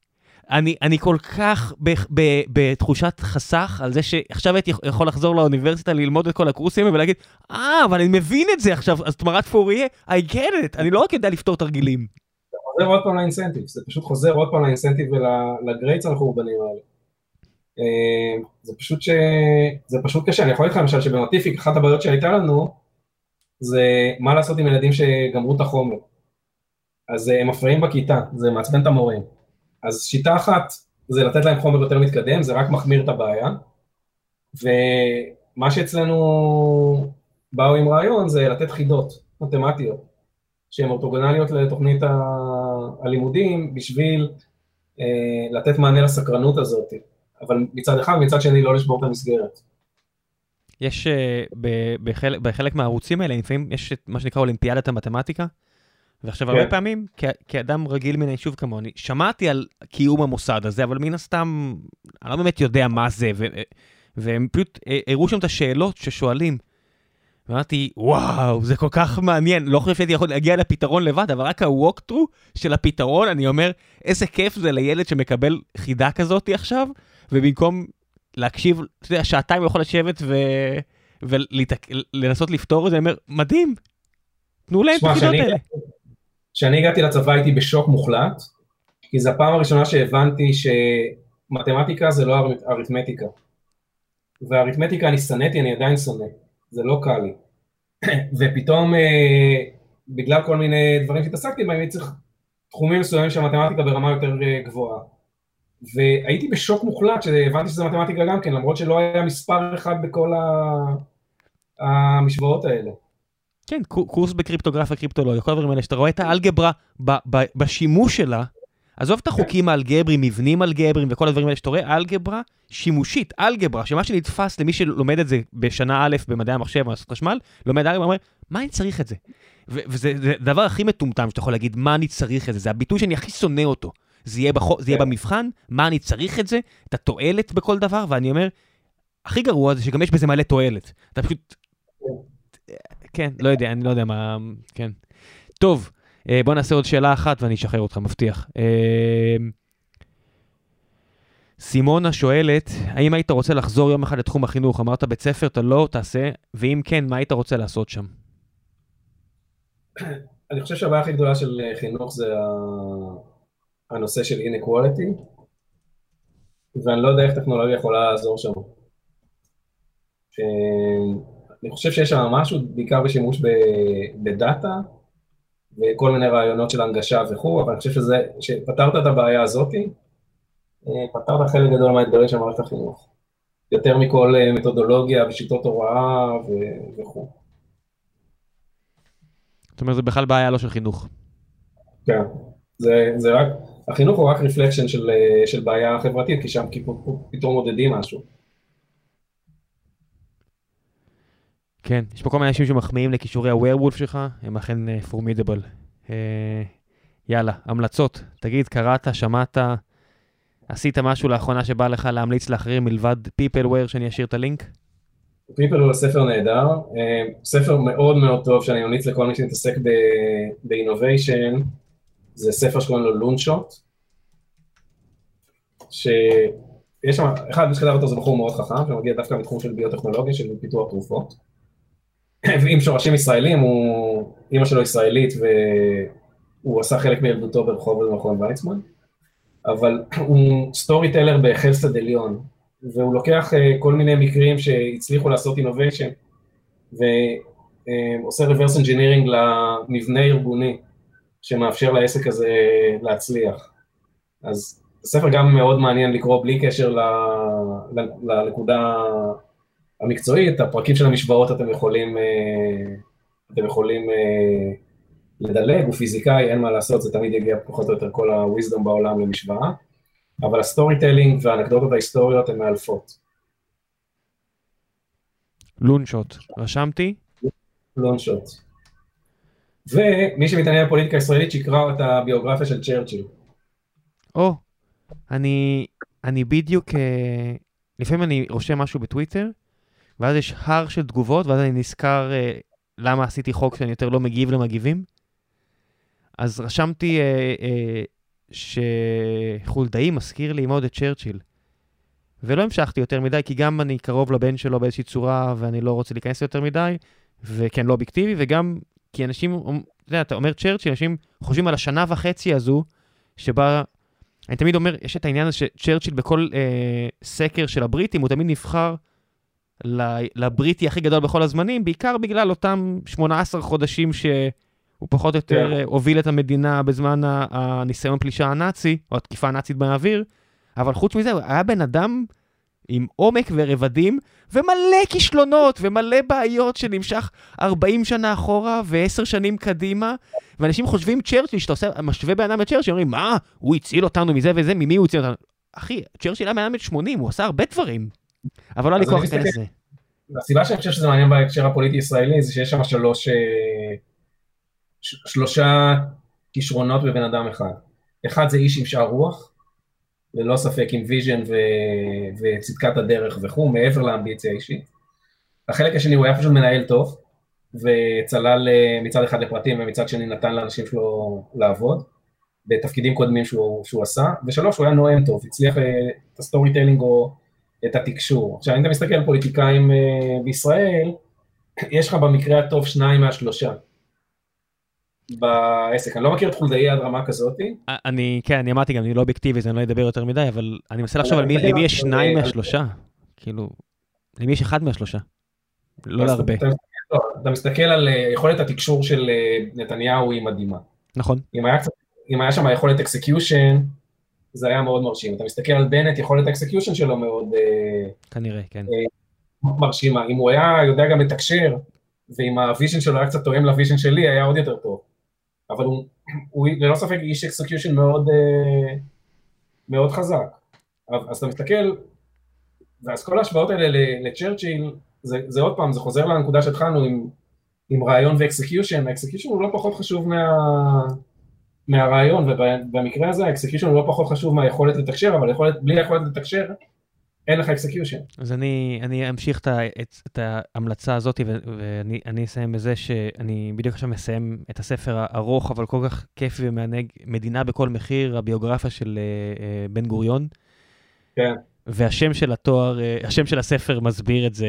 אני, אני כל כך ב, ב, בתחושת חסך על זה שעכשיו הייתי יכול לחזור לאוניברסיטה ללמוד את כל הקורסים ולהגיד, אה, אבל אני מבין את זה עכשיו, אז תמרת פוריה, I get it, אני לא רק יודע לפתור תרגילים. זה חוזר עוד פעם לאינסנטיב, זה פשוט חוזר עוד פעם לאינסנטיב ולגרייטס החורבנים האלה. אה, זה פשוט ש... זה פשוט קשה, אני יכול להגיד לך למשל שבמטיפיק אחת הבעיות שהייתה לנו זה מה לעשות עם ילדים שגמרו את החומר. אז אה, הם מפריעים בכיתה, זה מעצבן את המורים. אז שיטה אחת זה לתת להם חומר יותר מתקדם, זה רק מחמיר את הבעיה, ומה שאצלנו באו עם רעיון זה לתת חידות מתמטיות, שהן אורתוגונליות לתוכנית ה... הלימודים בשביל אה, לתת מענה לסקרנות הזאת, אבל מצד אחד, מצד שני לא לשבור את המסגרת. יש uh, בחלק, בחלק מהערוצים האלה, לפעמים יש את מה שנקרא אולימפיאדת המתמטיקה, ועכשיו, כן. הרבה פעמים, כ- כאדם רגיל מן היישוב כמוני, שמעתי על קיום המוסד הזה, אבל מן הסתם, אני לא באמת יודע מה זה, ו- והם פשוט הראו שם את השאלות ששואלים. ואמרתי, וואו, זה כל כך מעניין, לא חושב שהייתי יכול להגיע לפתרון לבד, אבל רק ה-walk-through של הפתרון, אני אומר, איזה כיף זה לילד שמקבל חידה כזאת עכשיו, ובמקום להקשיב, אתה יודע, שעתיים הוא יכול לשבת ו... ולנסות לפתור את זה, אני אומר, מדהים, תנו להם את החידות האלה. כשאני הגעתי לצבא הייתי בשוק מוחלט, כי זו הפעם הראשונה שהבנתי שמתמטיקה זה לא אריתמטיקה. ואריתמטיקה אני שנאתי, אני עדיין שונא, זה לא קל לי. ופתאום, אה, בגלל כל מיני דברים שהתעסקתי בהם, הייתי צריך תחומים מסוימים של מתמטיקה ברמה יותר אה, גבוהה. והייתי בשוק מוחלט שהבנתי שזה מתמטיקה גם כן, למרות שלא היה מספר אחד בכל המשוואות האלה. כן, קורס בקריפטוגרפיה, קריפטולוגיה, כל הדברים האלה, שאתה רואה את האלגברה בשימוש שלה, עזוב את החוקים האלגבריים, מבנים אלגבריים וכל הדברים האלה, שאתה רואה אלגברה שימושית, אלגברה, שמה שנתפס למי שלומד את זה בשנה א' במדעי המחשב, במערכת חשמל, לומד אלגברה, אומר, מה אני צריך את זה? וזה הדבר הכי מטומטם שאתה יכול להגיד, מה אני צריך את זה? זה הביטוי שאני הכי שונא אותו. זה יהיה, בח... זה יהיה כן. במבחן, מה אני צריך את זה? את התועלת בכל דבר, ואני אומר, הכי גרוע זה שגם יש בזה מלא תועלת. אתה פשוט כן, לא יודע, אני לא יודע מה... כן. טוב, אה, בוא נעשה עוד שאלה אחת ואני אשחרר אותך, מבטיח. אה, סימונה שואלת, האם היית רוצה לחזור יום אחד לתחום החינוך? אמרת בית ספר, אתה לא תעשה, ואם כן, מה היית רוצה לעשות שם? אני חושב שהבעיה הכי גדולה של חינוך זה הנושא של inequality, ואני לא יודע איך טכנולוגיה יכולה לעזור שם. אני חושב שיש שם משהו, בעיקר בשימוש בדאטה, וכל מיני רעיונות של הנגשה וכו', אבל אני חושב שזה, שפתרת את הבעיה הזאתי, פתרת חלק גדול מהאתגרים של מערכת החינוך. יותר מכל אה, מתודולוגיה ושיטות הוראה וכו'. זאת אומרת, זה בכלל בעיה לא של חינוך. כן, זה, זה רק, החינוך הוא רק רפלקשן של, אה, של בעיה חברתית, כי שם פתאום מודדים משהו. כן, יש פה כל מיני אנשים שמחמיאים לכישורי ה-Werewolf שלך, הם אכן פורמידבל. Uh, uh, יאללה, המלצות. תגיד, קראת, שמעת, עשית משהו לאחרונה שבא לך להמליץ לאחרים מלבד PeopleWare, שאני אשאיר את הלינק? PeopleWare הוא ספר נהדר, ספר מאוד מאוד טוב שאני ממליץ לכל מי שמתעסק באינוביישן, זה ספר שקוראים לו לונשוט, שיש שם, אחד מי שכתב אותו זה בחור מאוד חכם, שמגיע דווקא מתחום של ביוטכנולוגיה, של פיתוח תרופות, ועם שורשים ישראלים, הוא, אימא שלו ישראלית והוא עשה חלק מילדותו ברחוב במכון ויצמן. אבל הוא סטורי טלר בחסד עליון, והוא לוקח uh, כל מיני מקרים שהצליחו לעשות אינוביישן, ועושה reverse engineering למבנה ארגוני, שמאפשר לעסק הזה להצליח. אז הספר גם מאוד מעניין לקרוא בלי קשר לנקודה המקצועית, הפרקים של המשוואות אתם יכולים, אה, אתם יכולים אה, לדלג, הוא פיזיקאי, אין מה לעשות, זה תמיד יגיע פחות או יותר כל ה-wisdom בעולם למשוואה, אבל ה storytelling והאנקדוטות ההיסטוריות הן מאלפות. long shot, רשמתי? long shot. ומי שמתעניין בפוליטיקה הישראלית שיקרא את הביוגרפיה של צ'רצ'יל. או, אני, אני בדיוק, אה, לפעמים אני רושם משהו בטוויטר, ואז יש הר של תגובות, ואז אני נזכר למה עשיתי חוק שאני יותר לא מגיב למגיבים. אז רשמתי אה, אה, שחולדאי מזכיר לי מאוד את צ'רצ'יל. ולא המשכתי יותר מדי, כי גם אני קרוב לבן שלו באיזושהי צורה, ואני לא רוצה להיכנס יותר מדי, וכן, לא אובייקטיבי, וגם כי אנשים, אתה יודע, אתה אומר צ'רצ'יל, אנשים חושבים על השנה וחצי הזו, שבה, אני תמיד אומר, יש את העניין הזה שצ'רצ'יל בכל אה, סקר של הבריטים, הוא תמיד נבחר לבריטי הכי גדול בכל הזמנים, בעיקר בגלל אותם 18 חודשים ש... הוא פחות או יותר yeah. כן. הוביל את המדינה בזמן הניסיון פלישה הנאצי, או התקיפה הנאצית באוויר, אבל חוץ מזה, הוא היה בן אדם עם עומק ורבדים, ומלא כישלונות, ומלא בעיות שנמשך 40 שנה אחורה ו-10 שנים קדימה, ואנשים חושבים צ'רצ'יל, שאתה עושה, משווה בן אדם לצ'רצ'יל, אומרים, מה, הוא הציל אותנו מזה וזה, ממי הוא הציל אותנו? אחי, צ'רצ'יל היה בן אדם 80, הוא עשה הרבה דברים, אבל לא היה לי כוח להיכנס לזה. הסיבה שאני חושב שזה מעניין בהקשר הפוליטי ישראלי, זה שיש שם שלוש... אה, שלושה כישרונות בבן אדם אחד. אחד זה איש עם שאר רוח, ללא ספק עם vision ו... וצדקת הדרך וכו', מעבר לאמביציה האישית. החלק השני, הוא היה פשוט מנהל טוב, וצלל אה, מצד אחד לפרטים ומצד שני נתן לאנשים שלו לעבוד, בתפקידים קודמים שהוא, שהוא עשה, ושלוש, הוא היה נואם טוב, הצליח אה, את ה storytelling או את התקשור. עכשיו, אם אתה מסתכל על פוליטיקאים אה, בישראל, יש לך במקרה הטוב שניים מהשלושה. בעסק. אני לא מכיר את חולדאי עד רמה כזאת. אני, כן, אני אמרתי גם, אני לא אובייקטיבי, אז אני לא אדבר יותר מדי, אבל אני מנסה לחשוב על למי יש שניים מהשלושה. כאילו, למי יש אחד מהשלושה. לא להרבה. לא, אתה מסתכל על אה, יכולת התקשור של אה, נתניהו היא מדהימה. נכון. אם היה שם יכולת execution, זה היה מאוד מרשים. אתה מסתכל על בנט, יכולת ה execution שלו מאוד... אה, כנראה, כן. מרשימה. אם הוא היה יודע גם לתקשר, ואם הוויז'ן שלו היה קצת תואם ל vision שלי, היה עוד יותר טוב. אבל הוא, הוא ללא ספק איש execution מאוד, אה, מאוד חזק. אז אתה מסתכל, ואז כל ההשוואות האלה לצ'רצ'יל, זה, זה עוד פעם, זה חוזר לנקודה שהתחלנו עם, עם רעיון ו execution, ה execution הוא לא פחות חשוב מה, מהרעיון, ובמקרה הזה ה execution הוא לא פחות חשוב מהיכולת לתקשר, אבל יכולת, בלי היכולת לתקשר, אין לך execution. אז אני, אני אמשיך את, את, את ההמלצה הזאת, ו, ואני אסיים בזה שאני בדיוק עכשיו מסיים את הספר הארוך, אבל כל כך כיפי ומענג, מדינה בכל מחיר, הביוגרפיה של אה, אה, בן גוריון. כן. והשם של התואר, אה, השם של הספר מסביר את זה.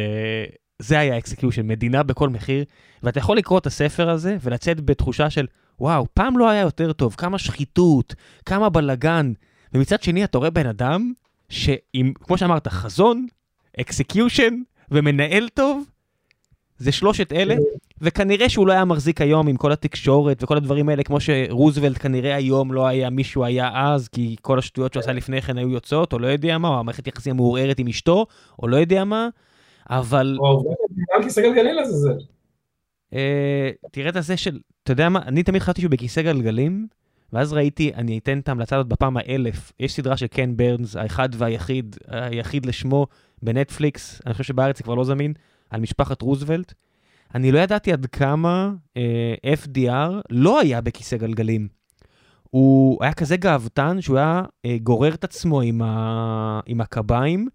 זה היה execution, מדינה בכל מחיר, ואתה יכול לקרוא את הספר הזה ולצאת בתחושה של, וואו, פעם לא היה יותר טוב, כמה שחיתות, כמה בלאגן. ומצד שני אתה רואה בן אדם שעם, כמו שאמרת, חזון, execution ומנהל טוב, זה שלושת אלה, וכנראה שהוא לא היה מחזיק היום עם כל התקשורת וכל הדברים האלה, כמו שרוזוולט כנראה היום לא היה מי שהוא היה אז, כי כל השטויות שהוא עשה לפני כן היו יוצאות, או לא יודע מה, או המערכת יחסים המעורערת עם אשתו, או לא יודע מה, אבל... או העובדה שגם כיסא גלגלים לעזאזל. אה, תראה את הזה של, אתה יודע מה, אני תמיד חשבתי שהוא בכיסא גלגלים, ואז ראיתי, אני אתן את ההמלצה הזאת בפעם האלף, יש סדרה של קן ברנס, האחד והיחיד, היחיד לשמו, בנטפליקס, אני חושב שבארץ זה כבר לא זמין, על משפחת רוזוולט. אני לא ידעתי עד כמה אה, FDR לא היה בכיסא גלגלים. הוא היה כזה גאוותן שהוא היה אה, גורר את עצמו עם, ה... עם הקביים,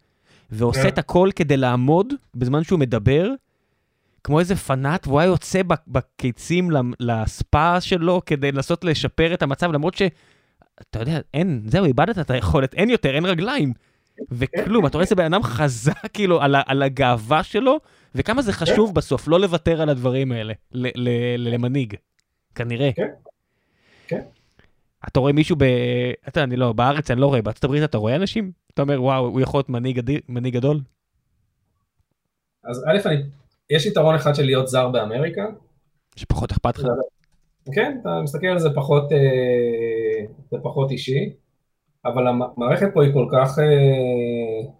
ועושה כן. את הכל כדי לעמוד בזמן שהוא מדבר, כמו איזה פנאט, והוא היה יוצא בק- בקיצים לספא שלו כדי לנסות לשפר את המצב, למרות ש... אתה יודע, אין, זהו, איבדת את היכולת, אין יותר, אין רגליים. וכלום, אתה רואה איזה בן אדם חזק כאילו על, על הגאווה שלו, וכמה זה חשוב בסוף לא לוותר על הדברים האלה ל- ל- ל- למנהיג, כנראה. כן. כן. אתה רואה מישהו ב... אתה יודע, אני לא, בארץ אני לא רואה, בארצות הברית אתה רואה אנשים? אתה אומר, וואו, הוא יכול להיות מנהיג, מנהיג גדול? אז א', אני, יש יתרון אחד של להיות זר באמריקה. שפחות אכפת לך? כן, אתה מסתכל על זה פחות, אה, זה פחות אישי, אבל המערכת פה היא כל כך, אה,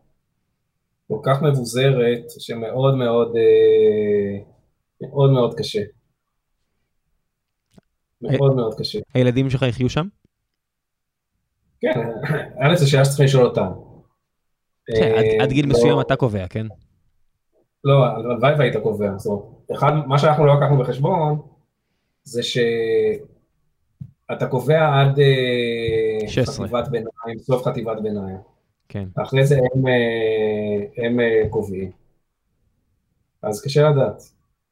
כל כך מבוזרת, שמאוד מאוד, אה, מאוד מאוד קשה. מאוד מאוד קשה. הילדים שלך יחיו שם? כן, א', זו שאלה שצריך לשאול אותם. כן, עד- אה, עד גיל לא- מסוים אתה קובע, כן? לא, הלוואי והיית קובע. זאת אומרת, אחד, מה שאנחנו לא לקחנו בחשבון, זה שאתה קובע עד אה, 16. חטיבת ביניים, סוף חטיבת ביניים. כן. אחרי זה הם, אה, הם אה, קובעים. אז קשה לדעת.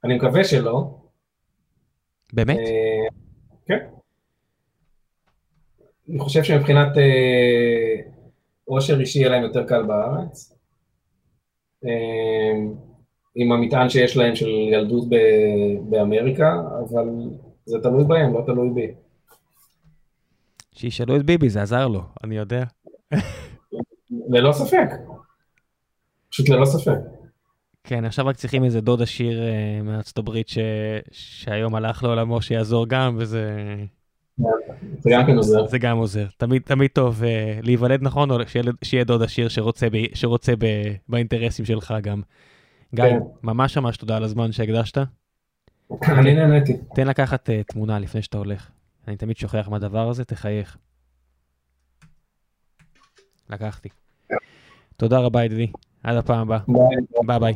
אני מקווה שלא. באמת? אה, כן. אני חושב שמבחינת אה, עושר אישי יהיה להם יותר קל בארץ. עם המטען שיש להם של ילדות ב- באמריקה, אבל זה תלוי בהם, לא תלוי בי. שישאלו את ביבי, זה עזר לו, אני יודע. ללא ספק. פשוט ללא ספק. כן, עכשיו רק צריכים איזה דוד עשיר אה, מארצות הברית ש... שהיום הלך לעולמו שיעזור גם, וזה זה גם כן עוזר. זה גם עוזר. תמיד, תמיד טוב אה, להיוולד נכון, או שיהיה, שיהיה דוד עשיר שרוצה, ב... שרוצה ב... באינטרסים שלך גם. גיא, כן. ממש ממש תודה על הזמן שהקדשת. אני נהניתי. תן לקחת uh, תמונה לפני שאתה הולך. אני תמיד שוכח מהדבר הזה, תחייך. לקחתי. תודה רבה ידידי, עד הפעם הבאה. ביי ביי.